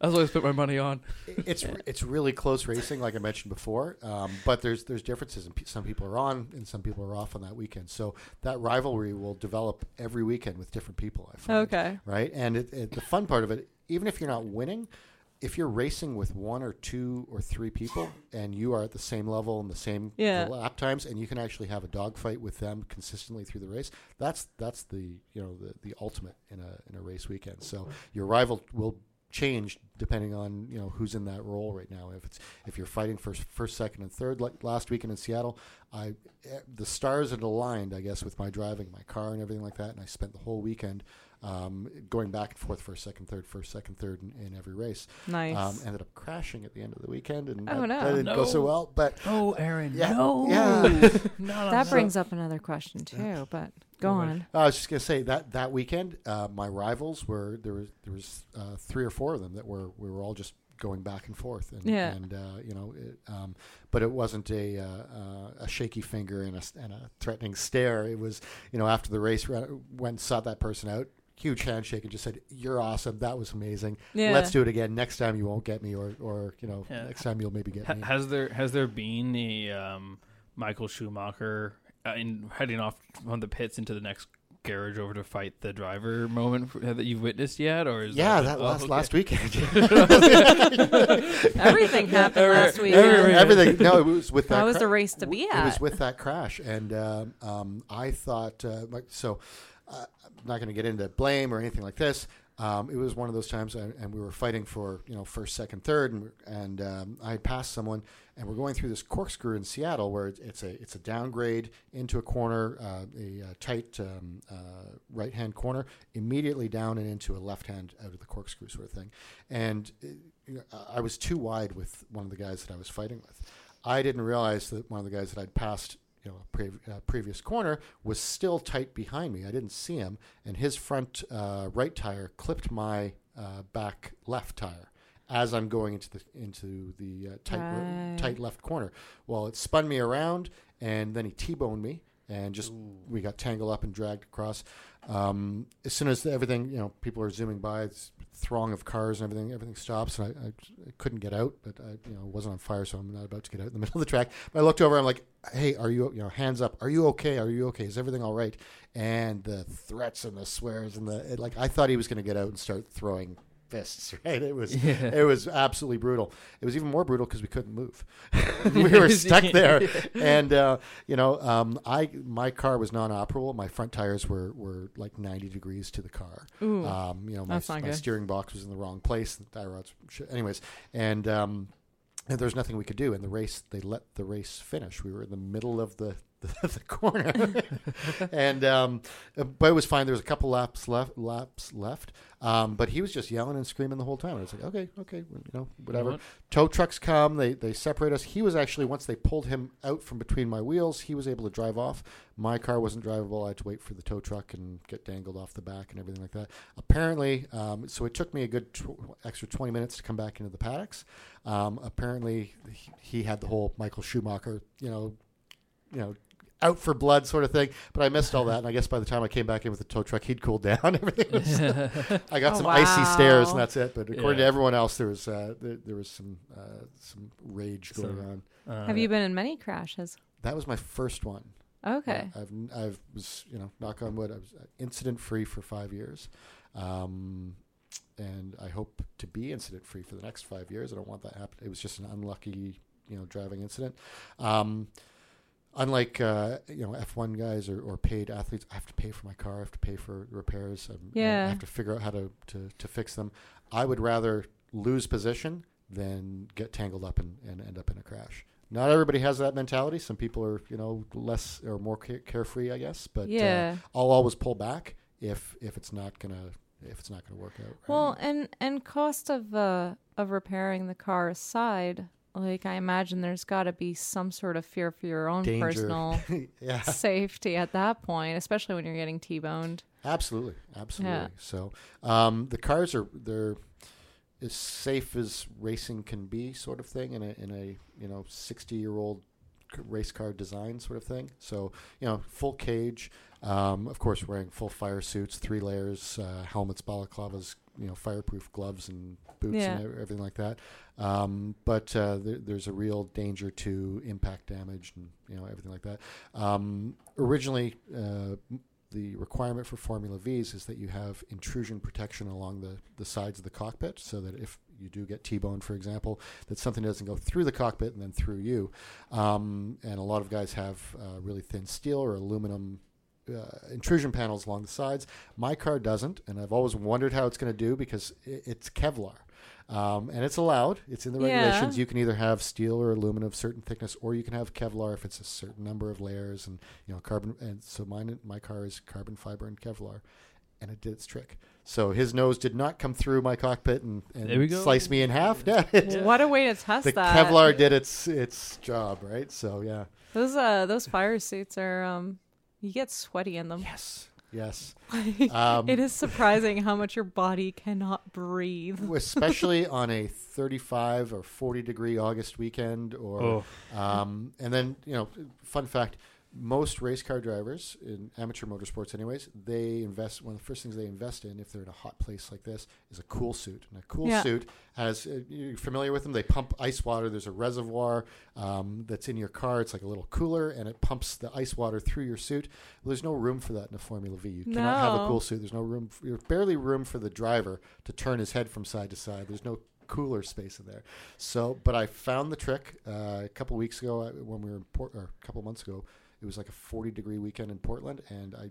that's what I spent my money on. it's it's really close racing, like I mentioned before. Um, but there's there's differences, and some people are on and some people are off on that weekend. So that rivalry will develop every weekend with different people. I find, Okay. right? And it, it, the fun part of it, even if you're not winning, if you're racing with one or two or three people, and you are at the same level and the same Yeah. lap times, and you can actually have a dogfight with them consistently through the race, that's that's the you know the, the ultimate in a in a race weekend. So your rival will change depending on you know who's in that role right now. If it's if you're fighting for first, second, and third, like last weekend in Seattle, I eh, the stars had aligned, I guess, with my driving, my car, and everything like that. And I spent the whole weekend um, going back and forth first, second, third, first, second, third in, in every race. Nice. Um, ended up crashing at the end of the weekend, and Oh, that, no. that didn't go so well. But Oh, Aaron, Yeah, no. yeah. Not that that. brings up another question too, but go Go ahead. on. I was just gonna say that that weekend, uh, my rivals were there was there was uh, three or four of them that were we were all just going back and forth, and, Yeah. and uh, you know, it, um, but it wasn't a uh, uh, a shaky finger and a s- and a threatening stare. It was you know after the race went and sought that person out. Huge handshake and just said, "You're awesome. That was amazing. Yeah. Let's do it again. Next time you won't get me, or or you know, Yeah. next time you'll maybe get Ha- me." has there has there been a um, Michael Schumacher uh, in heading off from the pits into the next garage over to fight the driver moment f- that you've witnessed yet, or is yeah, that, that oh, last okay. last weekend. Everything happened Every- last every- weekend. every- Everything. No, it was with that. that was cra- the race to be It at. was with that crash, and um, um, I thought uh, like, so. Uh, I'm not going to get into blame or anything like this. Um, it was one of those times, and, and we were fighting for you know first, second, third, and, and um, I had passed someone, and we're going through this corkscrew in Seattle where it's, it's a it's a downgrade into a corner, uh, a, uh tight um, uh, right hand corner, immediately down and into a left hand out of the corkscrew sort of thing, and uh, know, I was too wide with one of the guys that I was fighting with. I didn't realize that one of the guys that I'd passed, you know, pre- uh, previous corner was still tight behind me. I didn't see him, and his front uh, right tire clipped my uh, back left tire as I'm going into the into the uh, tight Right. tight left corner. Well, it spun me around, and then he t-boned me, and just we got tangled up and dragged across. Um, as soon as everything, you know, people are zooming by, it's throng of cars and everything, everything stops, and I, I, I couldn't get out, but I, you know, wasn't on fire, so I'm not about to get out in the middle of the track. But I looked over, I'm like, "Hey, are you, you know, hands up? Are you okay? Are you okay? Is everything all right?" And the threats and the swears and the it, like, I thought he was going to get out and start throwing fists. Right? It was, Yeah. it was absolutely brutal. It was even more brutal because we couldn't move. we were stuck there, and uh, you know, um, I my car was non-operable. My front tires were were like 90 degrees to the car. Um, you know, my, my steering box was in the wrong place. The tie rods, sh- anyways, and um, and there's nothing we could do. And the race, they let the race finish. We were in the middle of the the, the corner, and um, but it was fine. There was a couple laps left. Laps left, um, but he was just yelling and screaming the whole time. I was like, okay, okay, you know, whatever. what? Tow trucks come. They they separate us. He was actually once they pulled him out from between my wheels, he was able to drive off. My car wasn't drivable. I had to wait for the tow truck and get dangled off the back and everything like that. Apparently, um, so it took me a good tw- extra twenty minutes to come back into the paddocks. Um, apparently, he, he had the whole Michael Schumacher, you know, you know. Out for blood, sort of thing, but I missed all that, and I guess by the time I came back in with the tow truck, he'd cooled down. Everything was, I got Oh, some icy stares, and that's it. But according to everyone else, there was uh, there, there was some uh, some rage going Some- on. Uh, Have you been in many crashes? That was my first one. Okay. Uh, I've I've was you know knock on wood. I was incident free for five years, um, and I hope to be incident free for the next five years. I don't want that to happen. It was just an unlucky you know driving incident. Um, unlike uh, you know F1 guys or, or paid athletes, I have to pay for my car. I have to pay for repairs. um, I Yeah. have to figure out how to, to, to fix them. I would rather lose position than get tangled up and, and end up in a crash. Not everybody has that mentality. Some people are, you know, less or more care- carefree, I guess. But yeah. uh, I'll always pull back if if it's not gonna if it's not gonna work out. right? Well, and and cost of uh of repairing the car aside, like I imagine there's got to be some sort of fear for your own danger. personal yeah, safety at that point, especially when you're getting t-boned. absolutely, absolutely. Yeah. So um, the cars are they're as safe as racing can be, sort of thing, in a in a you know sixty year old race car design sort of thing. So you know, full cage. Um, of course, wearing full fire suits, three layers, uh, helmets, balaclavas, you know, fireproof gloves and boots Yeah. and everything like that. Um, but uh, there, there's a real danger to impact damage and you know everything like that. Um, originally, uh, the requirement for Formula V's is that you have intrusion protection along the, the sides of the cockpit, so that if you do get T-boned, for example, that something doesn't go through the cockpit and then through you. Um, and a lot of guys have uh, really thin steel or aluminum uh, intrusion panels along the sides. My car doesn't, and I've always wondered how it's going to do because it's Kevlar. Um, and it's allowed. It's in the Yeah. regulations. You can either have steel or aluminum of certain thickness, or you can have Kevlar if it's a certain number of layers, and you know carbon. And so mine, my car is carbon fiber and Kevlar. and it did its trick. So his nose did not come through my cockpit and, and There we go. slice me in half. Yeah, What a way to test the that. Kevlar did its its job, right? So yeah. Those uh those fire suits are um you get sweaty in them. Yes. Yes. Um, it is surprising how much your body cannot breathe. especially on a 35 or 40 degree August weekend, or Oh. um, and then you know, fun fact: most race car drivers in amateur motorsports, anyways, they invest. One of the first things they invest in, if they're in a hot place like this, is a cool suit. And a cool Yeah. suit has uh, you're familiar with them. They pump ice water. There's a reservoir um, that's in your car. It's like a little cooler, and it pumps the ice water through your suit. Well, there's no room for that in a Formula V. You cannot have a cool suit. There's no room. For, there's barely room for the driver to turn his head from side to side. There's no cooler space in there. So, but I found the trick uh, a couple weeks ago uh, when we were in Port, or a couple months ago. It was like a 40 degree weekend in Portland, and I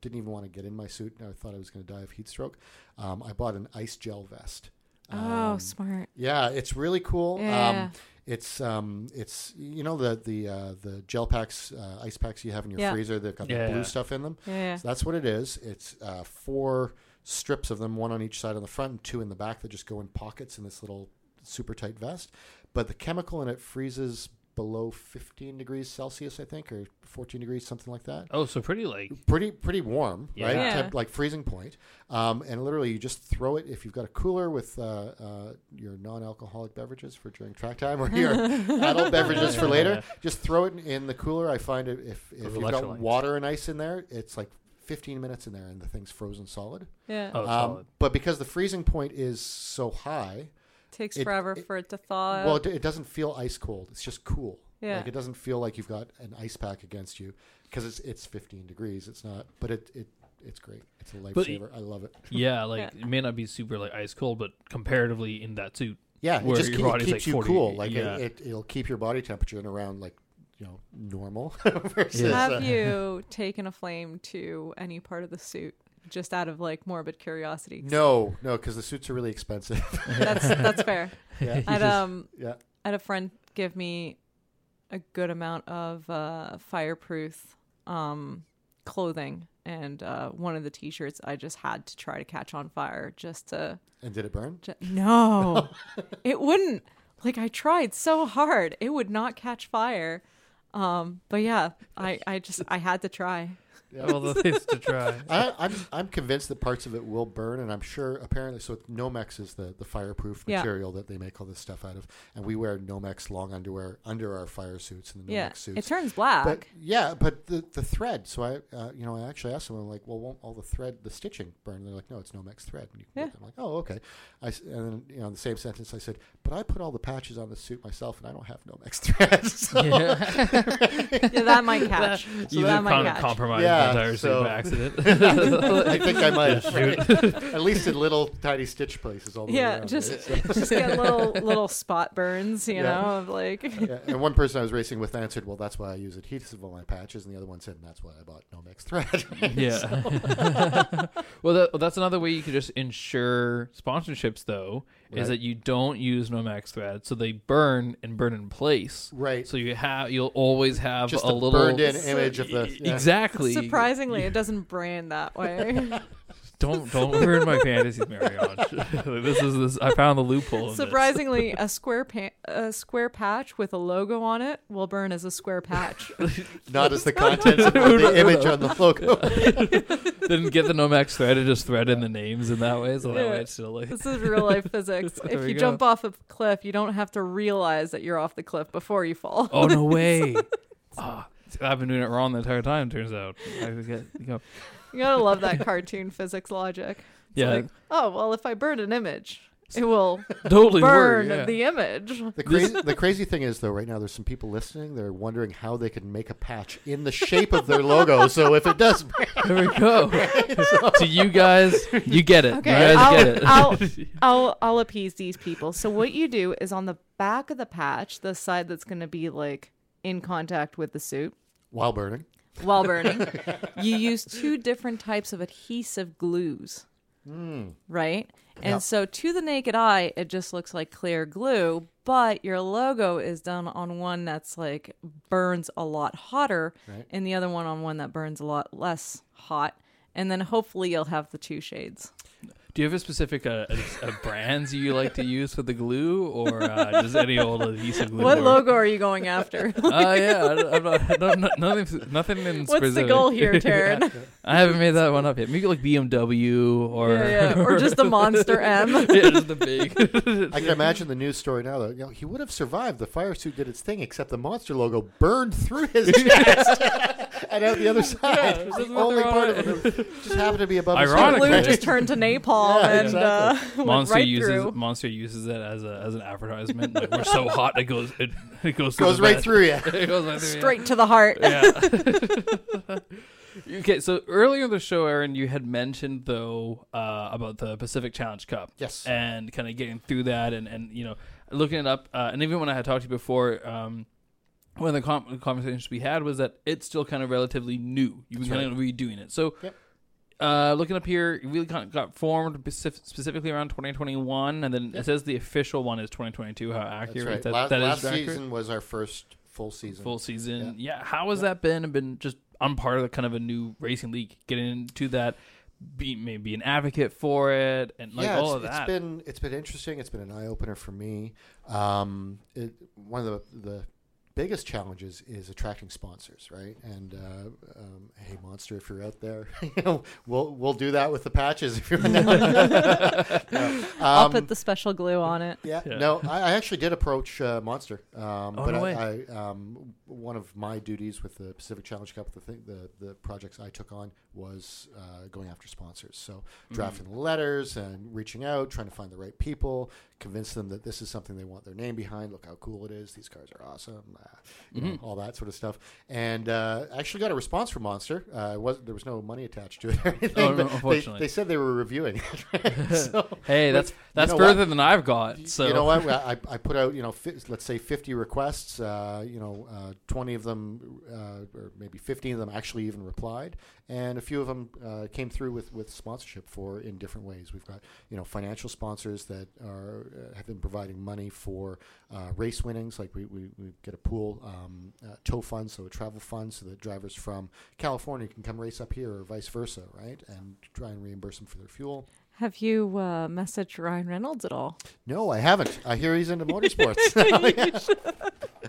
didn't even want to get in my suit. I thought I was going to die of heat stroke. Um, I bought an ice gel vest. oh, Um, smart. yeah, it's really cool. Yeah. Um, it's um, it's you know the the uh, the gel packs, uh, ice packs you have in your Yeah. freezer. They've got Yeah. the blue stuff in them. yeah, yeah. So that's what it is. It's uh, four strips of them, one on each side on the front and two in the back that just go in pockets in this little super tight vest. But the chemical in it freezes below 15 degrees Celsius, I think, or 14 degrees, something like that. Oh, so pretty like Pretty pretty warm, Yeah. right? Yeah. Temp- like freezing point. Um, and literally, you just throw it if you've got a cooler with uh, uh, your non-alcoholic beverages for during track time, or your adult beverages for later. Just throw it in, in the cooler. I find it if if you've got water and ice in there, it's like 15 minutes in there, and the thing's frozen solid. yeah. oh Um, solid. but because the freezing point is so high, Takes it- forever it- for it to thaw. well, it, it doesn't feel ice cold. It's just cool. Yeah. Like it doesn't feel like you've got an ice pack against you because it's it's 15 degrees. It's not, but it it it's great. It's a lifesaver. I love it. yeah, like Yeah. it may not be super like ice cold, but comparatively in that suit, Yeah, it Where just your keep, body's keeps like you 40, cool. Like yeah. it, it, it'll keep your body temperature in around like you know normal. versus, Yeah. Have uh, you taken a flame to any part of the suit just out of like morbid curiosity? No, no, because the suits are really expensive. That's that's fair. yeah, I'd um yeah. I had a friend give me a good amount of uh, fireproof um, clothing, and uh, one of the T-shirts I just had to try to catch on fire, just to. And did it burn? ju- no, it wouldn't. Like I tried so hard, it would not catch fire. Um, but yeah, I I just I had to try. Yeah. all the things to try. I, I'm I'm convinced that parts of it will burn, and I'm sure apparently so. Nomex is the the fireproof Yeah. material that they make all this stuff out of, and we wear Nomex long underwear under our fire suits and the Nomex Yeah, suits. it turns black. but yeah, but the the thread. So I, uh, you know, I actually asked them. Like, well, won't all the thread, the stitching burn? And they're like, no, it's Nomex thread. And you can Yeah. I'm like, oh, okay. I s- and then you know, in the same sentence, I said, but I put all the patches on the suit myself, and I don't have Nomex thread. So, yeah, that might catch. so you that just might kind catch. compromise Yeah, the entire so- by accident. I think I might have. At least in little tiny stitch places all the way yeah, around, just right? So- just get little little spot burns, you Yeah. know, of like yeah, and one person I was racing with answered, "Well, that's why I use adhesive on my patches," and the other one said, and "That's why I bought Nomex thread." Yeah. well, that, well, that's another way you could just ensure sponsorships, though, Right. is that you don't use Nomex thread, so they burn and burn in place. right. So you have, you'll always have Just a a little burned-in image of the yeah. exactly. surprisingly it doesn't brand that way. Don't don't ruin my fantasies, Marie-Ange. this is this. I found the loophole. Surprisingly, a square pa- a square patch with a logo on it will burn as a square patch. not as the contents of the image on the logo. Didn't get the Nomex thread and just thread in the names in that way, so that Yeah. way it's still like. this is real life physics. If you go. jump off a cliff, you don't have to realize that you're off the cliff before you fall. Oh no way! Ah, I've been doing it wrong the entire time. Turns out. I get, you go, You gotta love that cartoon physics logic. It's yeah, like, oh well, if I burn an image, it will totally burn work. Yeah. the image. The crazy, the crazy thing is, though, right now there's some people listening. They're wondering how they can make a patch in the shape of their logo. So if it does, There we go. to you guys, you get it. Okay, you guys I'll- get it. I'll- I'll I'll appease these people. So what you do is on the back of the patch, the side that's going to be like in contact with the suit while burning, while burning, you use two different types of adhesive glues. Right? And Yeah. so to the naked eye, it just looks like clear glue, but your logo is done on one that's like burns a lot hotter Right. and the other one on one that burns a lot less hot. and then hopefully you'll have the two shades. Do you have a specific uh, a, a brands you like to use for the glue, or uh, just any old adhesive glue? What work? logo are you going after? Uh, yeah, I, I'm not, I don't, nothing, nothing in What's the goal here, Taryn? I haven't made that one up yet. Maybe like BMW or yeah, yeah. Or just the Monster M. yeah, just the big. I can imagine the news story now. Though, you know, he would have survived. The fire suit did its thing, except the monster logo burned through his chest and out the other side. It was that's the only part of it just happened to be above. his Ironically. Glue head. just turned to napalm Yeah, and exactly. uh, Monster right uses through. Monster uses it as a as an advertisement. Like we're so hot, it goes it, it goes goes the right through you. it goes right through. yeah. Straight to the heart. Yeah. okay, so earlier in the show, Aaron, you had mentioned though uh, about the Pacific Challenge Cup. Yes. And kind of getting through that, and and you know looking it up, uh, and even when I had talked to you before. Um, one of the com- conversations we had was that it's still kind of relatively new. You've been That's kind of redoing it. So, Yep. Uh, looking up here, it really kind of got formed specif- specifically around 2021, and then it says the official one is 2022. How accurate right. that, La- that is last accurate? season was our first full season. full season. Yeah. How has that been? And been just I'm part of the kind of a new racing league, getting into that, be maybe an advocate for it, and like yeah, all of that. it's been it's been interesting. It's been an eye opener for me. Um, it, one of the the biggest challenges is attracting sponsors, right? And uh, um, hey, Monster, if you're out there, you know, we'll we'll do that with the patches if you're. No. I'll Um, put the special glue on it. yeah, Yeah. no, I, I actually did approach uh, Monster, um, Oh, but no I, way. I um, one of my duties with the Pacific Challenge Cup, the thing, the the projects I took on was uh, going after sponsors. So Mm-hmm. drafting letters and reaching out, trying to find the right people, convince them that this is something they want their name behind. Look how cool it is; these cars are awesome. Uh, you know, all that sort of stuff. And uh, I actually got a response from Monster. Uh, it was there was no money attached to it or anything. Oh, no, but they, unfortunately. they said they were reviewing it. so, hey, that's that's know further what? than I've got. So you know what? I, I put out, you know, fi- let's say 50 requests. Uh, you know, uh, 20 of them, uh, or maybe 15 of them actually even replied, and a few of them uh, came through with, with sponsorship for in different ways. We've got, you know, financial sponsors that are uh, have been providing money for uh, race winnings. Like we, we, we get a pool um, uh, tow fund, so a travel fund, so that drivers from California can come race up here, or vice versa, right? And try and reimburse them for their fuel. Have you uh, messaged Ryan Reynolds at all? No, I haven't. I hear he's into motorsports.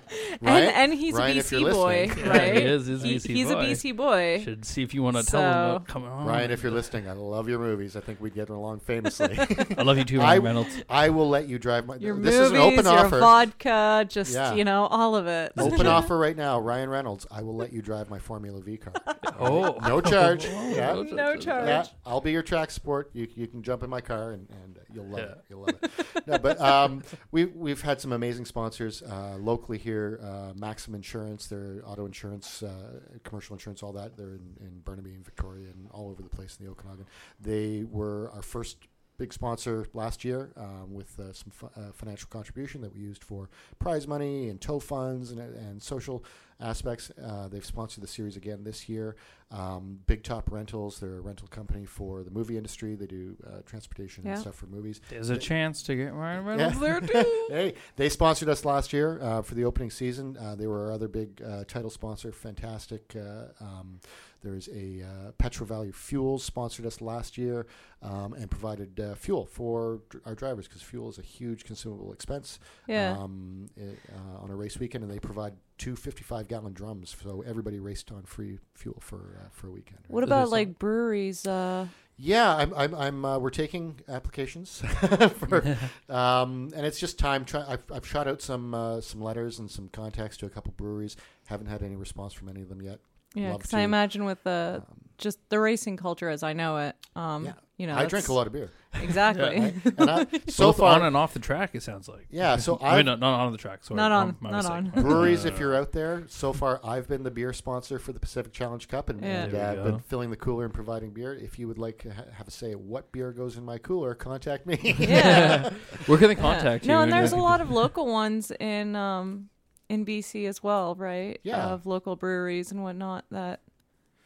and Ryan- and he's Ryan, a BC boy. Yeah, right? he is, he's a BC he's a boy. BC boy. should see if you want to tell him So- about coming on. Ryan, if you're listening, I love your movies. I think we'd get along famously. I love you too, I- Ryan Reynolds. I will let you drive my. Your this movies, is an open your offer. vodka, just Yeah. you know, all of it. Open offer right now, Ryan Reynolds. I will let you drive my Formula V car. Oh, No charge. Oh, Yeah. No charge. Yeah, I'll be your track sport. You, you can jump in my car and, and you'll love Yeah. it. You'll love it. no, but um, we we've had some amazing sponsors uh, locally here. Uh, Maxxam Insurance, their auto insurance, uh, commercial insurance, all that. They're in, in Burnaby and Victoria and all over the place in the Okanagan. They were our first big sponsor last year um, with uh, some fi- uh, financial contribution that we used for prize money and tow funds and, and social aspects. Uh, they've sponsored the series again this year. Um, Big Top Rentals, they're a rental company for the movie industry. They do uh, transportation Yeah. and stuff for movies. there's a chance to get Ryan Yeah. There too. hey, they sponsored us last year uh, for the opening season. Uh, they were our other big uh, title sponsor. Fantastic. Uh, um, there's a uh, Petro Value Fuels sponsored us last year um, and provided uh, fuel for dr- our drivers because fuel is a huge consumable expense Yeah. um, i- uh, on a race weekend, and they provide two 55 gallon drums, so everybody raced on free fuel for uh, for a weekend. what Is there about some- like breweries? Uh, Yeah, I'm. I'm. I'm uh, we're taking applications for, um, and it's just time. Try, I've, I've shot out some uh, some letters and some contacts to a couple breweries. Haven't had any response from any of them yet. Yeah, because I imagine with the Um, just the racing culture as I know it, um, Yeah. you know, I drink a lot of beer. Exactly. right? And I, so Both far, on and off the track, it sounds like. yeah. So I I mean, not, not on the track. Sorry, Not on, my not mistake. on. breweries, Uh, if you're out there, so far I've been the beer sponsor for the Pacific Challenge Cup, and, Yeah. and uh, been filling the cooler and providing beer. If you would like to ha- have a say what beer goes in my cooler, contact me. yeah. Where can they Yeah. contact you? No, and there's a lot of local ones in um in BC as well, right? Yeah. Of local breweries and whatnot that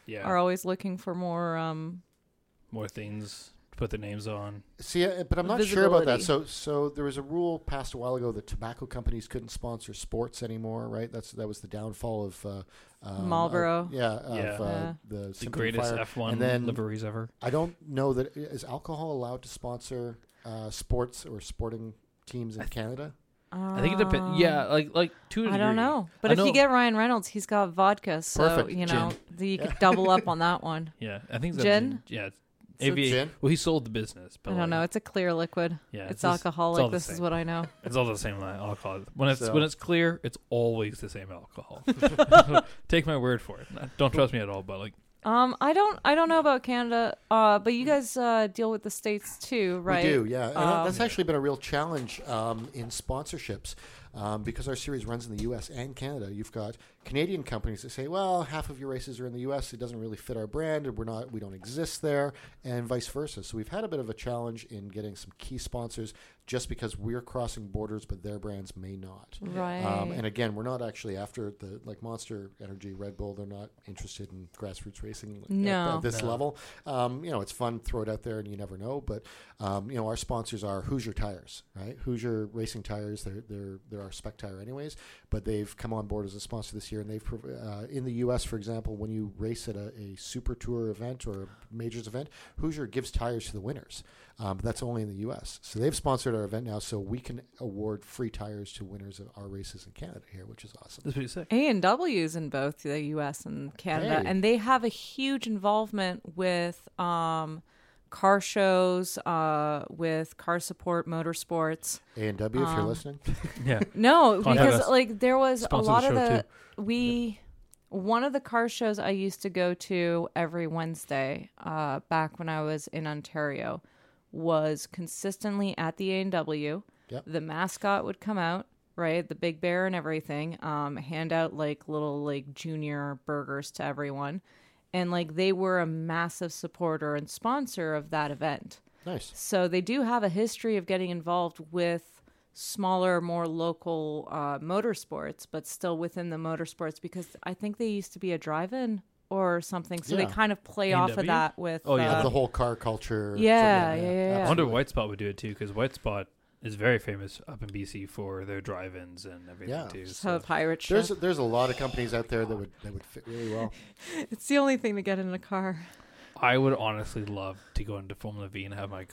yeah, are always looking for more um more things to put their names on. See, uh, but I'm not sure about that. So, so there was a rule passed a while ago that tobacco companies couldn't sponsor sports anymore, right? That's that was the downfall of uh, um, Marlboro. uh, yeah, of Yeah. Uh, the The greatest Fire. F1 and then- liveries ever. I don't know that is alcohol allowed to sponsor uh, sports or sporting teams in Canada. I think it depends. Yeah, like like two. Um, I don't know. But I if you get Ryan Reynolds, he's got vodka, so Perfect. you know the, you Yeah. could double up on that one. Yeah, I think that's Gin? Yeah, it's AVA. Gin? Well, he sold the business, but I don't like, know. It's a clear liquid. Yeah, it's, just- all alcoholic. the this is same. what I know. It's all the same like alcohol. When it's So- when it's clear, it's always the same alcohol. Take my word for it. Don't trust me at all, but like Um, I don't, I don't know about Canada. Uh, but you guys uh deal with the states too, right? We do, yeah. And uh, that's Um, actually been a real challenge um, in sponsorships um, because our series runs in the U.S. and Canada. You've got Canadian companies that say, "Well, half of your races are in the U.S. It doesn't really fit our brand, and we're not, we don't exist there," and vice versa. So we've had a bit of a challenge in getting some key sponsors just because we're crossing borders, but their brands may not. Right. Um, and again, we're not actually after the like Monster Energy, Red Bull. They're not interested in grassroots racing at- at, No. this No. level. Um, you know, it's fun, throw it out there, and you never know. But um, you know, our sponsors are Hoosier Tires, right? Hoosier Racing Tires. They're they're they're our spec tire, anyways. But they've come on board as a sponsor this year, and they've prov- uh, in the U.S., for example, when you race at a, a Super Tour event or a majors event, Hoosier gives tires to the winners. Um, but that's only in the U.S. So they've sponsored our event now, so we can award free tires to winners of our races in Canada here, which is awesome. that's pretty sick. A and W's in both the U.S. and Canada, Hey. and they have a huge involvement with um, car shows, uh, with car support, motorsports. A and W, if you're Um, listening. Yeah, No, because like there was a Sponsor the lot of show, the we one of the car shows I used to go to every Wednesday uh, back when I was in Ontario was consistently at the A and W. Yep. The mascot would come out, right, the big bear and everything, um, hand out like little like junior burgers to everyone, and like they were a massive supporter and sponsor of that event. Nice. So they do have a history of getting involved with smaller, more local uh, motorsports, but still within the motorsports because I think they used to be a drive-in or something. So Yeah. they kind of play off of A&W? that with. Oh, yeah. uh, the whole car culture. Yeah, yeah, yeah, yeah. I wonder absolutely. White Spot would do it too, because White Spot is very famous up in BC for their drive-ins and everything Yeah. too. so So. pirate ship. There's there's a lot of companies out there that would that would fit really well. It's the only thing to get in a car. I would honestly love to go into Formula Vee and have my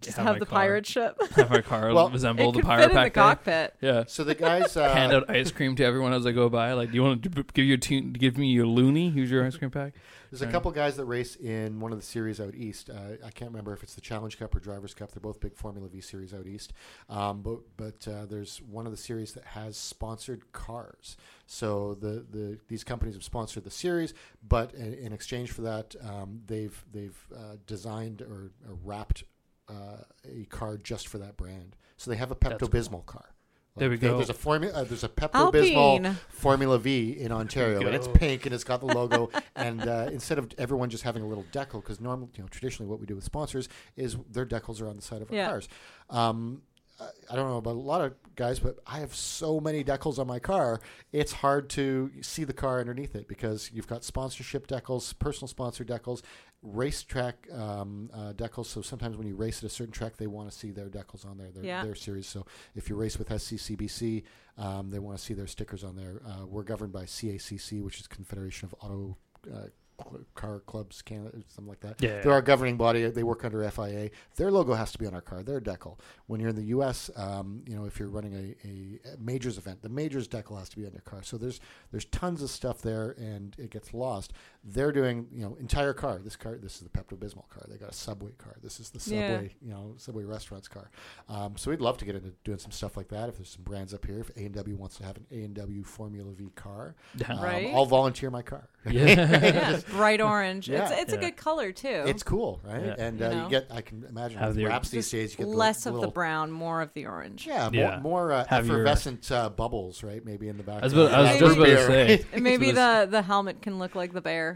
Just have, have, my the car, pirate ship. have my car Well, resemble it the pirate fit in the pack. day. cockpit. Yeah. So the guys uh, Hand out ice cream to everyone as I go by. Like, do you want to give you a give me your loony? Here's your ice cream pack. There's a couple guys that race in one of the series out east. Uh, I can't remember if it's the Challenge Cup or Drivers Cup. They're both big Formula Vee series out east. Um, but but uh, there's one of the series that has sponsored cars. So the, the these companies have sponsored the series, but in, in exchange for that, um, they've they've uh, designed or, or wrapped uh, a car just for that brand. So they have a Pepto Bismol car. There we go. There's a formula. Uh, there's a Pepto Bismol Formula Vee in Ontario, and it's pink and it's got the logo. and uh, instead of everyone just having a little decal, because normally, you know, traditionally what we do with sponsors is their decals are on the side of our Yeah. cars. Um, I- don't know about a lot of guys, but I have so many decals on my car. It's hard to see the car underneath it because you've got sponsorship decals, personal sponsor decals, racetrack um, uh, decals. So sometimes when you race at a certain track, they want to see their decals on there, their, Yeah. their series. So if you race with SCCBC, um, they want to see their stickers on there. Uh, we're governed by CACC, which is Confederation of Auto uh, Car Clubs Canada, something like that. Yeah. They're our governing body. They work under FIA. Their logo has to be on our car. Their decal. When you're in the U.S., um, you know, if you're running a, a, a majors event, the majors decal has to be on your car. So there's there's tons of stuff there, and it gets lost. They're doing you know entire car. This car, this is the Pepto Bismol car. They got a Subway car. This is the Yeah. Subway, you know, Subway restaurants car. Um, so we'd love to get into doing some stuff like that. If there's some brands up here, if A and W wants to have an A and W Formula Vee car, um, Right. I'll volunteer my car. Yeah. yeah, bright orange. Yeah. It's it's Yeah. a good color too. It's cool, right? Yeah. And You uh, know? you get, I can imagine Have with your- wraps these days, you get the less of little, the brown, more of the orange. Yeah, more, Yeah. more uh, Have your- effervescent uh, bubbles, right? Maybe in the back. I was, about, I was Maybe- just about to say. maybe the the helmet can look like the bear.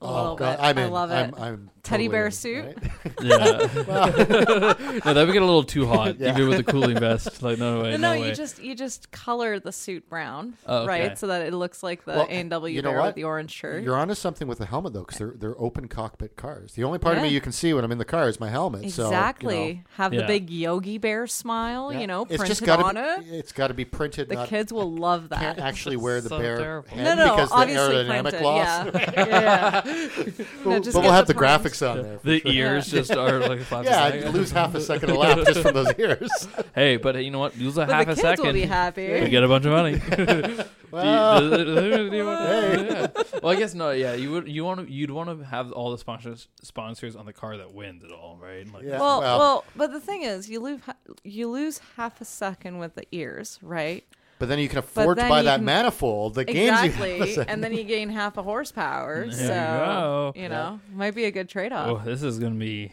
a Oh, little God, bit. I'm I in. love I'm, it. I'm Teddy totally bear in, suit? right? Yeah. no, that would get a little too hot, Yeah. even with the cooling vest. Like, no way, no, no, no, way. you just you just color the suit brown, Oh, okay. right, so that it looks like the Well, A and W you know bear what? with the orange shirt. You're onto something with the helmet though, because they're they're open cockpit cars. The only part of me Yeah. you can see when I'm in the car is my helmet. So, you know, exactly. Have Yeah. the big Yogi Bear smile, yeah. you know, it's printed just gotta on be, it. It's got to be printed. The not, kids will love that. can't that. actually wear the So bear terrible. head no, no, because the obviously aerodynamic printed. loss. Yeah, yeah. But No, just but we'll have the the, graphics on there. for the sure. ears just are like five Yeah, seconds. I'd lose half a second of lap just from those ears. Hey, but you know what? Lose a But half the a kids second. will be happy. You get a bunch of money. Do you- Well, do- do- do you want- Hey. yeah. Well, I guess no. Yeah, you would. You want to. You'd want to have all the sponsors sponsors on the car that wins it all, right? Like, Yeah. Well, well- well, but the thing is, you lose you lose half a second with the ears, right? But then you can afford to buy that can- manifold that gains you. half a Exactly, second. and then you gain half a horsepower. There so you go. you know, might be a good trade off. Oh, this is gonna be.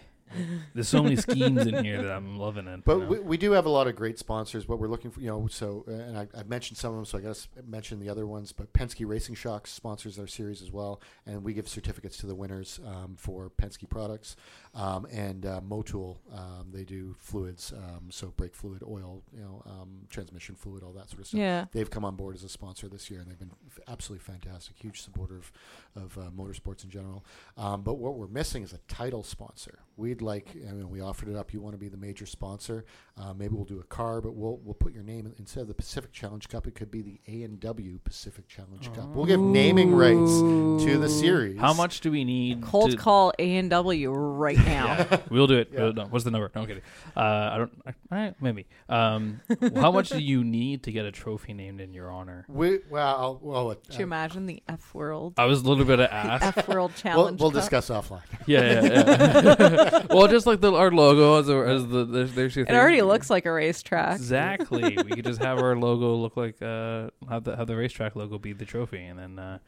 There's so many schemes in here that I'm loving it. But you know? we, we do have a lot of great sponsors. What we're looking for, you know, so uh, and I, I've mentioned some of them, so I guess mention the other ones. But Penske Racing Shocks sponsors our series as well, and we give certificates to the winners um, for Penske products. Um, and uh, Motul, um, they do fluids, um, so brake fluid, oil, you know, um, transmission fluid, all that sort of stuff. yeah, They've come on board as a sponsor this year, and they've been f- absolutely fantastic. Huge supporter of, of uh, motorsports in general. Um, but what we're missing is a title sponsor. We'd like, I mean, we offered it up. You want to be the major sponsor? Uh, maybe we'll do a car, but we'll we'll put your name instead of the Pacific Challenge Cup. It could be the A and W Pacific Challenge Cup. We'll give naming rights to the series. How much do we need? cold to, call A and W right now. We'll do it. Yeah. We'll- no, what's the number? No, I'm kidding. Uh, I don't. I, I, maybe. Um, how much do you need to get a trophy named in your honor? We well, well, uh, Could you imagine the F World I was a little bit of ask. F World we'll, Challenge? we'll Cup? discuss offline. Yeah, yeah, yeah. well, just like the our logo as, a, as the there's, there's your It thing. already looks like a racetrack. exactly. we could just have our logo look like uh have the have the racetrack logo be the trophy, and then uh,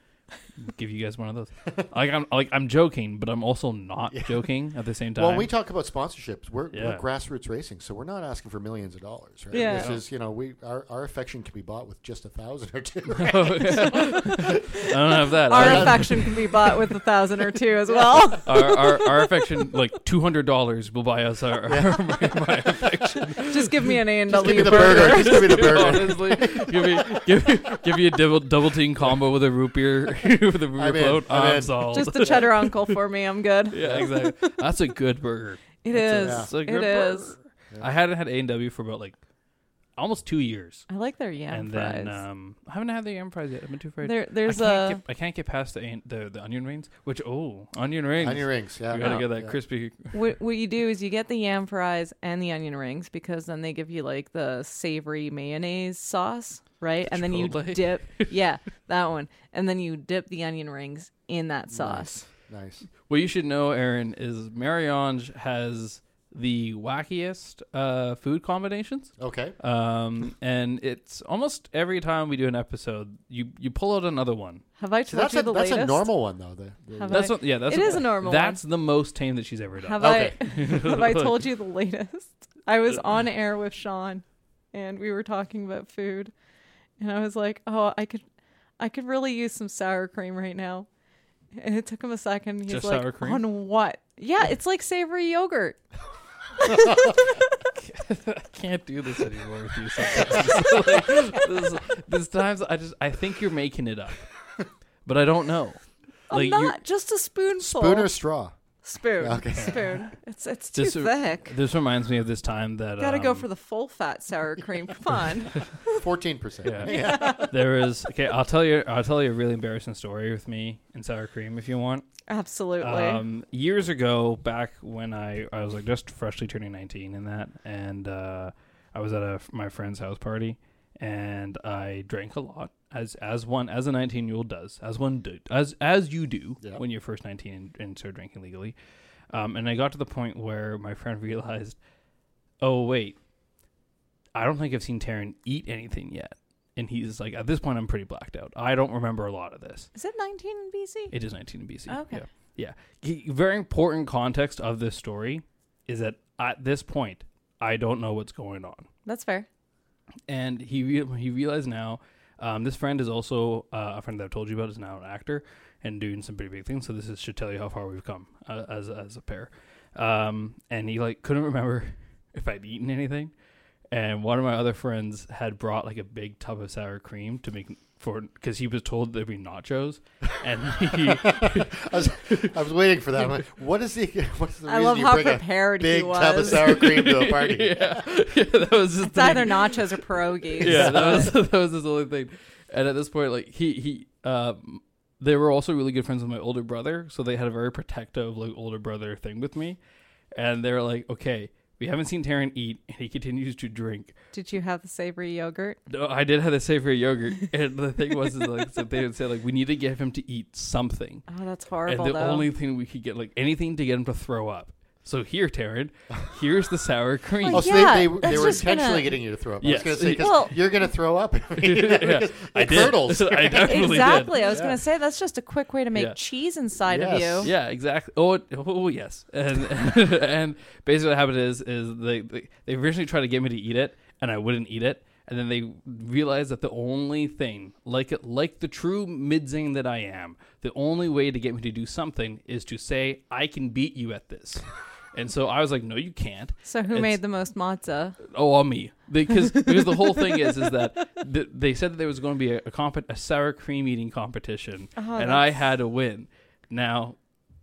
give you guys one of those. Like I'm like I'm joking, but I'm also not joking at the same time. Well, when we talk about sponsorships, we're, Yeah. we're grassroots racing, so we're not asking for millions of dollars, right? Yeah. This is, you know, we our, our affection can be bought with just a thousand or two. Oh, I don't have that. Our I- affection can be bought with a thousand or two as well. our, our, our affection, like two hundred dollars, will buy us our, our my, my affection. Just give me an A and Just give W me the burger. Just give me the burger. Honestly, give me give me give me a double double team combo with a root beer with a root I'm in. float. I'm I'm in. sold. Just a cheddar uncle for me. I'm good. yeah, exactly. That's a good burger. It That's is. a- that's a It good is. I hadn't had A and W for about like almost two years, I like their yam and fries. then um, I haven't had the yam fries yet. I've been too afraid. there, there's I can't, a get, I can't get past the, an- the the onion rings. Which oh, onion rings. Onion rings, yeah. You gotta yeah, get that yeah. crispy. what, what you do is you get the yam fries and the onion rings because then they give you like the savory mayonnaise sauce, right? And then you dip, yeah, that one, and then you dip the onion rings in that sauce. Nice. What you should know, Aaron, is Marie-Ange has the wackiest uh, food combinations. Okay. Um, and it's almost every time we do an episode, you you pull out another one. Have I So told that's you a, the that's latest? a normal one though. The, the- That's I- what, yeah, that's It is a normal That's the most tame that she's ever done. Have Okay. I have I told you the latest? I was on air with Sean and we were talking about food and I was like, "Oh, I could I could really use some sour cream right now." And it took him a second. He's Just like, sour cream? "On what?" Yeah, it's like savory yogurt. I can't do this anymore with you. Sometimes. like, this, this times I just I think you're making it up, but I don't know. I'm Like, you're- not just a spoonful. spoon or straw? Spoon. Okay. Spoon. It's it's too This- thick. This reminds me of this time that Got to go um, for the full fat sour cream. Come on. Fourteen percent. Yeah. there was okay. I'll tell you. I'll tell you a really embarrassing story with me and sour cream if you want. Absolutely. Um, years ago, back when I I was like just freshly turning nineteen and that, and uh, I was at a my friend's house party, and I drank a lot as as one as a nineteen year old does, as one do, as as you do Yeah. when you're first nineteen and, and start drinking legally. Um, and I got to the point where my friend realized, oh wait, I don't think I've seen Taryn eat anything yet. And he's like, at this point, I'm pretty blacked out. I don't remember a lot of this. Is it 19 in BC? It is 19 in BC. Okay. Yeah. Yeah. G- Very important context of this story is that at this point, I don't know what's going on. That's fair. And he re- he realized now, um, this friend is also uh, a friend that I've told you about is now an actor, and doing some pretty big things. So this is, should tell you how far we've come uh, as as a pair. Um, and he like couldn't remember if I'd eaten anything. And one of my other friends had brought like a big tub of sour cream to make for because he was told there'd be nachos, and he, I was, I was waiting for that. I'm like, what is the what's the I reason love you how bring a prepared he big was. tub of sour cream to a party? yeah, yeah, that was his It's thing. either nachos or pierogies. yeah, that was that was his only thing. And at this point, like he he um they were also really good friends with my older brother, so they had a very protective like older brother thing with me. And they were like, okay, we haven't seen Taryn eat, and he continues to drink. Did you have the savory yogurt? No, I did have the savory yogurt, and the thing was, is like so they would say like we need to get him to eat something, Oh, that's horrible. and the though. only thing we could get like anything to get him to throw up. So here, Taryn, here's the sour cream. Oh, so Yeah, they, they, they were intentionally gonna- getting you to throw up. I Yes. was going to say, 'cause Well- you're going to throw up. I mean, Yeah, I did. curdles. I definitely exactly. did. I was Yeah. going to say that's just a quick way to make Yeah. cheese inside Yes. of you. Yeah, exactly. Oh, oh yes. And and basically what happened is is they, they they originally tried to get me to eat it, and I wouldn't eat it. And then they realized that the only thing, like it, like the true midzing that I am, the only way to get me to do something is to say I can beat you at this. And so I was like, no, you can't. So who It's- made the most matzah? Oh, on me. Because because the whole thing is is that th- they said that there was going to be a a, comp- a sour cream eating competition, Oh, and I had to win. Now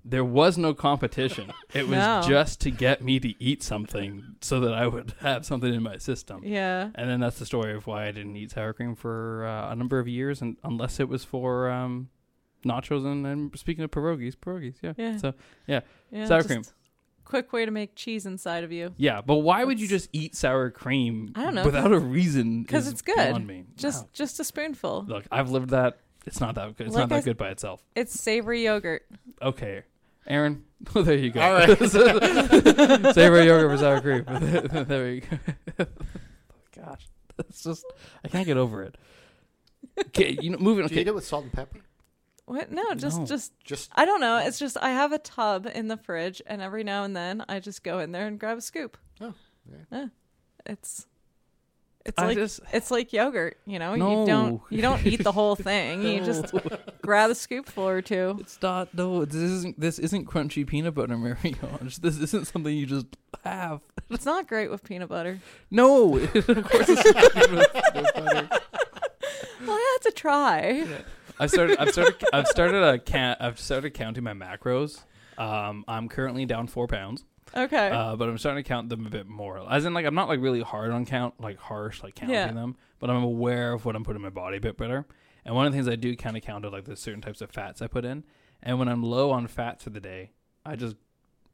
there was no competition. It was No. just to get me to eat something so that I would have something in my system. Yeah. And then that's the story of why I didn't eat sour cream for uh, a number of years, and unless it was for um, nachos and, and speaking of pierogies, pierogies, yeah. Yeah. So Yeah. Sour cream. Quick way to make cheese inside of you. yeah, but why would you just eat sour cream? I don't know, without a reason, because it's good. beyond Me. Just Wow. just a spoonful. Look, I've lived that. It's not that good. It's Like not that I s- good by itself. It's savory yogurt. Okay, Aaron. there you go. All right. Savory yogurt for sour cream. there you go. Gosh, that's just I can't get over it. Okay, you know, moving. Do you eat Okay, it with salt and pepper? What? No, just No. just Just I don't know. It's just I have a tub in the fridge, and every now and then I just go in there and grab a scoop. Oh, yeah. It's it's I like just it's like yogurt. You know, No. you don't you don't eat the whole thing. You just grab a scoopful or two. it's not. No, this isn't. This isn't crunchy peanut butter, Marianne. This isn't something you just have. It's not great with peanut butter. No, of course it's not peanut butter. Well, yeah, it's a try. I've started. I've started. I've started a can. I've started counting my macros. Um, I'm currently down four pounds. Okay. Uh, but I'm starting to count them a bit more. As in, like, I'm not like really hard on count, like harsh, like counting Yeah. them. But I'm aware of what I'm putting in my body a bit better. And one of the things I do kind of count are like the certain types of fats I put in. And when I'm low on fats for the day, I just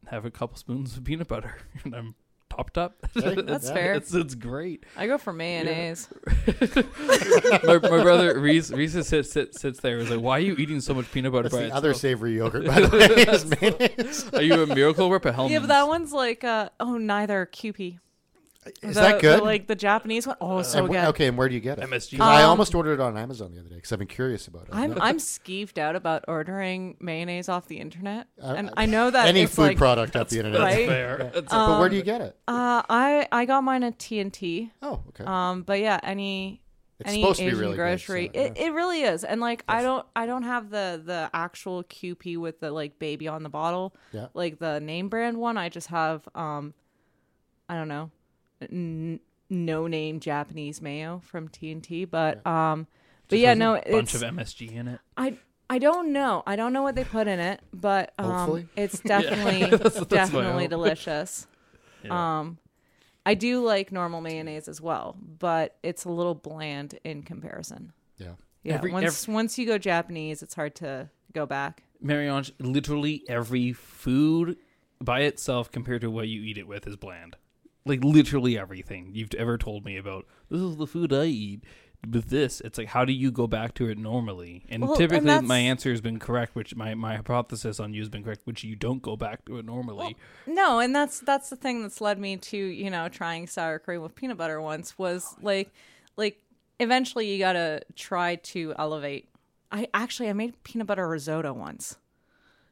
have a couple spoons of peanut butter, and I'm topped up. Hey, That's fair. It's, it's great. I go for mayonnaise. my, my brother Reese Reese sits sits sits there. Is like, why are you eating so much peanut butter that's by the other itself? savory yogurt, by the way. is mayonnaise. Are you a Miracle Whip or Hellmann's? Yeah, but that one's like uh oh, neither Kewpie. Is The- that the, good? like the Japanese one. Oh, so And good. Okay, and where do you get it? MSG. 'Cause I Um, almost ordered it on Amazon the other day because I've been curious about it. I'm No- I'm skeeved out about ordering mayonnaise off the internet, Uh, and I know that any it's food like, product off the internet. right. fair. Yeah. That's- but where do Um, you get it? Uh, I I got mine at T&T. Oh, okay. Um, but yeah, any it's any supposed to Asian be really grocery, good. so, it, yeah. it really is. And like I don't I don't have the the actual Kewpie with the like baby on the bottle, Yeah. like the name brand one. I just have um, I don't know, n- no name Japanese mayo from T&T. But um, but Just yeah, has a no, bunch it's of MSG in it. I I don't know. I don't know what they put in it, but um, Hopefully. it's definitely That's- that's my definitely hope. delicious. Yeah. Um, I do like normal mayonnaise as well, but it's a little bland in comparison. Yeah. Yeah, Every- once once you go Japanese, it's hard to go back. Marianne, literally every food by itself compared to what you eat it with is bland. Like literally everything you've ever told me about. This is the food I eat. With this, it's like how do you go back to it normally? And Well, typically, that's- my answer has been correct, which my my hypothesis on you has been correct, which you don't go back to it normally. No, and that's that's the thing that's led me to you know trying sour cream with peanut butter once was like like eventually you gotta try to elevate. I actually I made peanut butter risotto once.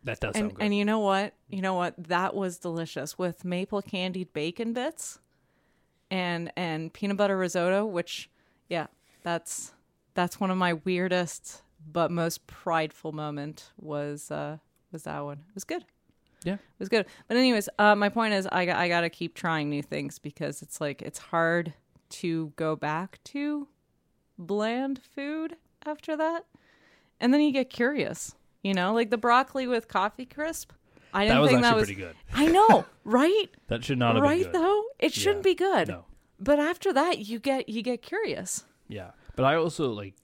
That does and sound good. and you know what? You know what? That was delicious with maple candied bacon bits and and peanut butter risotto, which yeah, that's that's one of my weirdest but most prideful moment was uh was that one. It was good. Yeah. It was good. But anyways, uh my point is I I got to keep trying new things because it's like it's hard to go back to bland food after that. And then you get curious, you know, like the broccoli with coffee crisp. I didn't That was think actually that was pretty good. I know, right? That should not have right been good. though? It shouldn't Yeah. be good. No. But after that, you get you get curious. Yeah, but I also like.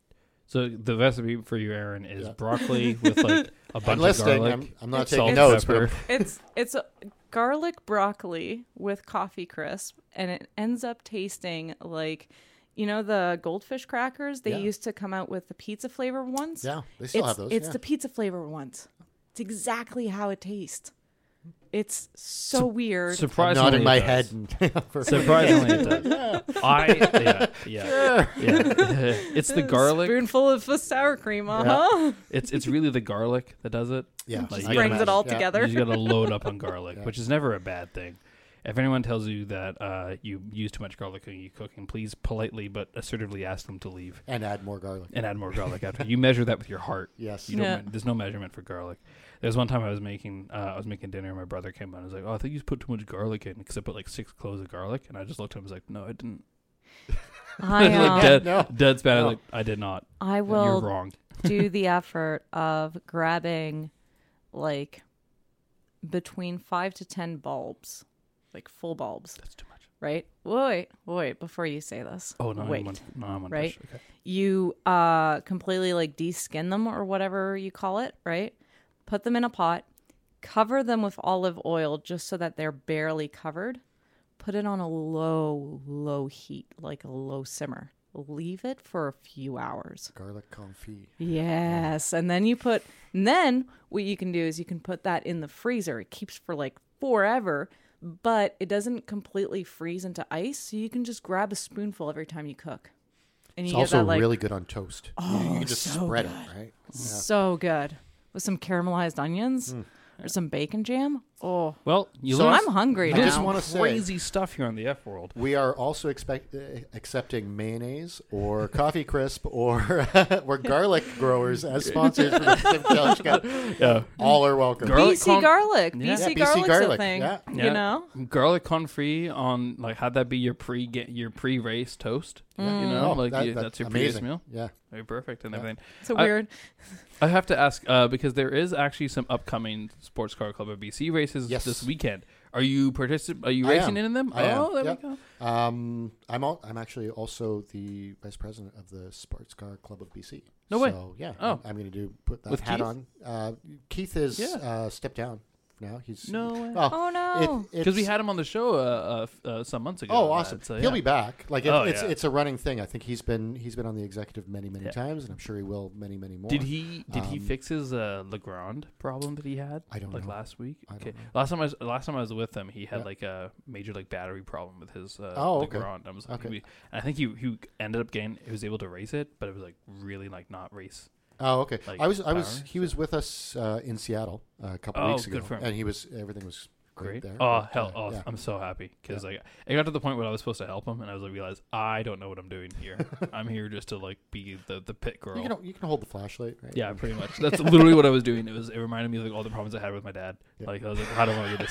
So the recipe for you, Aaron, is Yeah. broccoli with like a bunch I'm of listening. garlic. I'm, I'm not It's- taking notes, pepper. but It's it's a garlic broccoli with coffee crisp, and it ends up tasting like, you know, the goldfish crackers. They Yeah. used to come out with the pizza flavor ones. yeah, they still it's have those. it's yeah. the pizza flavor ones. It's exactly how it tastes. It's so weird. I'm Surprisingly, nodding it my does. head. Surprisingly, it does. I yeah yeah yeah. it's the garlic. Spoonful of sour cream, uh Yeah. huh. It's it's really the garlic that does it. yeah, Like, I you can brings Brings it all Yeah. together. You just got to load up on garlic, Yeah. which is never a bad thing. If anyone tells you that uh, you use too much garlic when you cooking, please politely but assertively ask them to leave And add more garlic. and add more garlic after. You measure that with your heart. Yes. You don't. Yeah. me- there's no measurement for garlic. There's one time I was making uh, I was making dinner. and My brother came by and was like, "Oh, I think you put too much garlic in because I put like six cloves of garlic." And I just looked at him and was like, "No, I didn't." I like um, dead, No. dead span. I No. was like, I did not. I will. You're wrong. do the effort of grabbing like between five to ten bulbs, like full bulbs, That's too much. right? Wait, wait, before you say this. Oh no, wait. I'm on, no, I'm on Right? Okay. You uh completely like de-skin them or whatever you call it, right? Put them in a pot, cover them with olive oil just so that they're barely covered. Put it on a low, low heat, like a low simmer. Leave it for a few hours. Garlic confit. Yes, and then you put, and then what you can do is you can put that in the freezer. It keeps for like forever, but it doesn't completely freeze into ice. So you can just grab a spoonful every time you cook, and It's you get also that like really good on toast. You- you, can just so spread good. it, right? Yeah. so good with some caramelized onions mm. or some bacon jam. Oh, Well, you So I'm hungry I now. just want to say crazy stuff here on the F world. we are also expect, uh, accepting mayonnaise or coffee crisp or or garlic growers as sponsors for the Sim Challenge Cup. Yeah. All are welcome. Garlic BC con- garlic, Yeah. BC Yeah, BC garlic's a garlic, thing. yeah. You know, garlic confit on like had that be your pre get your pre race toast. You know, Oh, like that- you, that- that's your previous amazing. meal. Yeah. Very perfect and Yeah. everything. it's a I- weird. I have to ask uh, because there is actually some upcoming sports car club of BC races Yes. this weekend. Are you particip- Are you I racing am. in them? I am. oh, there Yep. we go. Um, I'm all, I'm actually also the vice president of the Sports Car Club of BC. No way. So yeah, Oh. I'm, I'm going to do put that With hat Keith? on. Uh, Keith is Yeah. uh, stepped down now. He's No way. Well, Oh no! it- Because we had him on the show uh, uh, uh, some months ago. Oh, uh, awesome! so, He'll be back. Like it, Oh, it's yeah. it's a running thing. I think he's been he's been on the executive many many Yeah. times, and I'm sure he will many many more. Did he did he Um, fix his uh, Legrand problem that he had? I don't like know. last week. Okay, know. last time I was last time I was with him, he had Yeah. like a major like battery problem with his uh, Oh, okay. Legrand. I was like, Okay. we- and I think he he ended up getting he was able to race it, but it was like really like not race. Oh, okay. like, I was I was power, he was with us uh, in Seattle uh, a couple Oh, weeks ago, good for him. and he was everything was great, there. Oh but, hell! uh, Oh, yeah. I'm so happy because like it got to the point where I was supposed to help him, and I was like, realized I don't know what I'm doing here. I'm here just to like be the the pit girl. You can you can hold the flashlight, right? Yeah, pretty much. That's literally what I was doing. It was. It reminded me of like all the problems I had with my dad. Yeah. Like I was like, how don't want to do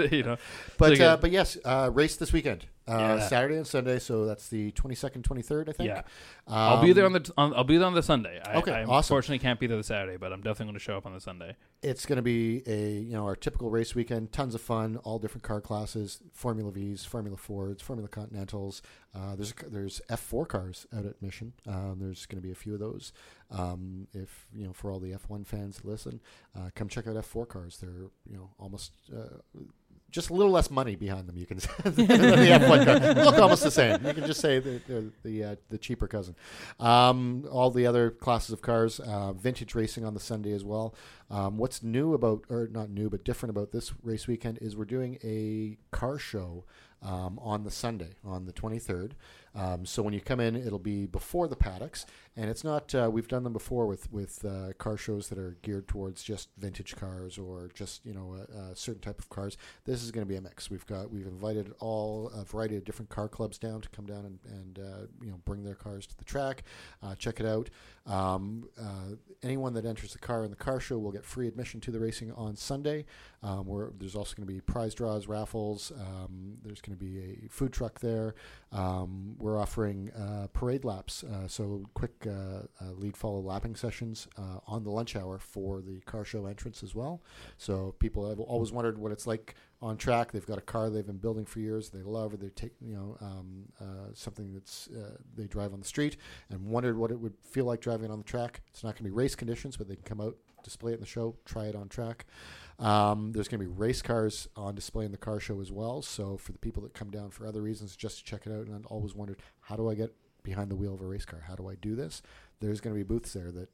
this? you know. But So, uh, but yes, uh, race this weekend, uh, Yeah. Saturday and Sunday. So that's the twenty second, twenty third, I think. Yeah. I'll be there on Um, the. t- On, I'll be there on the Sunday. I, Okay, I awesome. unfortunately can't be there the Saturday, but I'm definitely going to show up on the Sunday. It's going to be a you know our typical race weekend. Tons of fun, all different car classes, Formula Vee's, Formula Fords, Formula Continentals. Uh, there's there's F4 cars out at Mission. Um, there's going to be a few of those. Um, if you know for all the F1 fans listen, uh, come check out F4 cars. They're you know almost. Just a little less money behind them, you can say, the F1 car. They Look almost the same. You can just say the the the, uh, the cheaper cousin. Um, all the other classes of cars, uh, vintage racing on the Sunday as well. Um, what's new about, or not new, but different about this race weekend is we're doing a car show um, on the Sunday, on the 23rd. Um, so when you come in, it'll be before the paddocks, and it's not. Uh, we've done them before with with uh, car shows that are geared towards just vintage cars or just you know a, a certain type of cars. This is going to be a mix. We've got we've invited all a variety of different car clubs down to come down and, and uh, you know bring their cars to the track, uh, check it out. Um, uh, anyone that enters the car in the car show will get free admission to the racing on Sunday. Um, where there's also going to be prize draws, raffles. Um, there's going to be a food truck there. Um, we're offering uh, parade laps, so quick uh, uh, lead follow lapping sessions uh, on the lunch hour for the car show entrance as well. So people have always wondered what it's like on track. They've got a car they've been building for years. They love, or they take you know um, uh, something that's uh, they drive on the street and wondered what it would feel like driving on the track. It's not going to be race conditions, but they can come out, display it in the show, try it on track. Um, there's going to be race cars on display in the car show as well. So for the people that come down for other reasons, just to check it out, and I've always wondered how do I get behind the wheel of a race car? How do I do this? There's going to be booths there that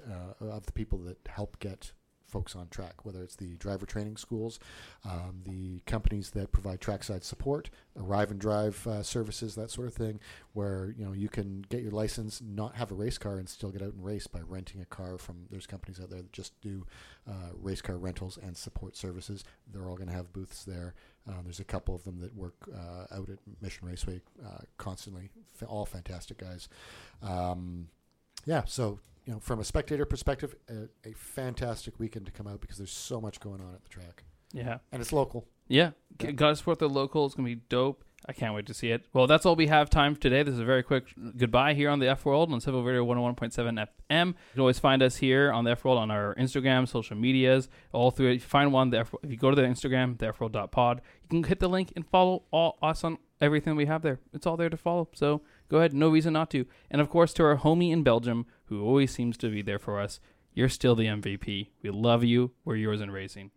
uh, of the people that help get folks on track, whether it's the driver training schools, um, the companies that provide trackside support, arrive and drive uh, services, that sort of thing, where you know you can get your license, not have a race car, and still get out and race by renting a car from. There's companies out there that just do uh, race car rentals and support services. They're all going to have booths there. Uh, there's a couple of them that work uh, out at Mission Raceway uh, constantly. F- all fantastic guys. Um, yeah, so you know, from a spectator perspective, a, a fantastic weekend to come out because there's so much going on at the track, Yeah. and it's local. Yeah, Yeah. Gotta support the local. It's gonna be dope. I can't wait to see it. Well, that's all we have time for today. This is a very quick goodbye here on the F World on CIVL Radio 101.7 FM. You can always find us here on the F World on our Instagram, social medias, all through it. If you find one, the F- if you go to the Instagram, the F-World.pod, you can hit the link and follow all us on everything we have there. It's all there to follow. So go ahead, no reason not to. And of course, to our homie in Belgium, who always seems to be there for us, you're still the MVP. We love you. We're yours in racing.